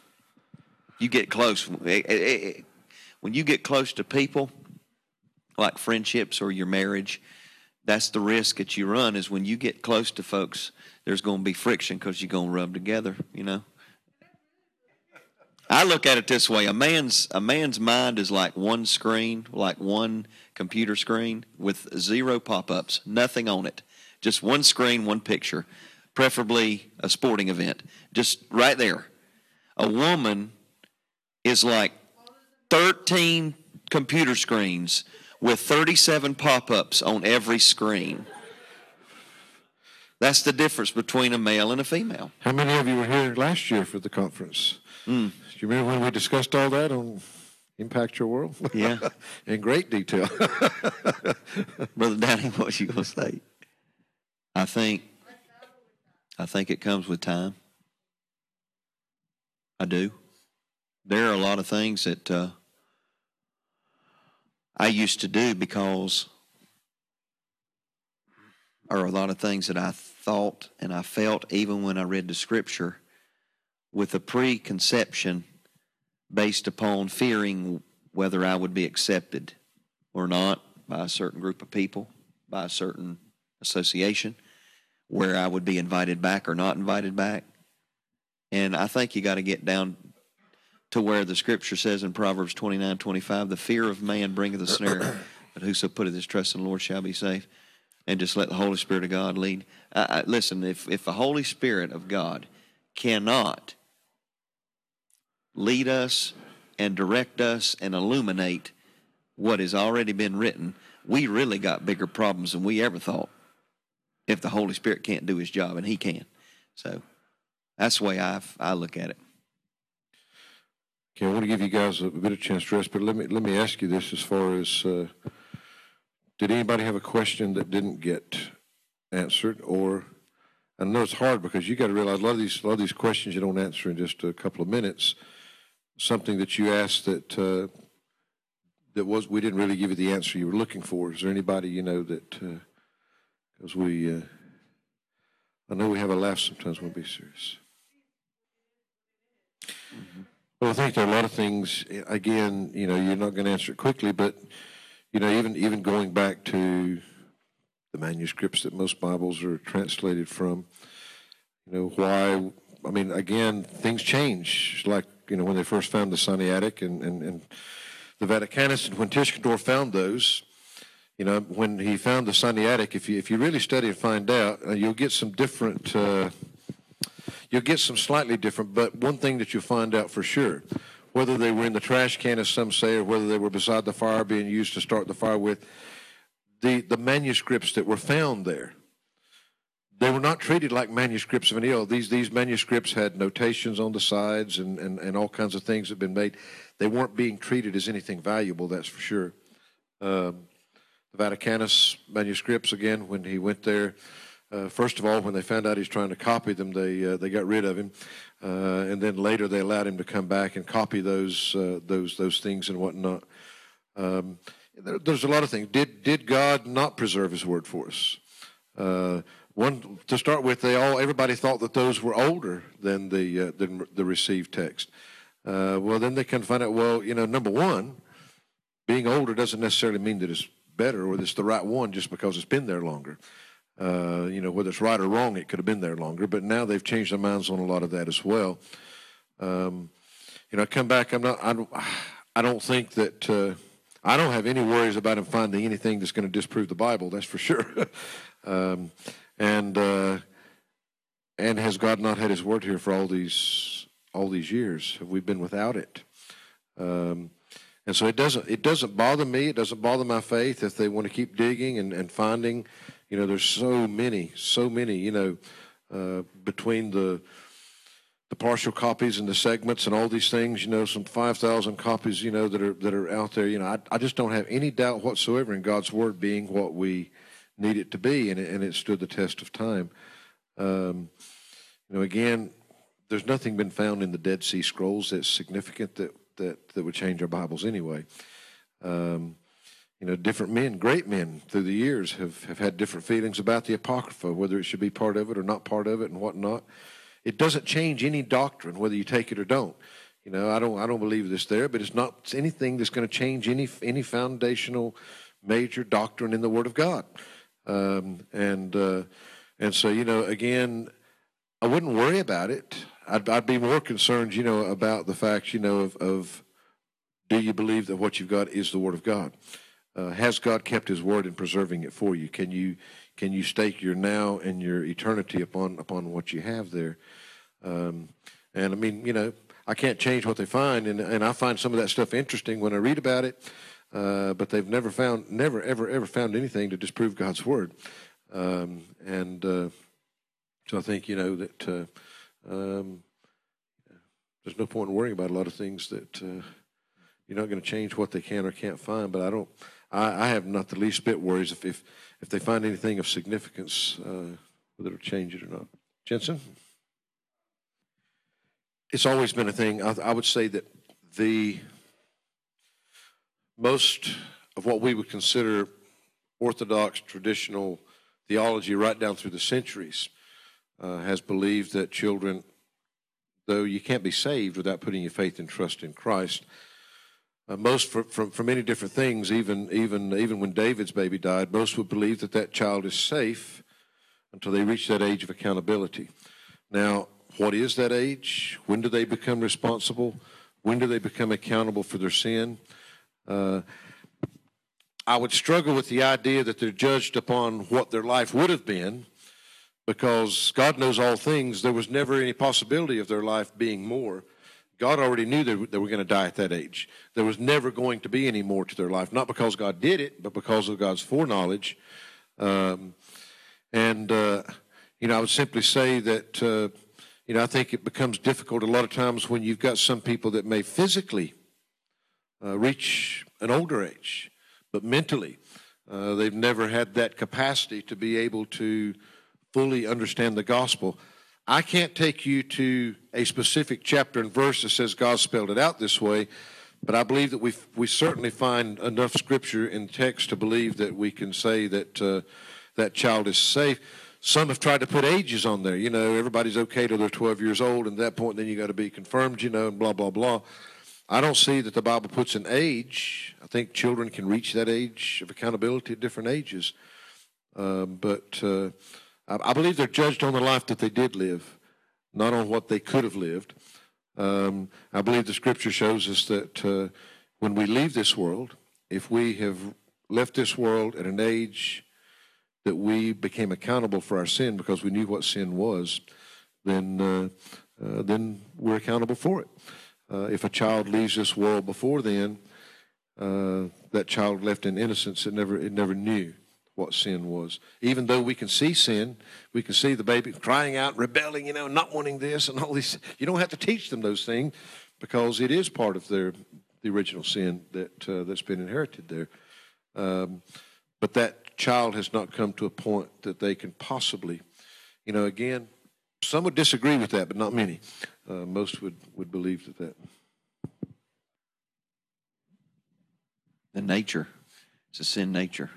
you get close eh, eh, eh, when you get close to people like friendships or your marriage that's the risk that you run is when you get close to folks there's going to be friction because you're going to rub together you know? I look at it this way a man's a man's mind is like one screen like one computer screen with zero pop-ups nothing on it just one screen one picture preferably a sporting event just right there. A woman is like 13 computer screens with 37 pop ups on every screen. That's the difference between a male and a female. How many of you were here last year for the conference? Hmm. Do you remember when we discussed all that on Impact Your World? Yeah. In great detail. Brother Downey, what was you going to say? I think, I think it comes with time. I do. There are a lot of things that uh, I used to do because, or a lot of things that I thought and I felt even when I read the scripture with a preconception based upon fearing whether I would be accepted or not by a certain group of people, by a certain association, where I would be invited back or not invited back. And I think you got to get down to where the scripture says in Proverbs 29 25, the fear of man bringeth a snare, but whoso putteth his trust in the Lord shall be safe. And just let the Holy Spirit of God lead. Listen, if, if the Holy Spirit of God cannot lead us and direct us and illuminate what has already been written, we really got bigger problems than we ever thought if the Holy Spirit can't do his job, and he can. So that's the way I, I look at it. Okay, I want to give you guys a bit of chance to rest, but let me let me ask you this: as far as uh, did anybody have a question that didn't get answered, or I know it's hard because you got to realize a lot of these a lot of these questions you don't answer in just a couple of minutes. Something that you asked that uh, that was we didn't really give you the answer you were looking for. Is there anybody you know that because we uh, I know we have a laugh sometimes when we be serious. Well, I think there are a lot of things. Again, you know, you're not going to answer it quickly, but you know, even even going back to the manuscripts that most Bibles are translated from, you know, why? I mean, again, things change. Like you know, when they first found the Sinaitic and and, and the Vaticanus, and when Tischendorf found those, you know, when he found the Sinaitic, if you if you really study and find out, uh, you'll get some different. Uh, you'll get some slightly different, but one thing that you'll find out for sure, whether they were in the trash can, as some say, or whether they were beside the fire being used to start the fire with, the, the manuscripts that were found there, they were not treated like manuscripts of any other. These, these manuscripts had notations on the sides and, and, and all kinds of things had been made. They weren't being treated as anything valuable, that's for sure. Um, the Vaticanus manuscripts, again, when he went there, uh, first of all, when they found out he's trying to copy them, they uh, they got rid of him, uh, and then later they allowed him to come back and copy those uh, those those things and whatnot. Um, there, there's a lot of things. Did did God not preserve His word for us? Uh, one to start with, they all everybody thought that those were older than the uh, than the received text. Well, then they can find out, well, you know, number one, being older doesn't necessarily mean that it's better or that it's the right one just because it's been there longer. Uh, you know, whether it's right or wrong, it could have been there longer. But now they've changed their minds on a lot of that as well. Um, you know, I come back. I'm not. I don't, I don't think that. Uh, I don't have any worries about him finding anything that's going to disprove the Bible. That's for sure. um, and uh, and has God not had His word here for all these all these years? Have we been without it? Um, and so it doesn't it doesn't bother me. It doesn't bother my faith if they want to keep digging and, and finding. You know, there's so many, so many. You know, uh, between the the partial copies and the segments and all these things. You know, some five thousand copies. You know that are that are out there. You know, I, I just don't have any doubt whatsoever in God's word being what we need it to be, and it, and it stood the test of time. Um, you know, again, there's nothing been found in the Dead Sea Scrolls that's significant that that that would change our Bibles anyway. Um, you know, different men, great men through the years have, have had different feelings about the Apocrypha, whether it should be part of it or not part of it and whatnot. It doesn't change any doctrine, whether you take it or don't. You know, I don't I don't believe this there, but it's not anything that's going to change any any foundational major doctrine in the Word of God. Um, and uh, and so you know, again, I wouldn't worry about it. I'd, I'd be more concerned, you know, about the fact, you know, of, of do you believe that what you've got is the Word of God? Uh, has God kept His word in preserving it for you? Can you can you stake your now and your eternity upon upon what you have there? Um, and I mean, you know, I can't change what they find, and and I find some of that stuff interesting when I read about it. Uh, but they've never found, never, ever, ever found anything to disprove God's word. Um, and uh, so I think you know that uh, um, there's no point in worrying about a lot of things that uh, you're not going to change what they can or can't find. But I don't. I, I have not the least bit worries if if, if they find anything of significance, uh, whether it'll change it or not. Jensen, it's always been a thing. I, I would say that the most of what we would consider orthodox traditional theology right down through the centuries uh, has believed that children, though you can't be saved without putting your faith and trust in Christ, uh, most for, from, from many different things, even, even, even when David's baby died, most would believe that that child is safe until they reach that age of accountability. Now, what is that age? When do they become responsible? When do they become accountable for their sin? Uh, I would struggle with the idea that they're judged upon what their life would have been because God knows all things. There was never any possibility of their life being more. God already knew they were going to die at that age. There was never going to be any more to their life, not because God did it, but because of God's foreknowledge. Um, and, uh, you know, I would simply say that, uh, you know, I think it becomes difficult a lot of times when you've got some people that may physically uh, reach an older age, but mentally, uh, they've never had that capacity to be able to fully understand the gospel. I can't take you to a specific chapter and verse that says God spelled it out this way, but I believe that we we certainly find enough scripture in text to believe that we can say that uh, that child is safe. Some have tried to put ages on there. You know, everybody's okay till they're 12 years old, and at that point, then you got to be confirmed. You know, and blah blah blah. I don't see that the Bible puts an age. I think children can reach that age of accountability at different ages, um, but. Uh, I believe they're judged on the life that they did live, not on what they could have lived. Um, I believe the scripture shows us that uh, when we leave this world, if we have left this world at an age that we became accountable for our sin because we knew what sin was, then uh, uh, then we're accountable for it. Uh, if a child leaves this world before then, uh, that child left in innocence it never it never knew what sin was. Even though we can see sin, we can see the baby crying out, rebelling, you know, not wanting this and all these. You don't have to teach them those things because it is part of their the original sin that uh, that's been inherited there. Um, but that child has not come to a point that they can possibly, you know, again, some would disagree with that, but not many. Uh, most would, would believe that that. The nature, it's a sin nature.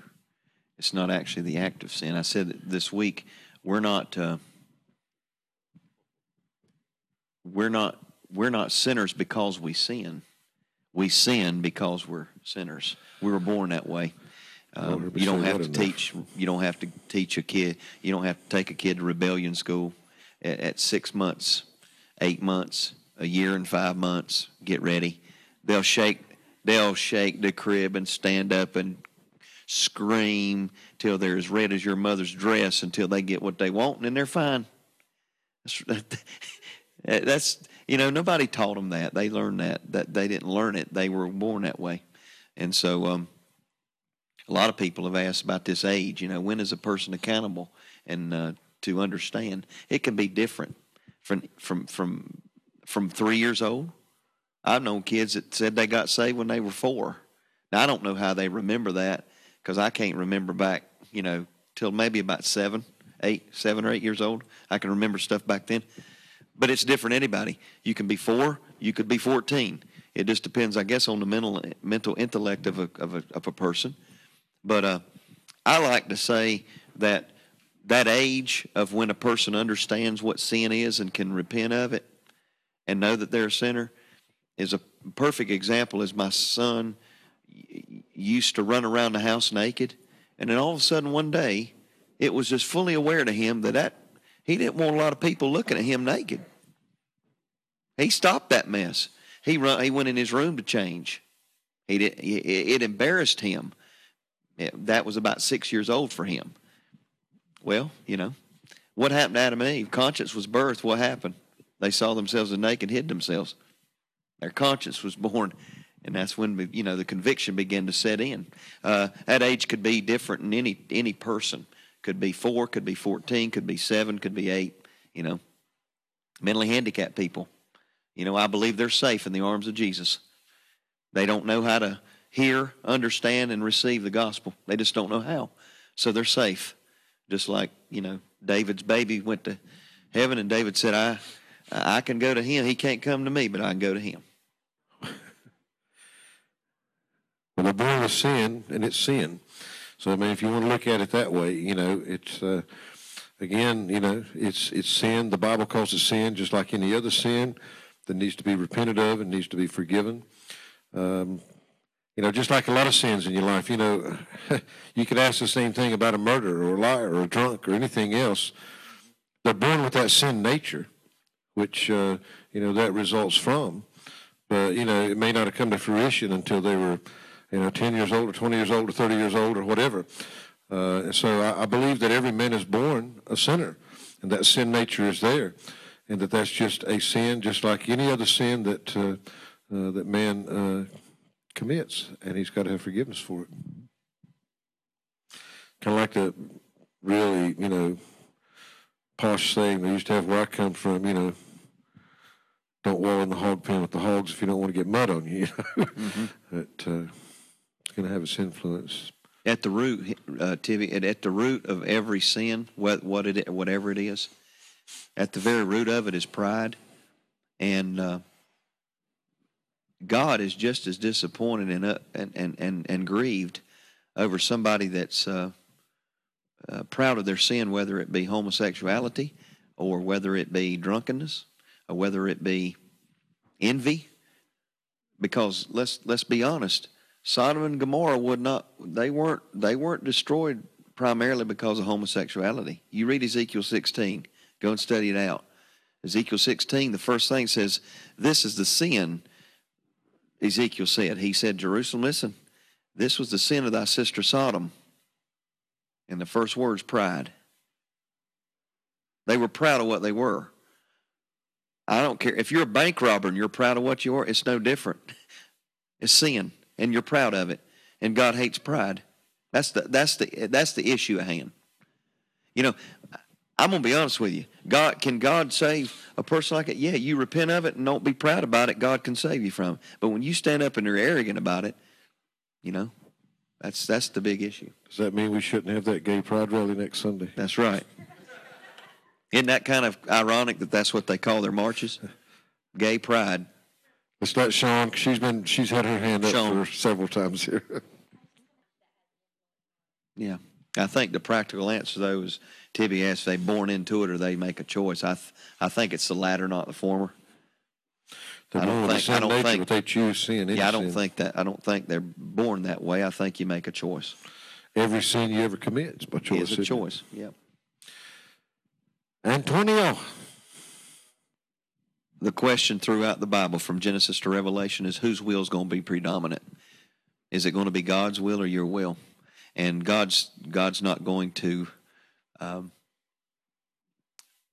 It's not actually the act of sin. I said this week, we're not, uh, we're not we're not sinners because we sin. We sin because we're sinners. We were born that way. Um, you don't have to enough. teach. You don't have to teach a kid. You don't have to take a kid to rebellion school at, at six months, eight months, a year and five months. Get ready. They'll shake. They'll shake the crib and stand up and scream till they're as red as your mother's dress until they get what they want, and then they're fine. That's, you know nobody taught them that. They learned that. That they didn't learn it. They were born that way, and so um, a lot of people have asked about this age. You know, when is a person accountable? And uh, to understand, it can be different from from from from three years old. I've known kids that said they got saved when they were four. Now I don't know how they remember that because I can't remember back, you know, till maybe about seven, eight, seven or eight years old. I can remember stuff back then, but it's different. Anybody, you can be four, you could be fourteen. It just depends, I guess, on the mental mental intellect of a of a, of a person. But uh, I like to say that that age of when a person understands what sin is and can repent of it and know that they're a sinner is a perfect example. Is my son used to run around the house naked, and then all of a sudden one day, it was just fully aware to him that that he didn't want a lot of people looking at him naked. He stopped that mess. He run, he went in his room to change. He did, it, embarrassed him. It- that was about six years old for him. Well, you know, what happened to Adam and Eve? Conscience was birthed. What happened? They saw themselves as naked, hid themselves. Their conscience was born, and that's when you know the conviction began to set in. Uh, that age could be different in any any person. Could be four, could be fourteen, could be seven, could be eight. You know, mentally handicapped people. You know, I believe they're safe in the arms of Jesus. They don't know how to hear, understand, and receive the gospel. They just don't know how. So they're safe. Just like, you know, David's baby went to heaven and David said, I I can go to him. He can't come to me, but I can go to him. Well, we're born with sin, and it's sin. So I mean, if you want to look at it that way, you know, it's uh, again, you know, it's it's sin. The Bible calls it sin, just like any other sin that needs to be repented of and needs to be forgiven. Um, you know, just like a lot of sins in your life, you know, you could ask the same thing about a murderer or a liar or a drunk or anything else. They're born with that sin nature, which uh, you know that results from. But you know, it may not have come to fruition until they were, you know, ten years old or twenty years old or thirty years old or whatever. Uh, and so I, I believe that every man is born a sinner, and that sin nature is there, and that that's just a sin, just like any other sin that uh, uh, that man uh, commits, and he's got to have forgiveness for it. Kind of like the really, you know, posh saying they used to have where I come from, you know, don't wallow in the hog pen with the hogs if you don't want to get mud on you. You know, but uh, going to have its influence. At the root, uh, Tivy, at, at the root of every sin, what, what it, whatever it is, at the very root of it is pride. And uh, God is just as disappointed and, uh, and, and, and, and grieved over somebody that's uh, uh, proud of their sin, whether it be homosexuality or whether it be drunkenness or whether it be envy. Because let's let's be honest, Sodom and Gomorrah would not they weren't they weren't destroyed primarily because of homosexuality. You read Ezekiel 16, go and study it out. Ezekiel 16, the first thing says, This is the sin, Ezekiel said. He said, Jerusalem, listen, this was the sin of thy sister Sodom. And the first word's pride. They were proud of what they were. I don't care. If you're a bank robber and you're proud of what you are, it's no different. It's sin, and you're proud of it. And God hates pride. That's the that's the that's the issue at hand. You know, I'm gonna be honest with you. God can God save a person like that? Yeah, you repent of it and don't be proud about it. God can save you from it. But when you stand up and you're arrogant about it, you know, that's that's the big issue. Does that mean we shouldn't have that gay pride rally next Sunday? That's right. Isn't that kind of ironic that that's what they call their marches? Gay pride. Let's let Sean. She's been. She's had her hand up Sean. for several times here. Yeah. I think the practical answer, though, is Tibby asked, they born into it or they make a choice. I, th- I think it's the latter, not the former. They're I don't born the think- I don't nature, think- they choose sin. Yeah, I don't sin. think that. I don't think they're born that way. I think you make a choice. every sin you ever commit is by choice. It's a isn't it? choice. Yeah. Antonio. The question throughout the Bible, from Genesis to Revelation, is whose will is going to be predominant? Is it going to be God's will or your will? And God's God's not going to, um,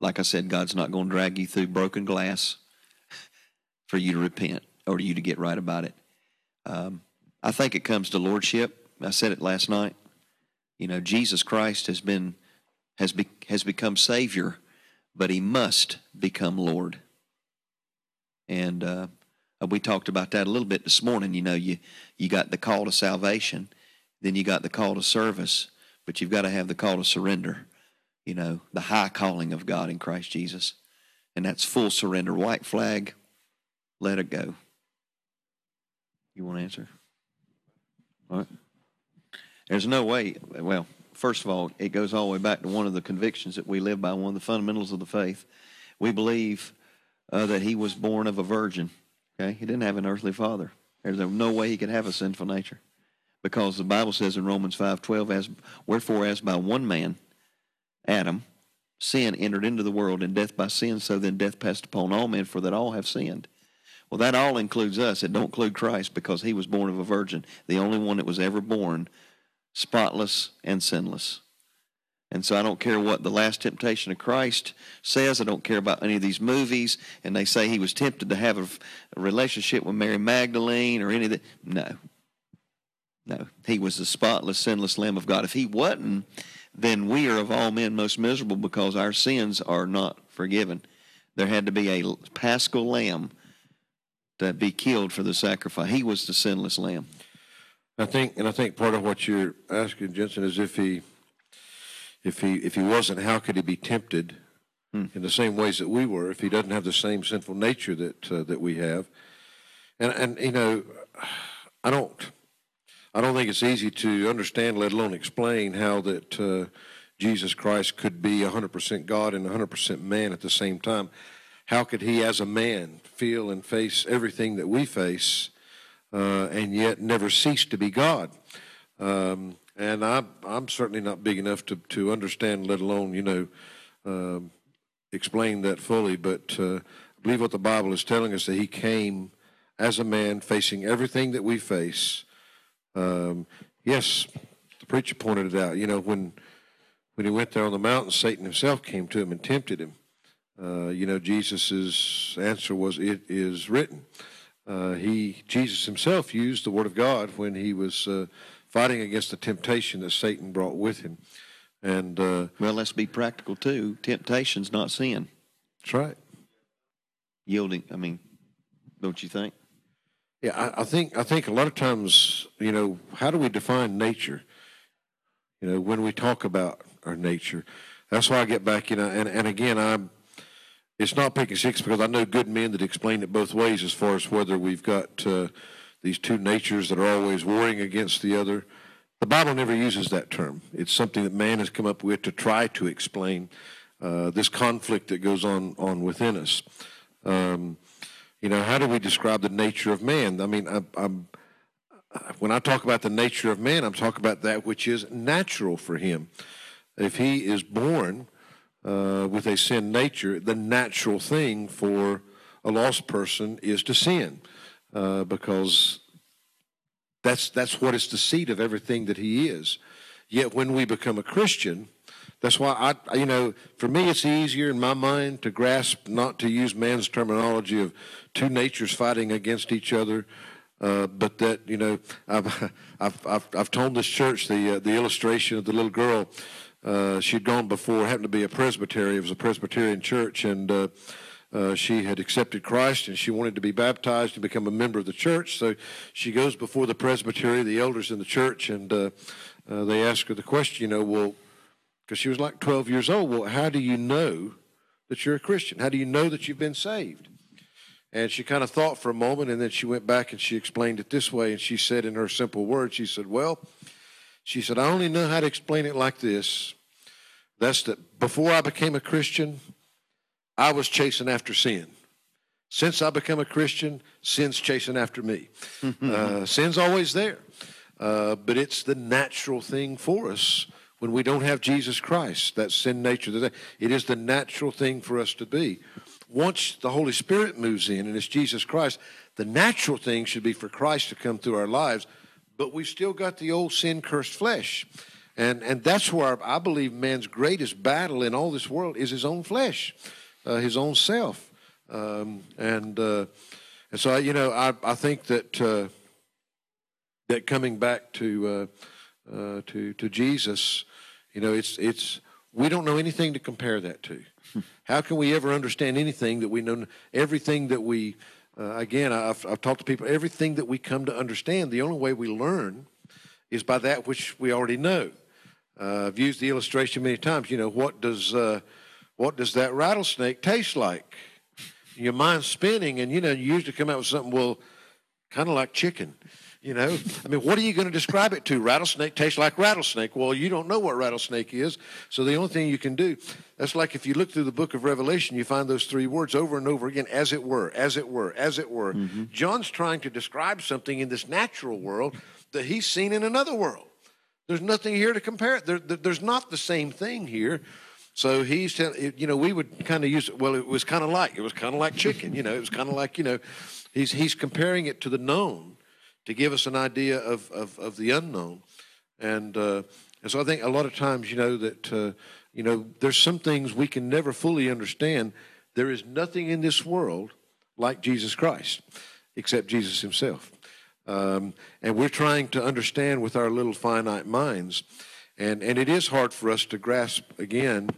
like I said, God's not going to drag you through broken glass for you to repent or you to get right about it. Um, I think it comes to lordship. I said it last night. You know, Jesus Christ has been has be, has become Savior, but He must become Lord. And uh, we talked about that a little bit this morning. You know, you you got the call to salvation, then you got the call to service, but you've got to have the call to surrender. You know, the high calling of God in Christ Jesus, and that's full surrender. White flag, let it go. You want to answer? All right. There's no way. Well, first of all, it goes all the way back to one of the convictions that we live by, one of the fundamentals of the faith. We believe uh, that he was born of a virgin. Okay, he didn't have an earthly father. There's no way he could have a sinful nature, because the Bible says in Romans five twelve, as wherefore as by one man, Adam, sin entered into the world, and death by sin, so then death passed upon all men, for that all have sinned. Well, that all includes us. It don't include Christ because he was born of a virgin, the only one that was ever born spotless and sinless. And so I don't care what the last temptation of Christ says. I don't care about any of these movies. And they say he was tempted to have a, a relationship with Mary Magdalene or any of that. No. No. He was the spotless, sinless Lamb of God. If he wasn't, then we are of all men most miserable because our sins are not forgiven. There had to be a paschal lamb to be killed for the sacrifice. He was the sinless lamb. I think, and I think part of what you're asking, Jensen, is if he, if he, if he wasn't, how could he be tempted in the same ways that we were? If he doesn't have the same sinful nature that uh, that we have, and and you know, I don't, I don't think it's easy to understand, let alone explain, how that uh, Jesus Christ could be 100% God and 100% man at the same time. How could he, as a man, feel and face everything that we face? uh, and yet never cease to be God. Um, and I'm, I'm certainly not big enough to, to understand, let alone, you know, um, explain that fully. But uh, I believe what the Bible is telling us that He came as a man, facing everything that we face. Um, yes, the preacher pointed it out. You know, when when he went there on the mountain, Satan himself came to him and tempted him. Uh, you know, Jesus' answer was, "It is written." Uh, he Jesus himself used the word of God when he was uh, fighting against the temptation that Satan brought with him, and uh, Well, let's be practical too. Temptation's not sin. that's right. Yielding, I mean, don't you think? Yeah, I, I think I think a lot of times, you know, how do we define nature? You know, when we talk about our nature, that's why I get back. You know, and and again, I'm. It's not picking six because I know good men that explain it both ways as far as whether we've got uh, these two natures that are always warring against the other. The Bible never uses that term. It's something that man has come up with to try to explain uh, this conflict that goes on on within us. Um, you know, how do we describe the nature of man? I mean, I, I'm, when I talk about the nature of man, I'm talking about that which is natural for him. If he is born uh, with a sin nature, the natural thing for a lost person is to sin, uh, because that's that's what is the seed of everything that he is. Yet when we become a Christian, that's why I, you know, for me it's easier in my mind to grasp not to use man's terminology of two natures fighting against each other, uh, but that you know, I've, I've I've I've told this church the uh, the illustration of the little girl. Uh, she'd gone before, happened to be a Presbyterian. It was a Presbyterian church, and uh, she had accepted Christ, and she wanted to be baptized to become a member of the church. So she goes before the presbytery, the elders in the church, and uh, uh, they ask her the question, you know, well, because she was like 12 years old. Well, how do you know that you're a Christian? How do you know that you've been saved? And she kind of thought for a moment, and then she went back and she explained it this way. And she said, in her simple words, she said, Well, she said, I only know how to explain it like this. That's that before I became a Christian, I was chasing after sin. Since I become a Christian, sin's chasing after me. uh, sin's always there, uh, but it's the natural thing for us when we don't have Jesus Christ. That sin nature. It is the natural thing for us to be. Once the Holy Spirit moves in and it's Jesus Christ, the natural thing should be for Christ to come through our lives, but we've still got the old sin cursed flesh. And, and that's where I believe man's greatest battle in all this world is his own flesh, his own self. Um, and, uh, and so, you know, I, I think that, uh, that coming back to, uh, uh, to, to Jesus, you know, it's, it's, we don't know anything to compare that to. How can we ever understand anything that we know, everything that we, uh, again, I've, I've talked to people, everything that we come to understand, the only way we learn is by that which we already know. Uh, I've used the illustration many times. You know, what does, uh, what does that rattlesnake taste like? Your mind's spinning, and you know, you usually come out with something, well, kind of like chicken. You know, I mean, what are you going to describe it to? Rattlesnake tastes like rattlesnake. Well, you don't know what rattlesnake is, so the only thing you can do, that's like if you look through the book of Revelation, you find those three words over and over again, as it were, as it were, as it were. Mm-hmm. John's trying to describe something in this natural world that he's seen in another world. There's nothing here to compare it. There, there's not the same thing here. So he's telling, you know, we would kind of use. Well, it was kind of like, it was kind of like chicken, you know, it was kind of like, you know, he's, he's comparing it to the known to give us an idea of, of, of the unknown. And, uh, and so I think a lot of times, you know, that, uh, you know, there's some things we can never fully understand. There is nothing in this world like Jesus Christ except Jesus himself. Um, and we're trying to understand with our little finite minds. And, and it is hard for us to grasp again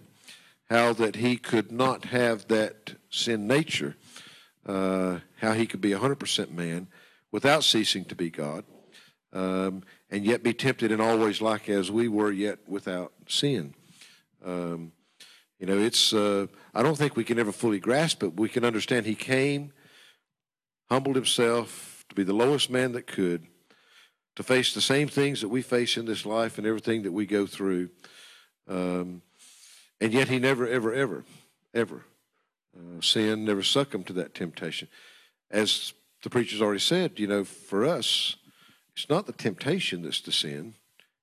how that he could not have that sin nature, uh, how he could be 100% man, without ceasing to be God, um, and yet be tempted in all ways like as we were, yet without sin. Um, you know, it's, uh, I don't think we can ever fully grasp it. But we can understand He came, humbled Himself to be the lowest man that could, to face the same things that we face in this life and everything that we go through. Um, and yet He never, ever, ever, ever uh, sinned, never succumbed to that temptation. As the preacher's already said, you know, for us, it's not the temptation that's the sin.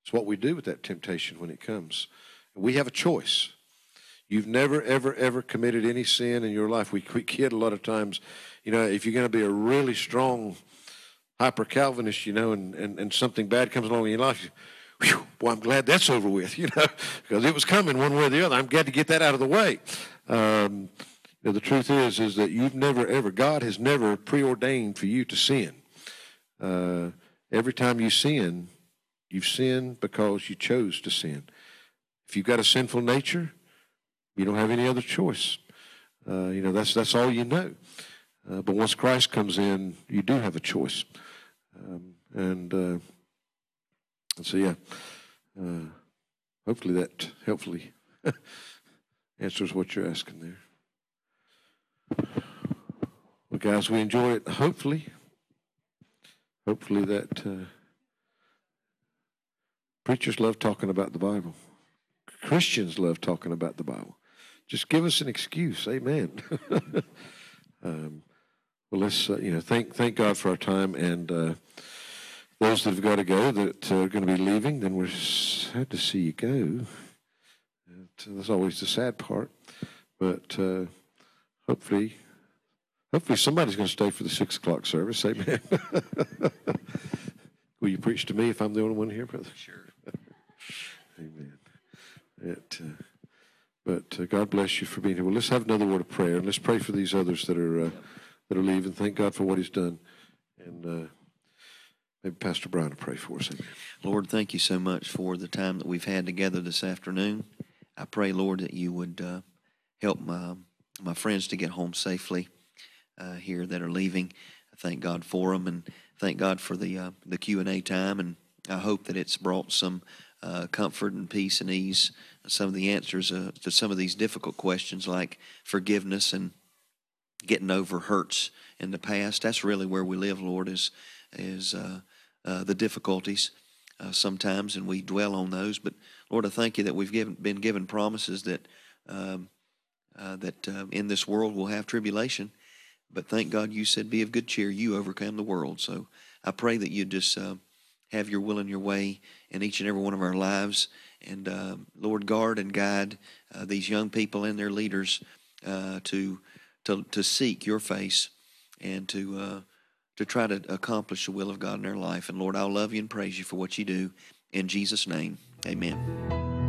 It's what we do with that temptation when it comes. We have a choice. You've never, ever, ever committed any sin in your life. We, we kid a lot of times, you know, if you're going to be a really strong hyper Calvinist, you know, and, and, and something bad comes along in your life, whew, boy, I'm glad that's over with, you know, because it was coming one way or the other. I'm glad to get that out of the way. Um, now, the truth is, is that you've never ever, God has never preordained for you to sin. Uh, every time you sin, you've sinned because you chose to sin. If you've got a sinful nature, you don't have any other choice. Uh, you know, that's, that's all you know. Uh, but once Christ comes in, you do have a choice. Um, and, uh, and so, yeah, uh, hopefully that helpfully answers what you're asking there. Well, guys, we enjoy it. Hopefully, hopefully that uh, preachers love talking about the Bible. Christians love talking about the Bible. Just give us an excuse. Amen. um, well, let's uh, you know thank thank God for our time and uh, those that have got to go that are going to be leaving. Then we're sad to see you go. That's always the sad part, but. Uh, Hopefully, hopefully somebody's going to stay for the six o'clock service. Amen. Will you preach to me if I'm the only one here, brother? Sure. Amen. It, uh, but uh, God bless you for being here. Well, let's have another word of prayer, and let's pray for these others that are uh, that are leaving. Thank God for what He's done, and uh, maybe Pastor Brian will pray for us. Amen. Lord, thank you so much for the time that we've had together this afternoon. I pray, Lord, that you would uh, help my my friends to get home safely uh, here that are leaving. I thank God for them and thank God for the uh, the Q and A time. And I hope that it's brought some uh, comfort and peace and ease. Some of the answers uh, to some of these difficult questions, like forgiveness and getting over hurts in the past. That's really where we live, Lord. Is is uh, uh, the difficulties. sometimes, and we dwell on those. But Lord, I thank you that we've given, been given promises that um, uh, that uh, in this world we'll have tribulation, but thank God you said, "Be of good cheer; you overcome the world." So I pray that you just uh, have your will and your way in each and every one of our lives, and uh, Lord, guard and guide uh, these young people and their leaders uh, to to to seek your face and to uh, to try to accomplish the will of God in their life. And Lord, I'll love you and praise you for what you do. In Jesus' name, Amen.